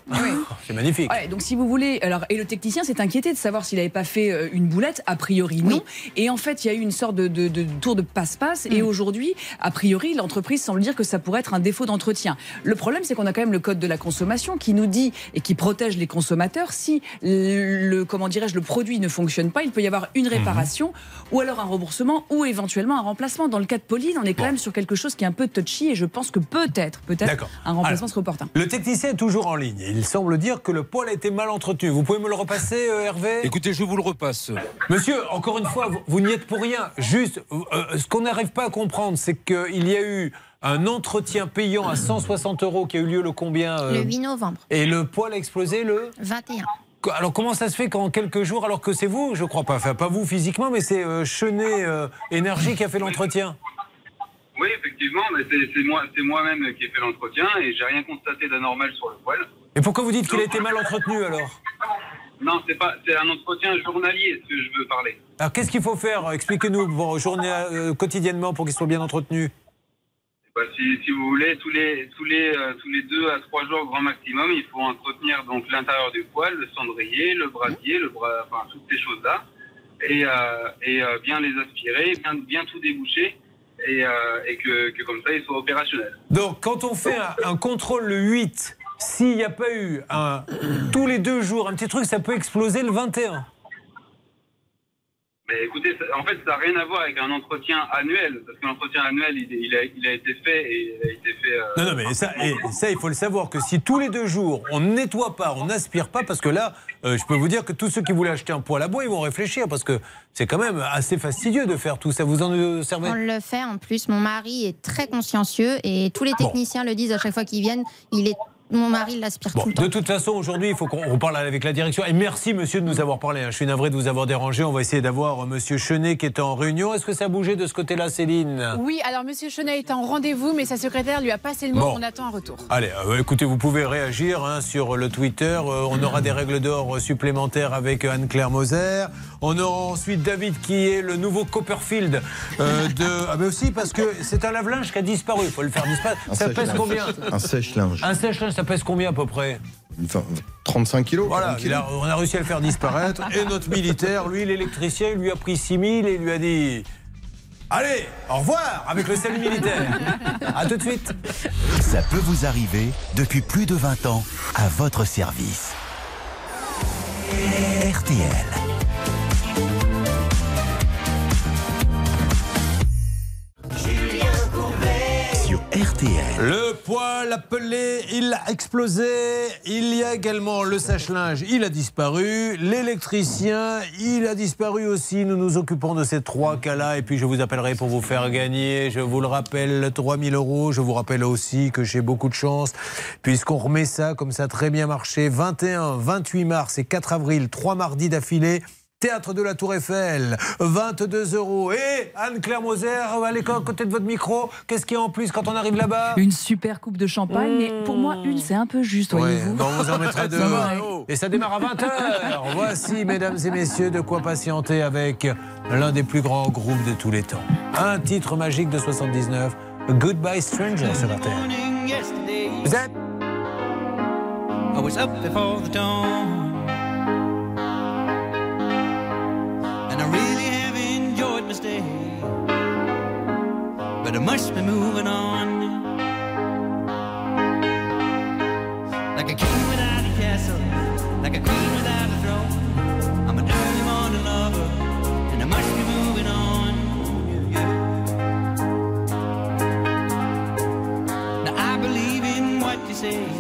C'est magnifique. Ouais, donc si vous voulez, alors et le technicien s'est inquiété de savoir s'il n'avait pas fait euh, une boulette. A priori non. Et en fait, il y a eu une sorte de, de- de tour de passe-passe. Et aujourd'hui, a priori, l'entreprise semble dire que ça pourrait être un défaut d'entretien. Le problème, c'est qu'on a quand même le code de la consommation qui nous dit et qui protège les consommateurs. Si le comment dirais-je le produit ne fonctionne pas, il peut y avoir une réparation ou alors un remboursement ou éventuellement un remplacement. Dans le cas de Pauline, on est quand même sur quelque chose qui est un peu touchy et je pense que peut-être, peut-être un remplacement Alors, serait opportun. Le technicien est toujours en ligne. Il semble dire que le poêle a été mal entretenu. Vous pouvez me le repasser, euh, Hervé? Écoutez, je vous le repasse. Monsieur, encore une fois, vous, vous n'y êtes pour rien. Juste, euh, ce qu'on n'arrive pas à comprendre, c'est qu'il y a eu un entretien payant à 160 euros qui a eu lieu le combien euh, Le 8 novembre, Et le poêle a explosé le 21. Qu- Alors comment ça se fait qu'en quelques jours, alors que c'est vous, je crois pas, enfin pas vous physiquement, mais c'est euh, Chenet euh, Énergie qui a fait l'entretien? Oui, effectivement, mais c'est c'est moi, c'est moi-même qui ai fait l'entretien et j'ai rien constaté d'anormal sur le poêle. Et pourquoi vous dites qu'il a été mal entretenu alors? Non, c'est pas, c'est un entretien journalier, ce que je veux parler. Alors qu'est-ce qu'il faut faire? Expliquez-nous bon, journée, euh, quotidiennement pour qu'il soit bien entretenu. Bah, si, si vous voulez, tous les, tous, les, euh, tous les deux à trois jours grand maximum, il faut entretenir donc l'intérieur du poêle, le cendrier, le brasier, le bras, enfin toutes ces choses-là, et, euh, et euh, bien les aspirer, bien, bien tout déboucher, et, euh, que comme ça, ils soient opérationnels. Donc, quand on fait un, un contrôle le 8, s'il n'y a pas eu un, tous les deux jours un petit truc, ça peut exploser le 21. Mais écoutez, ça- en fait, ça n'a rien à voir avec un entretien annuel, parce que l'entretien annuel, il, a, il a été fait et il a été fait. euh, Non, non, mais ça, et ça, il faut le savoir que si tous les deux jours, on ne nettoie pas, on n'aspire pas, parce que là, euh, je peux vous dire que tous ceux qui voulaient acheter un poêle à bois, ils vont réfléchir, parce que c'est quand même assez fastidieux de faire tout ça. Vous en euh, servez? On le fait en plus. Mon mari est très consciencieux et tous les techniciens le disent à chaque fois qu'ils viennent. Il est, mon mari l'aspire Bon, tout le temps. de toute façon, aujourd'hui, il faut qu'on on parle avec la direction. Et merci, monsieur, de nous avoir parlé. hein. Je suis navré de vous avoir dérangé. On va essayer d'avoir euh, monsieur Chenet qui est en réunion. Est-ce que ça a bougé de ce côté-là, Céline? Oui, alors Monsieur Chenet est en rendez-vous, mais sa secrétaire lui a passé le mot. Bon. On attend un retour. Allez, euh, écoutez, vous pouvez réagir hein, sur le Twitter. Euh, on aura des règles d'or supplémentaires avec Anne-Claire Moser. On aura ensuite David qui est le nouveau Copperfield euh, de. Ah, mais aussi parce que c'est un lave-linge qui a disparu. Il faut le faire disparaître. Un Ça pèse combien? Un sèche-linge. Un sèche-linge, ça pèse combien à peu près Enfin, 35 kilos. Voilà, 40 il kilos. a- on a réussi à le faire disparaître. Et notre militaire, lui, l'électricien, il lui a pris 6000 et il lui a dit Allez, au revoir avec le salut militaire. À tout de suite. Ça peut vous arriver depuis plus de 20 ans à votre service. RTL. Le poêle appelé, il a explosé. Il y a également le sèche-linge, il a disparu. L'électricien, il a disparu aussi. Nous nous occupons de ces trois cas-là. Et puis je vous appellerai pour vous faire gagner, je vous le rappelle, 3000 euros. Je vous rappelle aussi que j'ai beaucoup de chance, puisqu'on remet ça comme ça très bien marché. 21, 28 mars et 4 avril, trois mardis d'affilée. Théâtre de la Tour Eiffel, 22 euros. Et Anne-Claire Moser, allez à côté de votre micro. Qu'est-ce qu'il y a en plus quand on arrive là-bas Une super coupe de champagne, mais pour moi, une, c'est un peu juste, voyez-vous. on vous en mettra deux. Et ça démarre à 20h. Voici, mesdames et messieurs, de quoi patienter avec l'un des plus grands groupes de tous les temps. Un titre magique de 79, Goodbye Stranger sur RTL. Vous êtes I was up before the dawn. Stay. But I must be moving on. Like a king without a castle, like a queen without a throne. I'm an early morning lover, and I must be moving on. Now I believe in what you say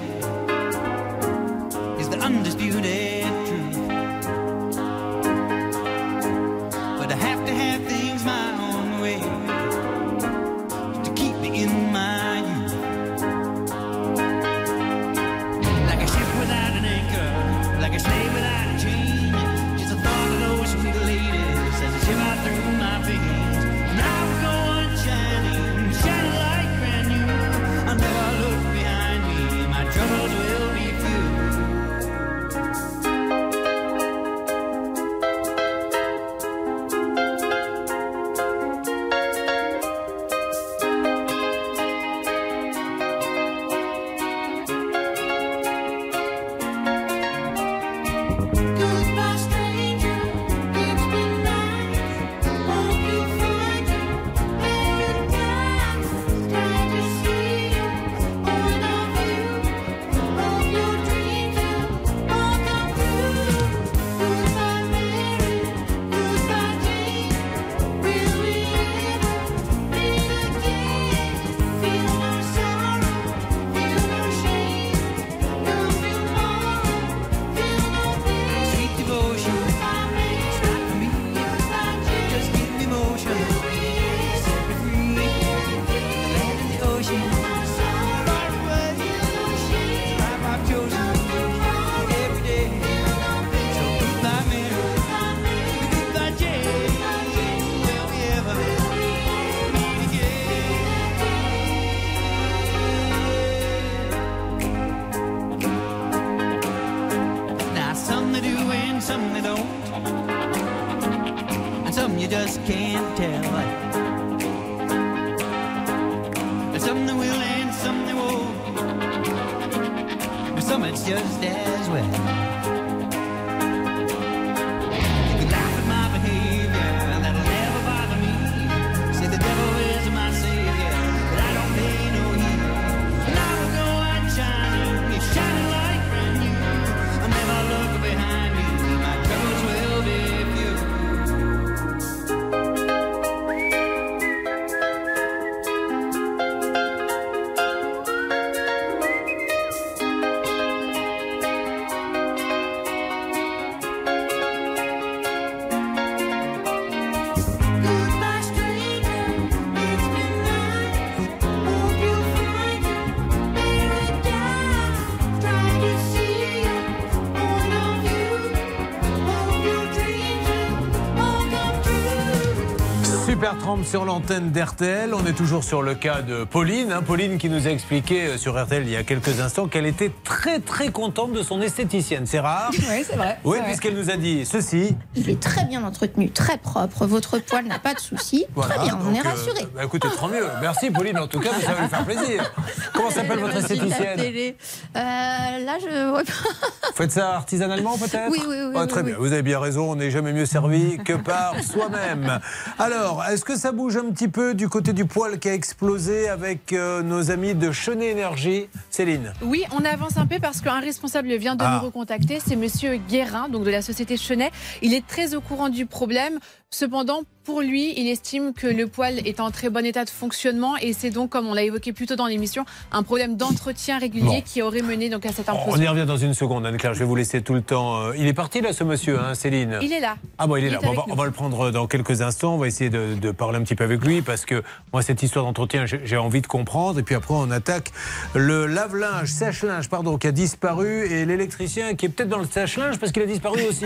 sur l'antenne d'RTL. On est toujours sur le cas de Pauline. Hein. Pauline qui nous a expliqué euh, sur RTL il y a quelques instants qu'elle était très très contente de son esthéticienne. C'est rare. Oui, c'est vrai. Oui, puisqu'elle nous a dit ceci. Il est très bien entretenu, très propre. Votre poil n'a pas de soucis. Voilà, très bien, on est euh, rassurés. Euh, bah, écoutez, tant mieux. Merci Pauline, en tout cas, ça va lui faire plaisir. Comment s'appelle votre esthéticienne? euh, Là, je vois pas. Vous faites ça artisanalement peut-être Oui, oui, oui, Ah, Très oui. bien, vous avez bien raison, on n'est jamais mieux servi que par soi-même. Alors, est-ce que ça bouge un petit peu du côté du poil qui a explosé avec euh, nos amis de Chenet Énergie Céline? Oui, on avance un peu parce qu'un responsable vient de Ah. nous recontacter. C'est Monsieur Guérin, donc de la société Chenet. Il est très au courant du problème. Cependant, pour lui, il estime que le poil est en très bon état de fonctionnement et c'est donc, comme on l'a évoqué plus tôt dans l'émission, un problème d'entretien régulier Bon. qui aurait mené donc à cette On y implosion. revient dans une seconde, Anne-Claire, je vais vous laisser tout le temps. euh, Il est parti là, ce monsieur, hein, Céline Il est là. Ah bon, il est Il là. est Bon, on, va, avec on va le prendre dans quelques instants. On va essayer de, de parler un petit peu avec lui parce que moi, cette histoire d'entretien, j'ai envie de comprendre. Et puis après, on attaque le lave-linge, sèche-linge, pardon, qui a disparu et l'électricien qui est peut-être dans le sèche-linge parce qu'il a disparu aussi.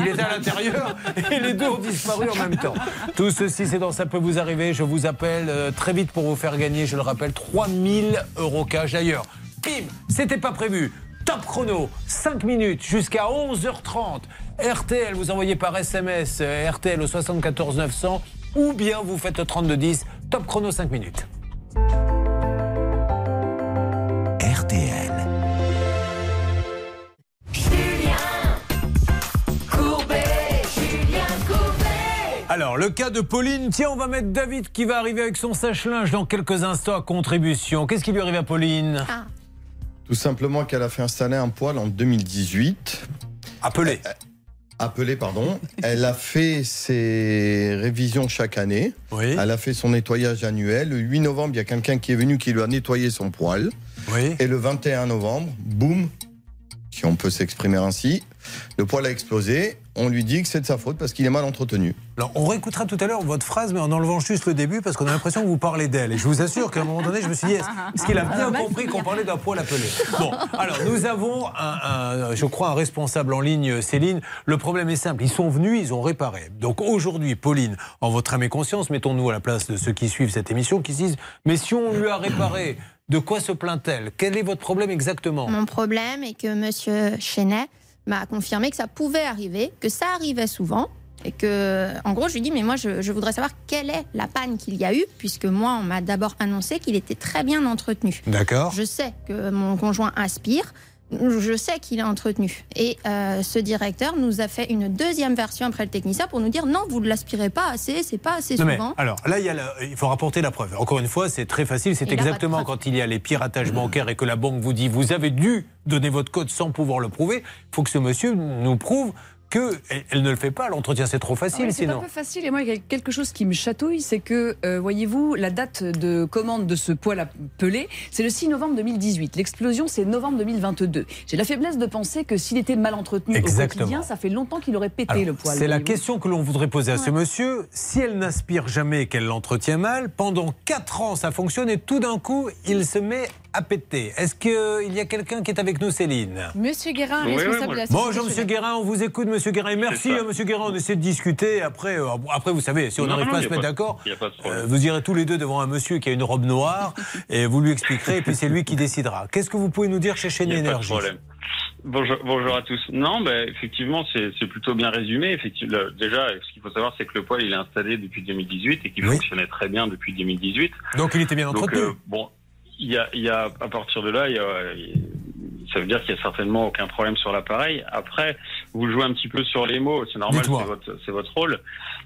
Il était à l'intérieur et les deux ont disparu en même temps. Tout ceci, c'est dans Ça peut vous arriver. Je vous appelle euh, très vite pour vous faire gagner, je le rappelle, 3000 euros cash. D'ailleurs, bim, c'était pas prévu. Top chrono, 5 minutes jusqu'à 11h30. RTL, vous envoyez par SMS euh, RTL au 74 900 ou bien vous faites le 32 10. Top chrono, 5 minutes. RTL. Alors, le cas de Pauline, tiens, on va mettre David qui va arriver avec son sèche-linge dans quelques instants à contribution. Qu'est-ce qui lui arrive à Pauline Tout simplement qu'elle a fait installer un poêle en 2018. Appelé. Appelé, pardon. Elle a fait ses révisions chaque année. Elle a fait son nettoyage annuel. Le 8 novembre, il y a quelqu'un qui est venu qui lui a nettoyé son poêle. Et le 21 novembre, boum, si on peut s'exprimer ainsi, le poêle a explosé. On lui dit que c'est de sa faute parce qu'il est mal entretenu. Alors, on réécoutera tout à l'heure votre phrase, mais en enlevant juste le début, parce qu'on a l'impression que vous parlez d'elle. Et je vous assure qu'à un moment donné, je me suis dit, est-ce est-ce qu'il a bien compris qu'on parlait d'un poil appelé? Bon, alors, nous avons, un, un- je crois, un responsable en ligne, Céline. Le problème est simple. Ils sont venus, ils ont réparé. Donc, aujourd'hui, Pauline, en votre âme et conscience, mettons-nous à la place de ceux qui suivent cette émission, qui se disent, mais si on lui a réparé, de quoi se plaint-elle? Quel est votre problème exactement? Mon problème est que Monsieur Chenet m'a confirmé que ça pouvait arriver, que ça arrivait souvent. Et que, en gros, je lui dis, mais moi, je, je voudrais savoir quelle est la panne qu'il y a eu, puisque moi, on m'a d'abord annoncé qu'il était très bien entretenu. D'accord. Je sais que mon conjoint aspire. Je sais qu'il est entretenu. Et euh, ce directeur nous a fait une deuxième version après le technicien pour nous dire non, vous ne l'aspirez pas assez, c'est pas assez Non, mais, souvent. alors là, il, y a la- il faut rapporter la preuve. Encore une fois, c'est très facile. C'est a exactement quand il y a les piratages bancaires et que la banque vous dit vous avez dû donner votre code sans pouvoir le prouver. Il faut que ce monsieur nous prouve que elle, elle ne le fait pas. L'entretien, c'est trop facile Ouais, c'est pas peu facile. Et moi, il y a quelque chose qui me chatouille, c'est que, euh, voyez-vous, la date de commande de ce poêle à peler, c'est le 6 novembre 2018. L'explosion, c'est novembre 2022. J'ai la faiblesse de penser que s'il était mal entretenu Exactement. au quotidien, ça fait longtemps qu'il aurait pété Alors, le poêle. C'est la question que l'on voudrait poser à ce monsieur. Si elle n'aspire jamais et qu'elle l'entretient mal, pendant 4 ans ça fonctionne et tout d'un coup il se met à péter. Est-ce qu'il y a quelqu'un qui est avec nous, Céline? Monsieur Guérin, Oui, oui, responsable oui. de la société Bonjour Monsieur. Guérin, on vous écoute Monsieur Guérin. Et Merci à Monsieur Guérin, on essaie de discuter. Après, euh, après vous savez, si on n'arrive pas à se mettre d'accord, euh, vous irez tous les deux devant un monsieur qui a une robe noire et vous lui expliquerez et puis c'est lui qui décidera. Qu'est-ce que vous pouvez nous dire chez Chaîne Énergie problème. Bonjour, bonjour à tous. Non, ben, effectivement, c'est plutôt bien résumé. Effectivement, déjà, ce qu'il faut savoir, c'est que le poêle, il est installé depuis 2018 et qu'il fonctionnait très bien depuis 2018. Donc il était bien Donc, entretenu. euh, bon, il y a, il y a, à partir de là, il y a, ça veut dire qu'il y a certainement aucun problème sur l'appareil. Après, vous jouez un petit peu sur les mots, c'est normal, c'est votre, c'est votre rôle.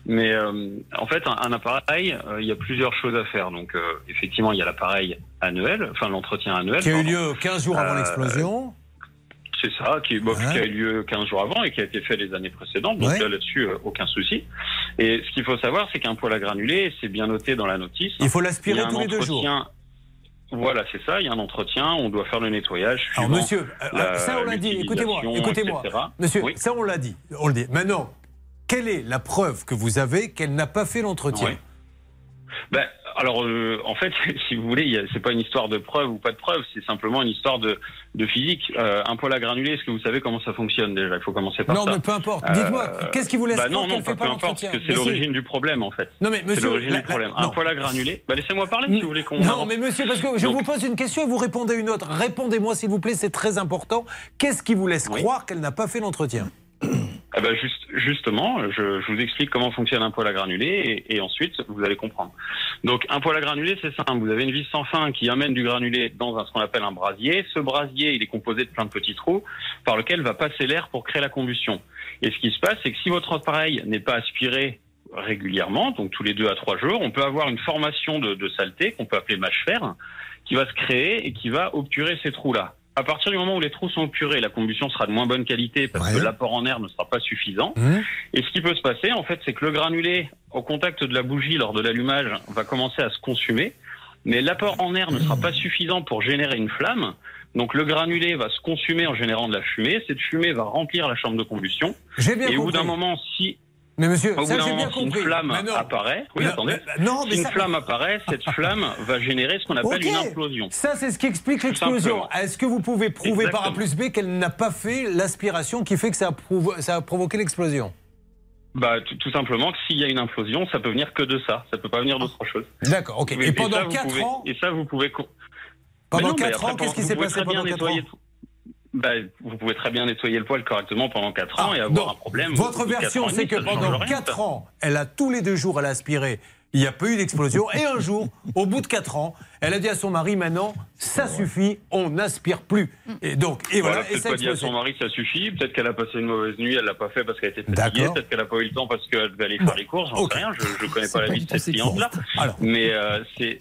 Mais euh, en fait, un, un appareil, euh, il y a plusieurs choses à faire. Donc, euh, effectivement, il y a l'appareil annuel, enfin l'entretien annuel. Qui a eu lieu 15 jours avant Euh, l'explosion. c'est ça, qui, bon, qui a eu lieu 15 jours avant et qui a été fait les années précédentes. Donc Ouais. là, là-dessus, euh, aucun souci. Et ce qu'il faut savoir, c'est qu'un poêle à granulés, c'est bien noté dans la notice. Il faut l'aspirer tous les deux jours. Voilà, c'est ça. Il y a un entretien. On doit faire le nettoyage. Alors monsieur, euh, la- ça on l'a dit, écoutez-moi, écoutez-moi. Monsieur, Oui. ça on l'a dit, on le dit. Maintenant, quelle est la preuve que vous avez qu'elle n'a pas fait l'entretien Oui. Ben, alors, euh, en fait, si vous voulez, c'est pas une histoire de preuve ou pas de preuve, c'est simplement une histoire de, de physique. Euh, un poêle à granulés, est-ce que vous savez comment ça fonctionne déjà? Il faut commencer par Non, ça. mais peu importe. Dites-moi, qu'est-ce qui vous laisse bah croire non, non, pas pas peu importe, parce que c'est l'origine du problème, en fait. Non, mais monsieur, C'est l'origine du problème. un non. poêle à granulés. Bah, laissez-moi parler si vous voulez qu'on. Non, mais monsieur, parce que je Donc- vous pose une question et vous répondez une autre. Répondez-moi, s'il vous plaît, c'est très important. Qu'est-ce qui vous laisse croire qu'elle n'a pas fait l'entretien Eh juste, justement, je, vous explique comment fonctionne un poêle à granulés et, et ensuite vous allez comprendre. Donc un poêle à granulés, c'est simple. Vous avez une vis sans fin qui amène du granulé dans un, ce qu'on appelle un brasier. Ce brasier, il est composé de plein de petits trous par lequel va passer l'air pour créer la combustion. Et ce qui se passe, c'est que si votre appareil n'est pas aspiré régulièrement, donc tous les deux à trois jours, on peut avoir une formation de, de saleté qu'on peut appeler mâche fer, qui va se créer et qui va obturer ces trous-là. À partir du moment où les trous sont obturés, la combustion sera de moins bonne qualité parce que l'apport en air ne sera pas suffisant. Et ce qui peut se passer, en fait, c'est que le granulé, au contact de la bougie lors de l'allumage, va commencer à se consumer. Mais l'apport en air ne sera pas suffisant pour générer une flamme. Donc le granulé va se consumer en générant de la fumée. Cette fumée va remplir la chambre de combustion. Bien Et au bout d'un moment, si Mais monsieur, au bout ça d'un j'ai bien moment, si une flamme Mais non. apparaît, oui, Non, attendez. mais- non, mais si une ça- flamme apparaît, cette flamme va générer ce qu'on appelle une implosion. Ça, c'est ce qui explique l'explosion. Est-ce que vous pouvez prouver par A plus B qu'elle n'a pas fait l'aspiration qui fait que ça a, provo- ça a provoqué l'explosion? Bah, tout, simplement que s'il y a une implosion, ça peut venir que de ça. Ça peut pas venir d'autre chose. D'accord, ok. Et pendant ça, vous quatre pouvez- ans Et ça, vous pouvez. Pendant Mais non, mais quatre après, ans, qu'est-ce qui s'est passé pendant quatre nettoyer ans? tout- Bah, vous pouvez très bien nettoyer le poêle correctement pendant 4 ans et avoir un problème. Votre version, c'est que pendant rien, 4 ça. ans, elle a tous les deux jours, elle a aspiré. Il n'y a pas eu d'explosion. Et un jour, au bout de 4 ans, elle a dit à son mari maintenant, ça suffit, on n'aspire plus. Et donc, et voilà, et ça a pas dit à son mari ça suffit. Peut-être qu'elle a passé une mauvaise nuit, elle l'a pas fait parce qu'elle était fatiguée. Peut-être qu'elle a pas eu le temps parce qu'elle devait aller faire les courses. J'en sais rien. Je, je connais pas la vie de cette cliente-là. Mais euh, c'est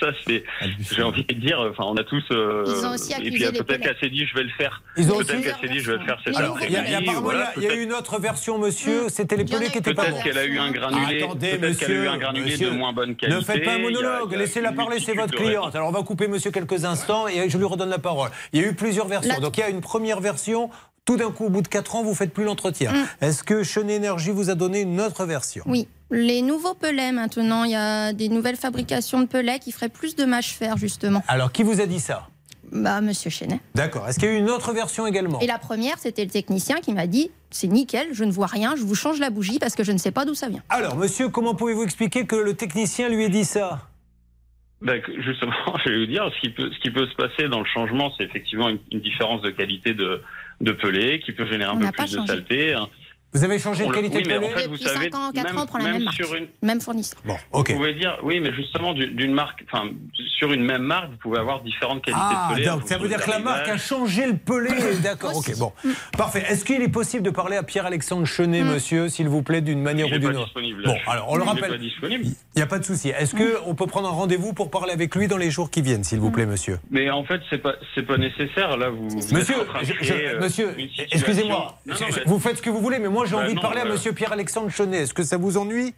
ça, c'est. J'ai envie de dire. Enfin, on a tous. euh, Ils ont aussi et puis peut-être qu'elle s'est dit je vais le faire. Ils ont Peut-être qu'elle s'est dit je vais le faire cet Alors, il y a, il y a après-midi. voilà, il y a- peut-être- une autre version, monsieur. C'était les pelés qui étaient pas Peut-être qu'elle a eu un granulé. Peut-être qu'elle a eu un granulé de moins bonne qualité. Ne faites pas un monologue, laissez-la parler, c'est multitude votre cliente. Alors on va couper monsieur quelques instants et je lui redonne la parole. Il y a eu plusieurs versions. La- Donc il y a une première version, tout d'un coup, au bout de 4 ans, vous faites plus l'entretien. Mm. Est-ce que Chenet Énergie vous a donné une autre version? Oui, les nouveaux pelets maintenant, il y a des nouvelles fabrications de pelets qui feraient plus de mâche fer justement. Alors qui vous a dit ça? Bah, monsieur Chenet. D'accord. Est-ce qu'il y a eu une autre version également? Et la première, c'était le technicien qui m'a dit c'est nickel, je ne vois rien, je vous change la bougie parce que je ne sais pas d'où ça vient. Alors monsieur, comment pouvez-vous expliquer que le technicien lui ait dit ça? Ben, justement, je vais vous dire, ce qui peut, ce qui peut se passer dans le changement, c'est effectivement une, une différence de qualité de, de pelé qui peut générer un On peu plus de saleté. hein. Vous avez changé de qualité oui, de mais en pelé fait, vous Depuis savez, 5 ans, 4 même- ans, on prend la même même marque. sur une- Même fournisseur. Bon, Vous pouvez dire, oui, mais justement, du- d'une marque, enfin, sur une même marque, vous pouvez avoir différentes qualités Ah, de pelé. donc ça veut dire que la marque a changé le pelé. D'accord, ok, bon. Parfait. Est-ce qu'il est possible de parler à Pierre-Alexandre Chenet, monsieur, s'il vous plaît, d'une manière Il ou d'une autre disponible. Bon, alors on le rappelle. pas disponible. Il n'y a pas de souci. Est-ce qu'on peut prendre un rendez-vous pour parler avec lui dans les jours qui viennent, s'il vous plaît, monsieur? Mais en fait, c'est pas, pas nécessaire. Là, vous. Monsieur, euh, monsieur, excusez-moi, vous faites ce que vous voulez, mais moi j'ai Bah envie de parler à bah- monsieur Pierre-Alexandre Chenet. Est-ce que ça vous ennuie?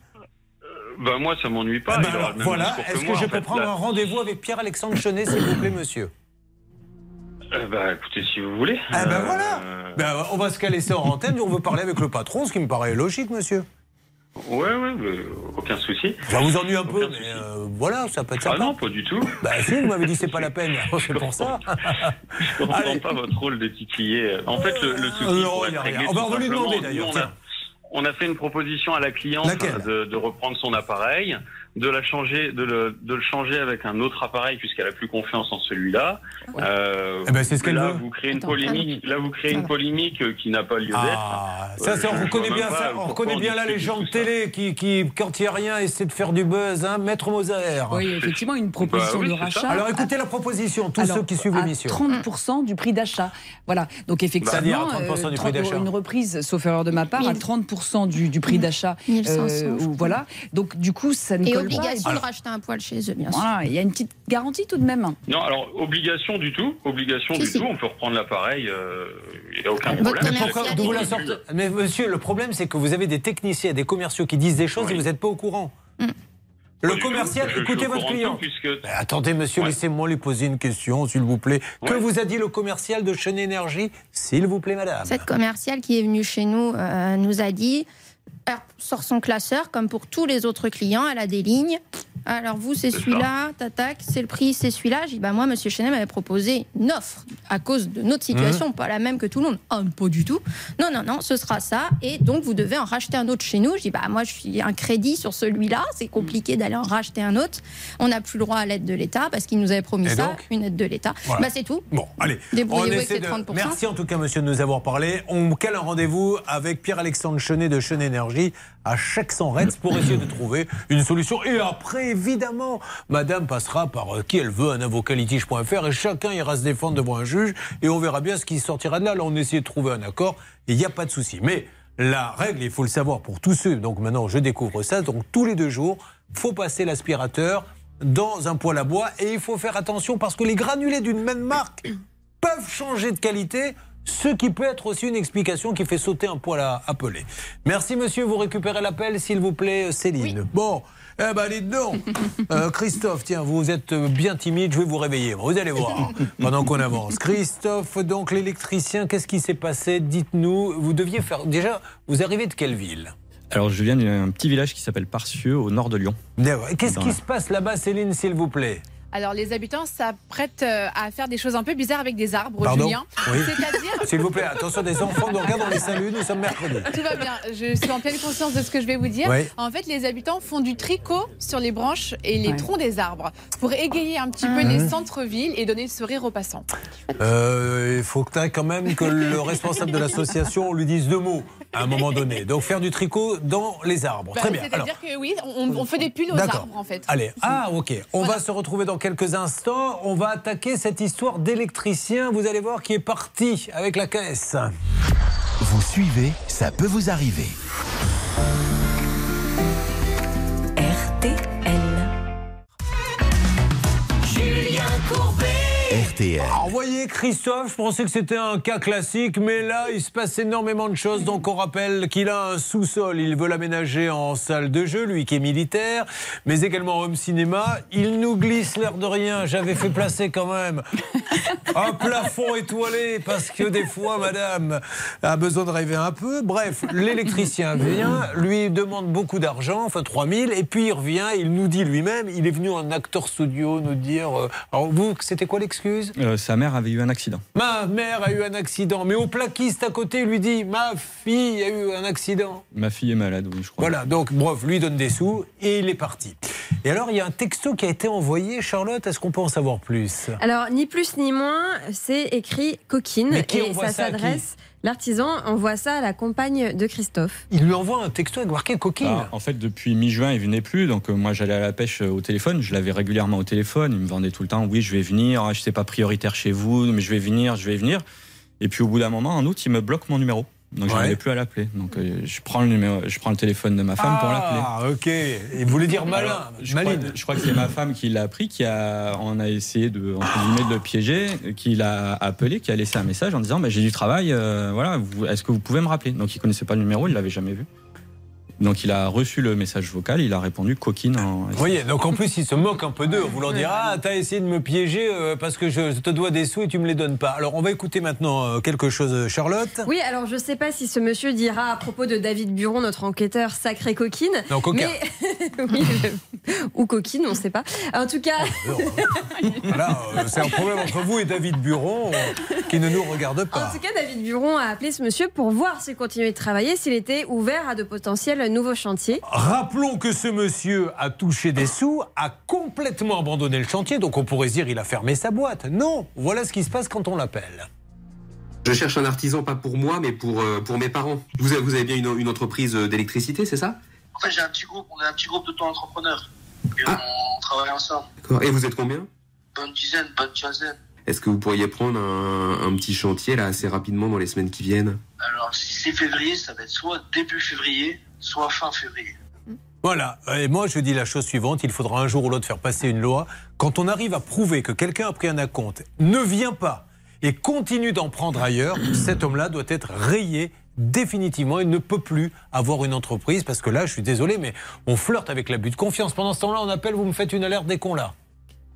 Bah, moi, ça m'ennuie pas. Ben alors, le même Voilà, que est-ce que moi, je peux fait, prendre là. un rendez-vous avec Pierre-Alexandre Chenet, s'il vous plaît, monsieur? Euh, Bah, écoutez, si vous voulez. Ah ben Euh, voilà Ben, On va se caler ça en antenne, on veut parler avec le patron, ce qui me paraît logique, monsieur. Ouais, ouais, aucun souci. Ça vous ennuie un peu, Aucun mais euh, voilà, ça peut être Ah sympa. non, pas du tout. Bah si, vous m'avez dit c'est pas la peine, c'est pour ça. Je comprends pas votre rôle de titiller. En fait, le, le souci Euh, non, pourrait il y a être rien. réglé On va- lui demander, d'ailleurs, on on a fait une proposition à la cliente de, de reprendre son appareil, de la changer, de le, de le changer avec un autre appareil puisqu'elle a plus confiance en celui-là. Euh, Eh ben, c'est ce qu'elle là, veut. vous créez une Attends. polémique. Là, vous créez une polémique qui n'a pas lieu Ah, d'être. ça, Euh, c'est- on reconnaît bien ça. On reconnaît bien là les gens de télé qui, qui, quand il n'y a rien, essaient de faire du buzz. Hein. Maître Moser. Oui, effectivement, une proposition Bah oui, de rachat. Alors écoutez la proposition, tous Alors, ceux qui suivent à l'émission. 30% du prix d'achat. Voilà. Donc effectivement, C'est-à-dire 30% du prix euh, d'achat. une reprise, sauf erreur de ma part, à 30% du, du prix d'achat. 1500, euh, voilà. Donc du coup, ça ne Pas. obligation de racheter un poil chez eux, bien sûr. Voilà, il y a une petite garantie tout de même. Non, alors obligation du tout, obligation Si, du si. tout. On peut reprendre l'appareil, euh, il n'y a aucun Votre problème. Mais pourquoi d'où vous la sortez Mais monsieur, le problème, c'est que vous avez des techniciens, des commerciaux qui disent des choses et vous n'êtes pas au courant. Le du tout. commercial, Je- je écoutez au votre client. tout, puisque- Mais attendez, monsieur, Ouais. laissez-moi lui poser une question, s'il vous plaît. Que vous a dit le commercial de Chaîne Énergie S'il vous plaît, madame? Cette commerciale qui est venue chez nous euh, nous a dit elle sort son classeur, comme pour tous les autres clients, elle a des lignes. Alors vous, c'est celui-là, tatac, c'est le prix, c'est celui-là. J'ai dit, bah moi, Monsieur Chenet m'avait proposé une offre à cause de notre situation, Mhm. pas la même que tout le monde. Ah, pas du tout. Non, non, non, ce sera ça. Et donc, vous devez en racheter un autre chez nous. Je dis, bah moi, je suis un crédit sur celui-là. C'est compliqué d'aller en racheter un autre. On n'a plus le droit à l'aide de l'État parce qu'il nous avait promis ça, une aide de l'État. Voilà. Bah c'est tout. Bon, allez. Débrouillez-vous avec essaie ces de- 30%. Merci en tout cas, monsieur, de nous avoir parlé. On cale un rendez-vous avec Pierre-Alexandre Chenet de Chenet Énergie? À chaque 100 Reds pour essayer de trouver une solution. Et après, évidemment, madame passera par euh, qui elle veut, un avocat litige.fr et chacun ira se défendre devant un juge et on verra bien ce qui sortira de là. Là, on essaie de trouver un accord et il n'y a pas de souci. Mais la règle, il faut le savoir pour tous ceux, donc maintenant je découvre ça, donc tous les deux jours, faut passer l'aspirateur dans un poêle à bois et il faut faire attention parce que les granulés d'une même marque peuvent changer de qualité, ce qui peut être aussi une explication qui fait sauter un poêle à, à peler. Merci monsieur, vous récupérez l'appel s'il vous plaît Céline. Bon, eh ben dites donc, Euh, Christophe, tiens, vous êtes bien timide, je vais vous réveiller, vous allez voir, pendant qu'on avance. Christophe, donc l'électricien, qu'est-ce qui s'est passé? Dites-nous, vous deviez faire, déjà, vous arrivez de quelle ville? Alors, je viens d'un petit village qui s'appelle Parcieux, au nord de Lyon. Qu'est-ce qui la- se passe là-bas Céline, s'il vous plaît? Alors, les habitants s'apprêtent euh, à faire des choses un peu bizarres avec des arbres, Pardon Julien. Oui. C'est-à-dire. S'il vous plaît, attention, des enfants nous regardent, on les salue, nous sommes mercredi. Tout va bien, je suis en pleine conscience de ce que je vais vous dire. Oui. En fait, les habitants font du tricot sur les branches et les Ouais. troncs des arbres pour égayer un petit peu Mhm. les centres-villes et donner le sourire aux passants. Euh, il faut que quand même que le responsable de l'association lui dise deux mots à un moment donné. Donc faire du tricot dans les arbres. Bah, Très bien. Alors, C'est-à-dire que oui, on, on fait des pulls aux arbres en fait. Allez, ah ok, on va se retrouver dans quelques instants. On va attaquer cette histoire d'électricien, vous allez voir, qui est parti avec la caisse. Vous suivez, ça peut vous arriver. Julien Courbet. RTL. Vous voyez, Christophe, je pensais que c'était un cas classique, mais là, il se passe énormément de choses. Donc, on rappelle qu'il a un sous-sol. Il veut l'aménager en salle de jeu, lui qui est militaire, mais également home cinéma. Il nous glisse l'air de rien. J'avais fait placer quand même un plafond étoilé, parce que des fois, madame a besoin de rêver un peu. Bref, l'électricien vient, lui demande beaucoup d'argent, enfin 3000, et puis il revient, il nous dit lui-même, il est venu en acteur studio nous dire. euh, alors, vous, c'était quoi l'excuse? Euh, sa mère avait eu un accident. Ma mère a eu un accident, mais au plaquiste à côté il lui dit Ma fille a eu un accident. Ma fille est malade, oui, je crois. Voilà, donc bref, lui donne des sous et il est parti. Et alors il y a un texto qui a été envoyé, Charlotte, est-ce qu'on peut en savoir plus? Alors, ni plus ni moins, c'est écrit coquine. Mais qui et envoie ça ça à qui? s'adresse. L'artisan envoie ça à la compagne de Christophe. Il lui envoie un texto avec marqué coquine. Alors, en fait, depuis mi-juin, il venait plus. Donc, euh, moi, j'allais à la pêche euh, au téléphone. Je l'avais régulièrement au téléphone. Il me vendait tout le temps Oui, je vais venir. Ah, Je sais pas prioritaire chez vous, mais je vais venir, je vais venir. Et puis, au bout d'un moment, en août, il me bloque mon numéro. Donc, je n'arrivais plus à l'appeler. Donc, euh, je prends le numéro, je prends le téléphone de ma femme pour l'appeler. Ah, ok. Il voulait dire malin, Alors, je, crois, je crois que c'est ma femme qui l'a appris, qui a, on a essayé de, entre guillemets, de le piéger, qui l'a appelé, qui a laissé un message en disant bah, j'ai du travail, euh, voilà, vous- est-ce que vous pouvez me rappeler? Donc il connaissait pas le numéro, il l'avait jamais vu. Donc il a reçu le message vocal, il a répondu coquine. En... Vous voyez, donc en plus, il se moque un peu d'eux en voulant dire Ah, t'as essayé de me piéger euh, parce que je te dois des sous et tu me les donnes pas. Alors, on va écouter maintenant euh, quelque chose, euh, Charlotte. Oui, alors je sais pas si ce monsieur dira à propos de David Buron, notre enquêteur, sacré coquine. Non, coquin. Mais... oui, ou coquine, on ne sait pas. En tout cas. Là, euh, c'est un problème entre vous et David Buron qui ne nous regarde En pas. tout cas, David Buron a appelé ce monsieur pour voir s'il continuait de travailler, s'il était ouvert à de potentiels nouveaux chantiers. Rappelons que ce monsieur a touché des sous, a complètement abandonné le chantier, donc on pourrait se dire il a fermé sa boîte. Non, voilà ce qui se passe quand on l'appelle. Je cherche un artisan, pas pour moi, mais pour, euh, pour mes parents. Vous avez, vous avez bien une, une entreprise d'électricité, c'est ça? En fait, j'ai un petit groupe, on est un petit groupe d'auto-entrepreneurs. Et on travaille ensemble. Et vous êtes combien? Bonne dizaine, bonne quinzaine. Est-ce que vous pourriez prendre un, un petit chantier là assez rapidement dans les semaines qui viennent Alors, si c'est février, ça va être soit début février, soit fin février. Voilà, et moi je dis la chose suivante, il faudra un jour ou l'autre faire passer une loi. Quand on arrive à prouver que quelqu'un a pris un acompte, ne vient pas et continue d'en prendre ailleurs, cet homme-là doit être rayé définitivement. Il ne peut plus avoir une entreprise parce que là, je suis désolé, mais on flirte avec l'abus de confiance. Pendant ce temps-là, on appelle, vous me faites une alerte dès qu'on l'a.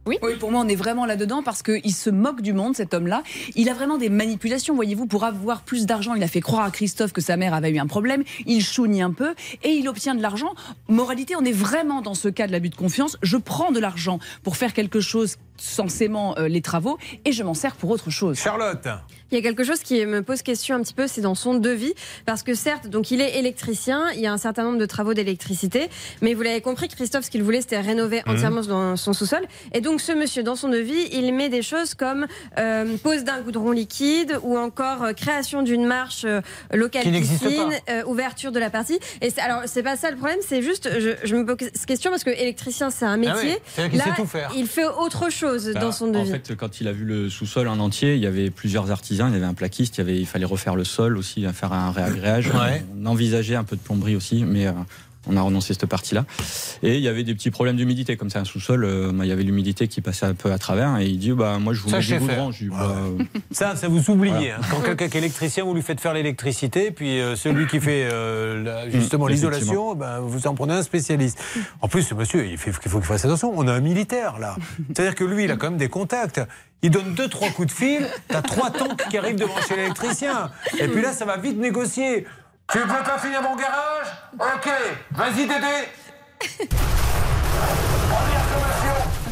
Oui. pour moi, on est vraiment là-dedans parce qu'il se moque du monde, cet homme-là. Il a vraiment des manipulations, voyez-vous, pour avoir plus d'argent. Il a fait croire à Christophe que sa mère avait eu un problème. Il chougne un peu et il obtient de l'argent. Moralité, on est vraiment dans ce cas de l'abus de confiance. Je prends de l'argent pour faire quelque chose censément euh, les travaux et je m'en sers pour autre chose. Charlotte Il y a quelque chose qui me pose question un petit peu, c'est dans son devis, parce que certes, donc il est électricien, il y a un certain nombre de travaux d'électricité, mais vous l'avez compris, Christophe, ce qu'il voulait, c'était rénover Mhm. entièrement dans son sous-sol. Et donc ce monsieur, dans son devis, il met des choses comme euh, pose d'un goudron liquide ou encore euh, création d'une marche euh, locale Qui n'existe piscine, pas. euh, ouverture de la partie. Et alors c'est pas ça le problème, c'est juste, je, je me pose question parce que électricien c'est un Ah métier. oui, c'est-à-dire qu'il Là, sait tout faire. il fait autre chose Bah, dans son En fait, quand il a vu le sous-sol en entier, il y avait plusieurs artisans, il y avait un plaquiste, il, y avait, il fallait refaire le sol aussi, faire un réagréage. Ouais. On envisageait un peu de plomberie aussi, mais euh, on a renoncé à cette partie-là. Et il y avait des petits problèmes d'humidité, comme c'est un sous-sol, euh, il y avait l'humidité qui passait un peu à travers, et il dit bah, Moi, je vous Ça, mets je du sais goudron. faire. Je dis, bah, euh, Ça, ça vous oubliez. Voilà. hein. Quand quelqu'un qui est électricien, vous lui faites faire l'électricité, puis euh, celui qui fait euh, la- justement Mm, l'isolation, ben, vous en prenez un spécialiste. En plus, ce monsieur, il, fait, il faut qu'il fasse attention. On a un militaire, là. C'est-à-dire que lui, il a quand même des contacts. Il donne deux, trois coups de fil, t'as trois tanks qui arrivent devant chez l'électricien. Et puis là, ça va vite négocier. Tu veux pas finir mon garage? Ok, vas-y Dédé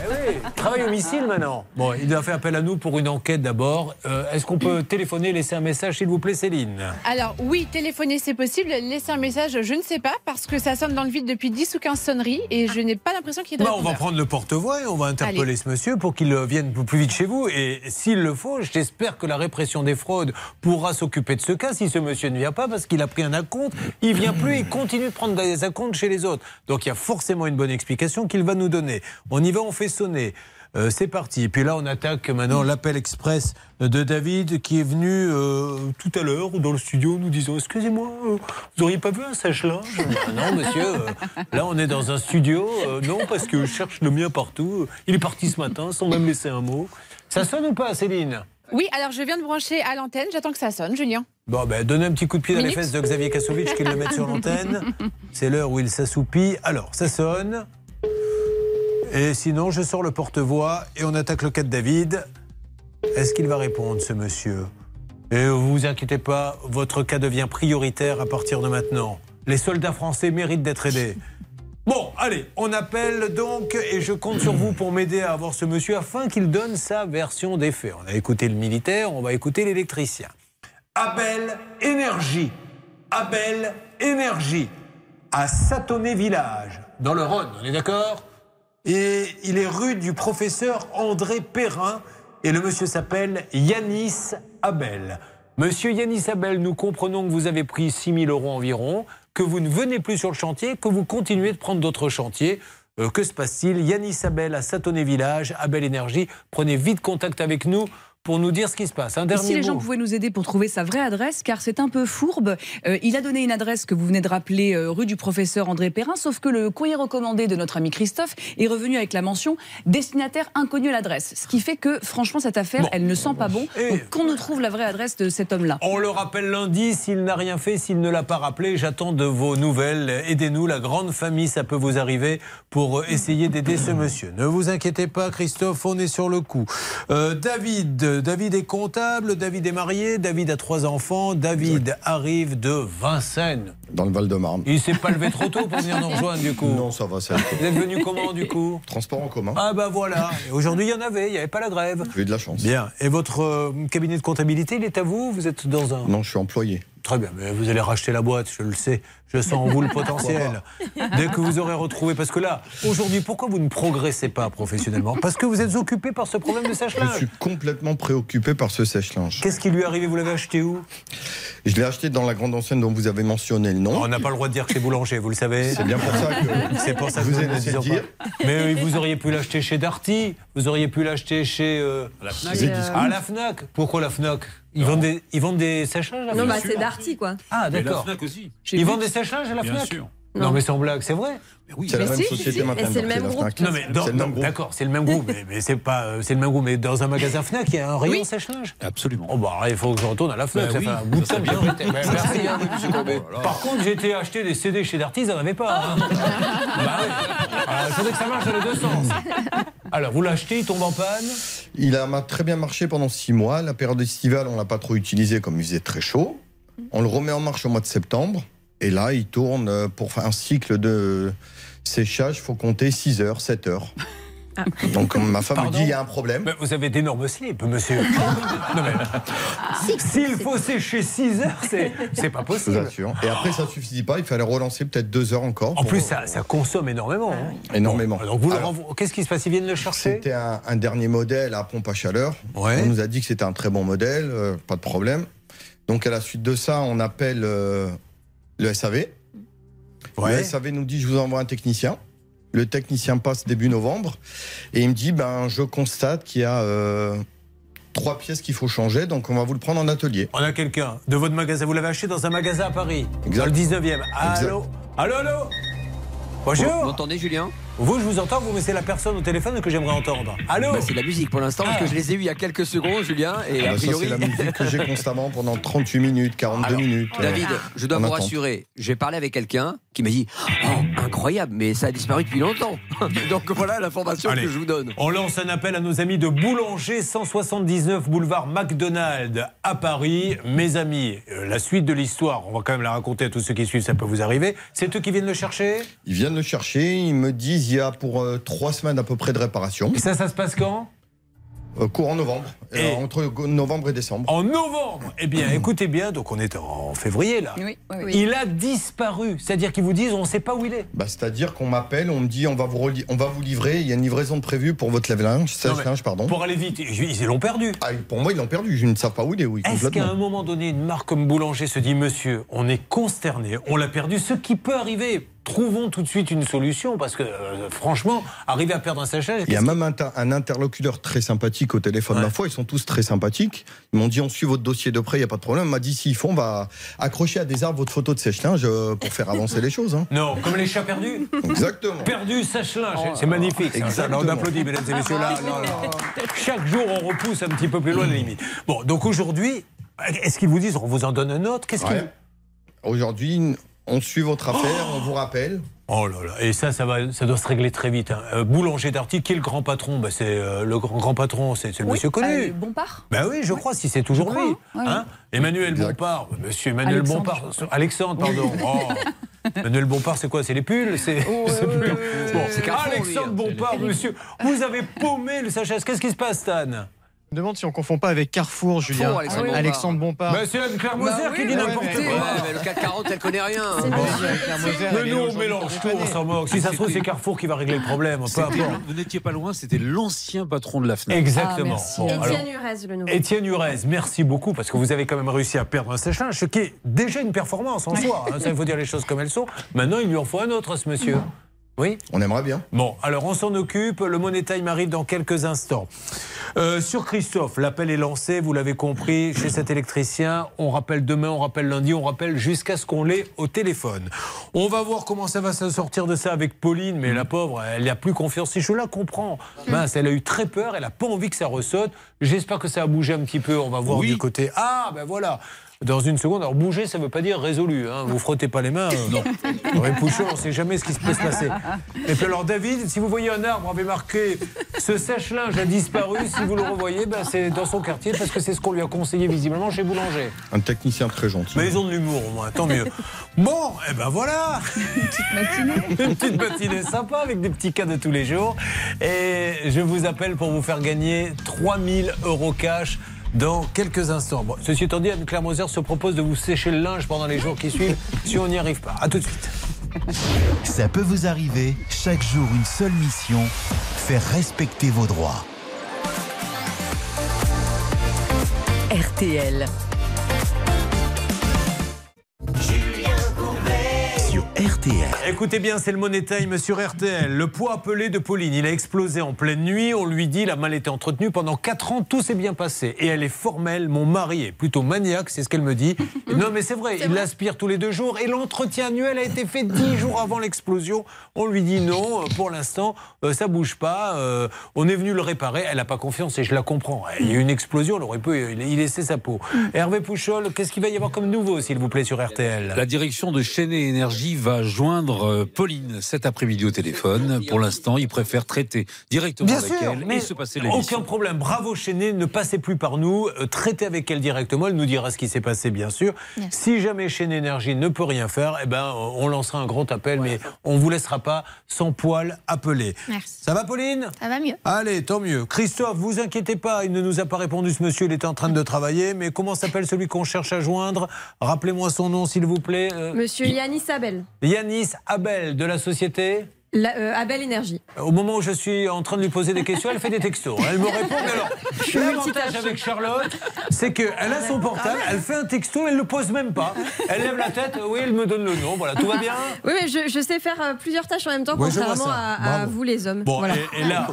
oui, travaille au missile maintenant. Bon, il a fait appel à nous pour une enquête d'abord. Euh, Est-ce qu'on peut téléphoner, laisser un message, s'il vous plaît, Céline? Alors oui, téléphoner c'est possible, laisser un message je ne sais pas parce que ça sonne dans le vide depuis 10 ou 15 sonneries et je n'ai pas l'impression qu'il y ait de Bah, on va prendre le porte-voix et on va interpeller Allez. ce monsieur pour qu'il euh, vienne plus vite chez vous. Et s'il le faut, j'espère que la répression des fraudes pourra s'occuper de ce cas si ce monsieur ne vient pas parce qu'il a pris un acompte. Il vient plus, il continue de prendre des acomptes chez les autres. Donc il y a forcément une bonne explication qu'il va nous donner. On y va, on fait sonner. Euh, c'est parti. Et puis là, on attaque maintenant l'appel express de David qui est venu euh, tout à l'heure dans le studio nous disant Excusez-moi, euh, vous auriez pas vu un sèche-linge? Ah Non, monsieur, euh, là on est dans un studio. non, parce que je cherche le mien partout. Il est parti ce matin sans même laisser un mot. Ça sonne ou pas, Céline? Oui, alors je viens de brancher à l'antenne, j'attends que ça sonne, Julien. Bon, ben, donnez un petit coup de pied dans les fesses de Xavier Kassovitch qu'il le mette sur l'antenne. C'est l'heure où il s'assoupit. Alors, ça sonne. Et sinon, je sors le porte-voix et on attaque le cas de David. Est-ce qu'il va répondre, ce monsieur? Et vous vous inquiétez pas, votre cas devient prioritaire à partir de maintenant. Les soldats français méritent d'être aidés. Bon, allez, on appelle donc et je compte sur vous pour m'aider à avoir ce monsieur afin qu'il donne sa version des faits. On a écouté le militaire, on va écouter l'électricien. Abel Énergie. Abel Énergie. À Satonnet Village, dans le Rhône, on est d'accord? Et il est rue du professeur André Perrin. Et le monsieur s'appelle Yanis Abel. Monsieur Yanis Abel, nous comprenons que vous avez pris 6 000 euros environ, que vous ne venez plus sur le chantier, que vous continuez de prendre d'autres chantiers. Euh, que se passe-t-il? Yanis Abel à Satonnet Village, Abel Énergie. Prenez vite contact avec nous pour nous dire ce qui se passe. Un Et dernier si les mot. gens pouvaient nous aider pour trouver sa vraie adresse, car c'est un peu fourbe. Euh, il a donné une adresse que vous venez de rappeler, euh, rue du professeur André Perrin, sauf que le courrier recommandé de notre ami Christophe est revenu avec la mention destinataire inconnu à l'adresse. Ce qui fait que, franchement, cette affaire, elle ne sent pas bon. Qu'on nous trouve la vraie adresse de cet homme-là. On le rappelle lundi, s'il n'a rien fait, s'il ne l'a pas rappelé, j'attends de vos nouvelles. Aidez-nous, la grande famille, ça peut vous arriver pour euh, essayer d'aider ce monsieur. Ne vous inquiétez pas, Christophe, on est sur le coup. Euh, David, euh, David est comptable, David est marié, David a trois enfants, David arrive de Vincennes. Dans le Val-de-Marne. Il s'est pas levé trop tôt pour venir nous rejoindre du coup. Non, ça va, ça. Vous êtes venu comment du coup? Transport en commun. Ah bah voilà. Aujourd'hui il y en avait, il n'y avait pas la grève. J'ai eu de la chance. Bien. Et votre euh, cabinet de comptabilité, il est à vous? Vous êtes dans un. Non, je suis employé. Très bien, mais vous allez racheter la boîte, je le sais. Je sens en vous le potentiel. Dès que vous aurez retrouvé. Parce que là, aujourd'hui, pourquoi vous ne progressez pas professionnellement? Parce que vous êtes occupé par ce problème de Je sèche-linge. suis complètement préoccupé par ce sèche-linge. Qu'est-ce qui lui est arrivé? Vous l'avez acheté où? Je l'ai acheté dans la grande enseigne dont vous avez mentionné le nom. On n'a pas le droit de dire que c'est boulanger, vous le savez. C'est bien pour ça que C'est pour ça que vous ne le dire. pas. Mais oui, vous auriez pu l'acheter chez Darty, vous auriez pu l'acheter chez. euh, La Fnac. Ah, la Fnac Pourquoi la Fnac? Ils vendent, des, ils vendent des sèche-linges la Non, bah c'est Darty, quoi. Ah, d'accord. Ils vendent des sèche-linges à la Bien Fnac sûr. Non, mais sans blague, c'est vrai. C'est la même si, société si, maintenant. Et c'est le même groupe. Non, mais d'accord, c'est le même groupe, mais, mais c'est pas, euh, c'est le même groupe. Mais dans un magasin Fnac, il y a un rayon sèche-linge. Absolument. Oh bah, il faut que je retourne à la Fnac. Bah ça oui, fait un bout de temps merci, hein, Courbet. Par contre, j'ai été acheter des CD chez Darty, ils n'en avaient pas. hein. bah oui. Alors, il faudrait que ça marche dans les deux sens. Alors, vous l'achetez, il tombe en panne? Il a très bien marché pendant six mois. La période estivale, on l'a pas trop utilisé comme il faisait très chaud. On le remet en marche au mois de septembre. Et là, il tourne euh, pour faire un cycle de séchage. Il faut compter 6 heures, 7 heures. Donc ma femme me dit il y a un problème. Mais vous avez d'énormes slips, monsieur. S'il faut sécher 6 heures, c'est c'est pas Je vous possible. assure. Et après, ça suffisait pas. Il fallait relancer peut-être 2 heures encore. En plus, ça, ça consomme énormément. hein. Énormément. Donc, vous qu'est-ce qui se passe? Ils viennent le chercher? C'était un, un dernier modèle à pompe à chaleur. Ouais. On nous a dit que c'était un très bon modèle, euh, pas de problème. Donc à la suite de ça, on appelle euh, le SAV. Ouais. Le SAV nous dit je vous envoie un technicien. Le technicien passe début novembre et il me dit ben je constate qu'il y a euh, trois pièces qu'il faut changer, donc on va vous le prendre en atelier. On a quelqu'un de votre magasin. Vous l'avez acheté dans un magasin à Paris, Exact. dans le 19e. Allô? Allô, allô? Vous Bonjour m'entendez, Julien? Vous, je vous entends, vous, mais c'est la personne au téléphone que j'aimerais entendre. Allô Bah, C'est la musique pour l'instant, parce que je les ai eus il y a quelques secondes, Julien, et Ah a bah ça priori. c'est la musique que j'ai constamment pendant 38 minutes, 42 Alors, minutes. euh, David, je dois vous attente. rassurer. J'ai parlé avec quelqu'un qui m'a dit Oh, incroyable, mais ça a disparu depuis longtemps. Donc voilà l'information Allez. que je vous donne. On lance un appel à nos amis de Boulanger 179 boulevard McDonald à Paris. Mes amis, euh, la suite de l'histoire, on va quand même la raconter à tous ceux qui suivent, ça peut vous arriver. C'est eux qui viennent le chercher? Ils viennent le chercher, ils me disent il y a pour euh, trois semaines à peu près de réparation. Et ça, ça se passe quand? Euh, courant novembre, Et- Euh, entre novembre et décembre. En novembre? Eh bien, écoutez bien, donc on est en février là. Oui, oui, oui. Il a disparu, c'est-à-dire qu'ils vous disent on ne sait pas où il est. Bah, C'est-à-dire qu'on m'appelle, on me dit on va, vous reli- on va vous livrer, il y a une livraison de prévue pour votre sèche-linge, pardon. Pour aller vite, ils l'ont perdu. Ah, pour moi, ils l'ont perdu, je ne sais pas où il est, oui, Est-ce qu'à un moment donné, une marque comme Boulanger se dit Monsieur, on est consterné, on l'a perdu, ce qui peut arriver Trouvons tout de suite une solution, parce que euh, franchement, arriver à perdre un séchage. Il y a même un, interlocuteur très sympathique au téléphone, ma foi, ils sont tous très sympathiques. Ils m'ont dit on suit votre dossier de près, il n'y a pas de problème. Il m'a dit s'il faut, on va accrocher à des arbres votre photo de sèche-linge euh, pour faire avancer les choses. hein. Non, comme les chats perdus. Exactement. Perdu, sèche-linge. C'est magnifique. ça. Exactement. On applaudit, mesdames et messieurs. Là, là, là. Chaque jour, on repousse un petit peu plus loin la limite. Bon, donc aujourd'hui, est-ce qu'ils vous disent on vous en donne un autre? Qu'est-ce qu'ils Ouais. Aujourd'hui, on suit votre affaire, on vous rappelle. Oh là là, et ça, ça, va, ça doit se régler très vite. hein. Euh, Boulanger d'Arty, qui est le grand patron? Bah, C'est euh, le grand, grand patron, c'est le monsieur connu. Euh, Bompard Ben oui, je crois, si c'est toujours crois, lui. hein. Hein? Emmanuel Bompard, monsieur Emmanuel Alexandre, Bompard. Alexandre, pardon. Oh. Emmanuel Bompard, c'est quoi? C'est les pulls? C'est plus- Bon, Alexandre hein. Bompard, monsieur, vous avez paumé le Sachas. Qu'est-ce qui se passe, Stan? Me demande si on confond pas avec Carrefour, Julien. Carrefour, Alexandre Bompard. Alexandre Bompard. C'est Anne-Claire Moser Bah oui, qui dit n'importe quoi. Ouais, mais le 440, elle connaît rien. hein. Moser, Mais est nous, on mélange tout, on s'en moque. Si ça se trouve, c'est Carrefour qui va régler le problème. Peu C'était- importe. Vous n'étiez pas loin, c'était l'ancien patron de la FNAC. Exactement. Étienne Urez, le nouveau. Étienne Urez, merci beaucoup parce que vous avez quand même réussi à perdre un sèche-linge, ce qui est déjà une performance en soi. hein, ça, il faut dire les choses comme elles sont. Maintenant, il lui en faut un autre ce monsieur. Oui. On aimerait bien. Bon, alors on s'en occupe. Le Money Time arrive dans quelques instants. Euh, sur Christophe, l'appel est lancé, vous l'avez compris, chez cet électricien. On rappelle demain, on rappelle lundi, on rappelle jusqu'à ce qu'on l'ait au téléphone. On va voir comment ça va se sortir de ça avec Pauline, mais la pauvre, elle n'a plus confiance. Si je la comprends, mince, elle a eu très peur, elle n'a pas envie que ça ressaute. J'espère que ça a bougé un petit peu. On va voir du côté. Ah, ben voilà. Dans une seconde, alors bouger, ça ne veut pas dire résolu. Hein. Vous frottez pas les mains. euh, Non. on ne sait jamais ce qui se peut se passer. Et puis alors, David, si vous voyez un arbre avait marqué ce sèche-linge a disparu, si vous le revoyez, ben, c'est dans son quartier parce que c'est ce qu'on lui a conseillé visiblement chez Boulanger. Un technicien très gentil. Mais ils ont de l'humour au moins, tant mieux. Bon, et ben voilà Une petite matinée. Une petite matinée sympa avec des petits cas de tous les jours. Et je vous appelle pour vous faire gagner 3000 euros cash dans quelques instants. Bon, ceci étant dit, Anne-Claire Moser se propose de vous sécher le linge pendant les jours qui suivent si on n'y arrive pas. A tout de suite. Ça peut vous arriver, chaque jour une seule mission, faire respecter vos droits. RTL. RTL. Écoutez bien, c'est le Money Time sur RTL. Le poids appelé de Pauline, il a explosé en pleine nuit. On lui dit, la mal été entretenue pendant 4 ans, tout s'est bien passé. Et elle est formelle, mon mari est plutôt maniaque, c'est ce qu'elle me dit. non, mais c'est vrai, il l'aspire tous les deux jours. Et l'entretien annuel a été fait 10 jours avant l'explosion. On lui dit non, euh, pour l'instant, euh, ça bouge pas. euh, on est venu le réparer. Elle n'a pas confiance et je la comprends. Il y a eu une explosion, elle aurait pu y laisser sa peau. Hervé Pouchol, qu'est-ce qu'il va y avoir comme nouveau, s'il vous plaît, sur RTL La direction de Chenet Énergie va joindre euh, Pauline cet après-midi au téléphone. Pour l'instant, il préfère traiter directement Bien avec sûr, elle mais et se passer aucun problème. Bravo Chenet, ne passez plus par nous, euh, traitez avec elle directement, elle nous dira ce qui s'est passé bien sûr. Si jamais Chenet Énergie ne peut rien faire, eh ben on lancera un grand appel, mais on vous laissera pas sans poil appeler. Merci. Ça va Pauline? Ça va mieux. Allez, tant mieux. Christophe, vous inquiétez pas, il ne nous a pas répondu ce monsieur, il était en train de travailler, mais comment s'appelle celui qu'on cherche à joindre? Rappelez-moi son nom s'il vous plaît. Euh, Monsieur Yanis Abel. Yanis Abel de la société La- euh, Abel Énergie. au moment où je suis en train de lui poser des questions, elle fait des textos. Elle me répond. Mais alors, Je suis l'avantage avec Charlotte, c'est qu'elle a son portable, elle fait un texto, elle ne le pose même pas. Elle lève la tête, oui, elle me donne le nom. Voilà, tout va bien Oui, mais je, je sais faire euh, plusieurs tâches en même temps, vois contrairement ça. à, à vous les hommes. Bon, Voilà. et, et là,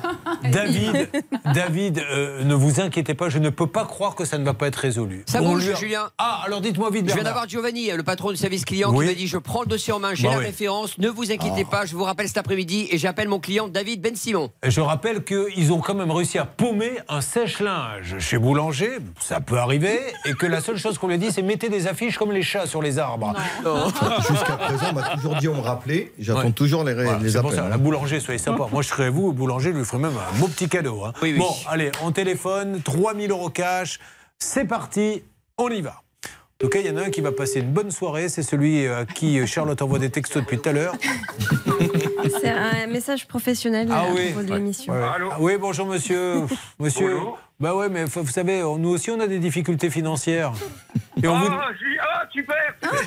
David, David euh, ne vous inquiétez pas, je ne peux pas croire que ça ne va pas être résolu. Ça bouge, lui Julien. Ah, alors dites-moi vite, Je viens Bernard. d'avoir Giovanni, le patron du service client, Oui. qui m'a dit Je prends le dossier en main, j'ai Bah la oui. référence, ne vous inquiétez pas, je vous rappelle cet après-midi et j'appelle mon client David Ben Simon. Et Je rappelle qu'ils ont quand même réussi à paumer un sèche-linge chez Boulanger, ça peut arriver, et que la seule chose qu'on lui a dit, c'est mettez des affiches comme les chats sur les arbres. Jusqu'à présent, on m'a toujours dit on me rappelait. J'attends Ouais. toujours les, Voilà, les c'est pour appels. ça, hein. la boulanger, soyez sympa. Moi, je serais vous, au boulanger, je lui ferais même un beau petit cadeau. hein. Oui, oui. Bon, allez, on téléphone, 3000 euros cash. C'est parti, on y va. En tout cas, il y en a un qui va passer une bonne soirée. C'est celui à qui euh, Charlotte envoie des textos depuis tout à l'heure. C'est un message professionnel Ah à oui. propos de l'émission. Ouais. Ah oui, bonjour monsieur. Monsieur. Bah ouais, mais vous savez, nous aussi on a des difficultés financières. Et on vous... Ah, Julien- ah, super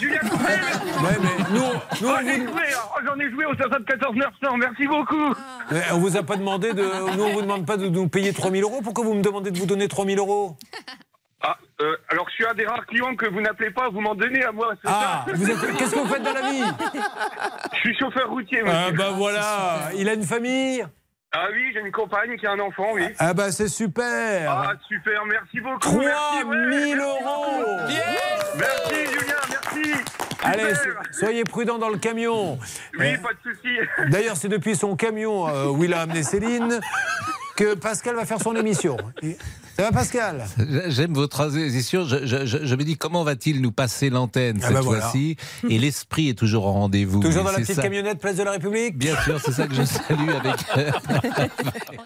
Julien Courbet Ouais, mais nous, nous, Ah, on j'ai vous- joué, ah, J'en ai joué au 74 900, merci beaucoup Mais on vous a pas demandé de. Nous, on vous demande pas de nous payer 3000 euros. Pourquoi vous me demandez de vous donner 3000 euros? Ah, euh, alors je suis un des rares clients que vous n'appelez pas, vous m'en donnez à moi, c'est Ah, ça vous êtes- qu'est-ce que vous faites dans la vie Je suis chauffeur routier, monsieur. Ah bah voilà, il a une famille Ah oui, j'ai une compagne qui a un enfant, oui. Ah bah c'est super Ah, super, merci beaucoup 3000 merci, ouais, euros Merci Julien, merci Allez, Super. so- soyez prudents dans le camion. Oui, Euh, pas de souci. D'ailleurs, c'est depuis son camion euh, où il a amené Céline que Pascal va faire son émission. Ça va Pascal? J'aime votre transition. Je, je, je, je me dis comment va-t-il nous passer l'antenne Ah cette bah voilà. fois-ci? Et l'esprit est toujours au rendez-vous. Toujours dans la petite ça- camionnette Place de la République? Bien sûr, c'est ça que je salue avec.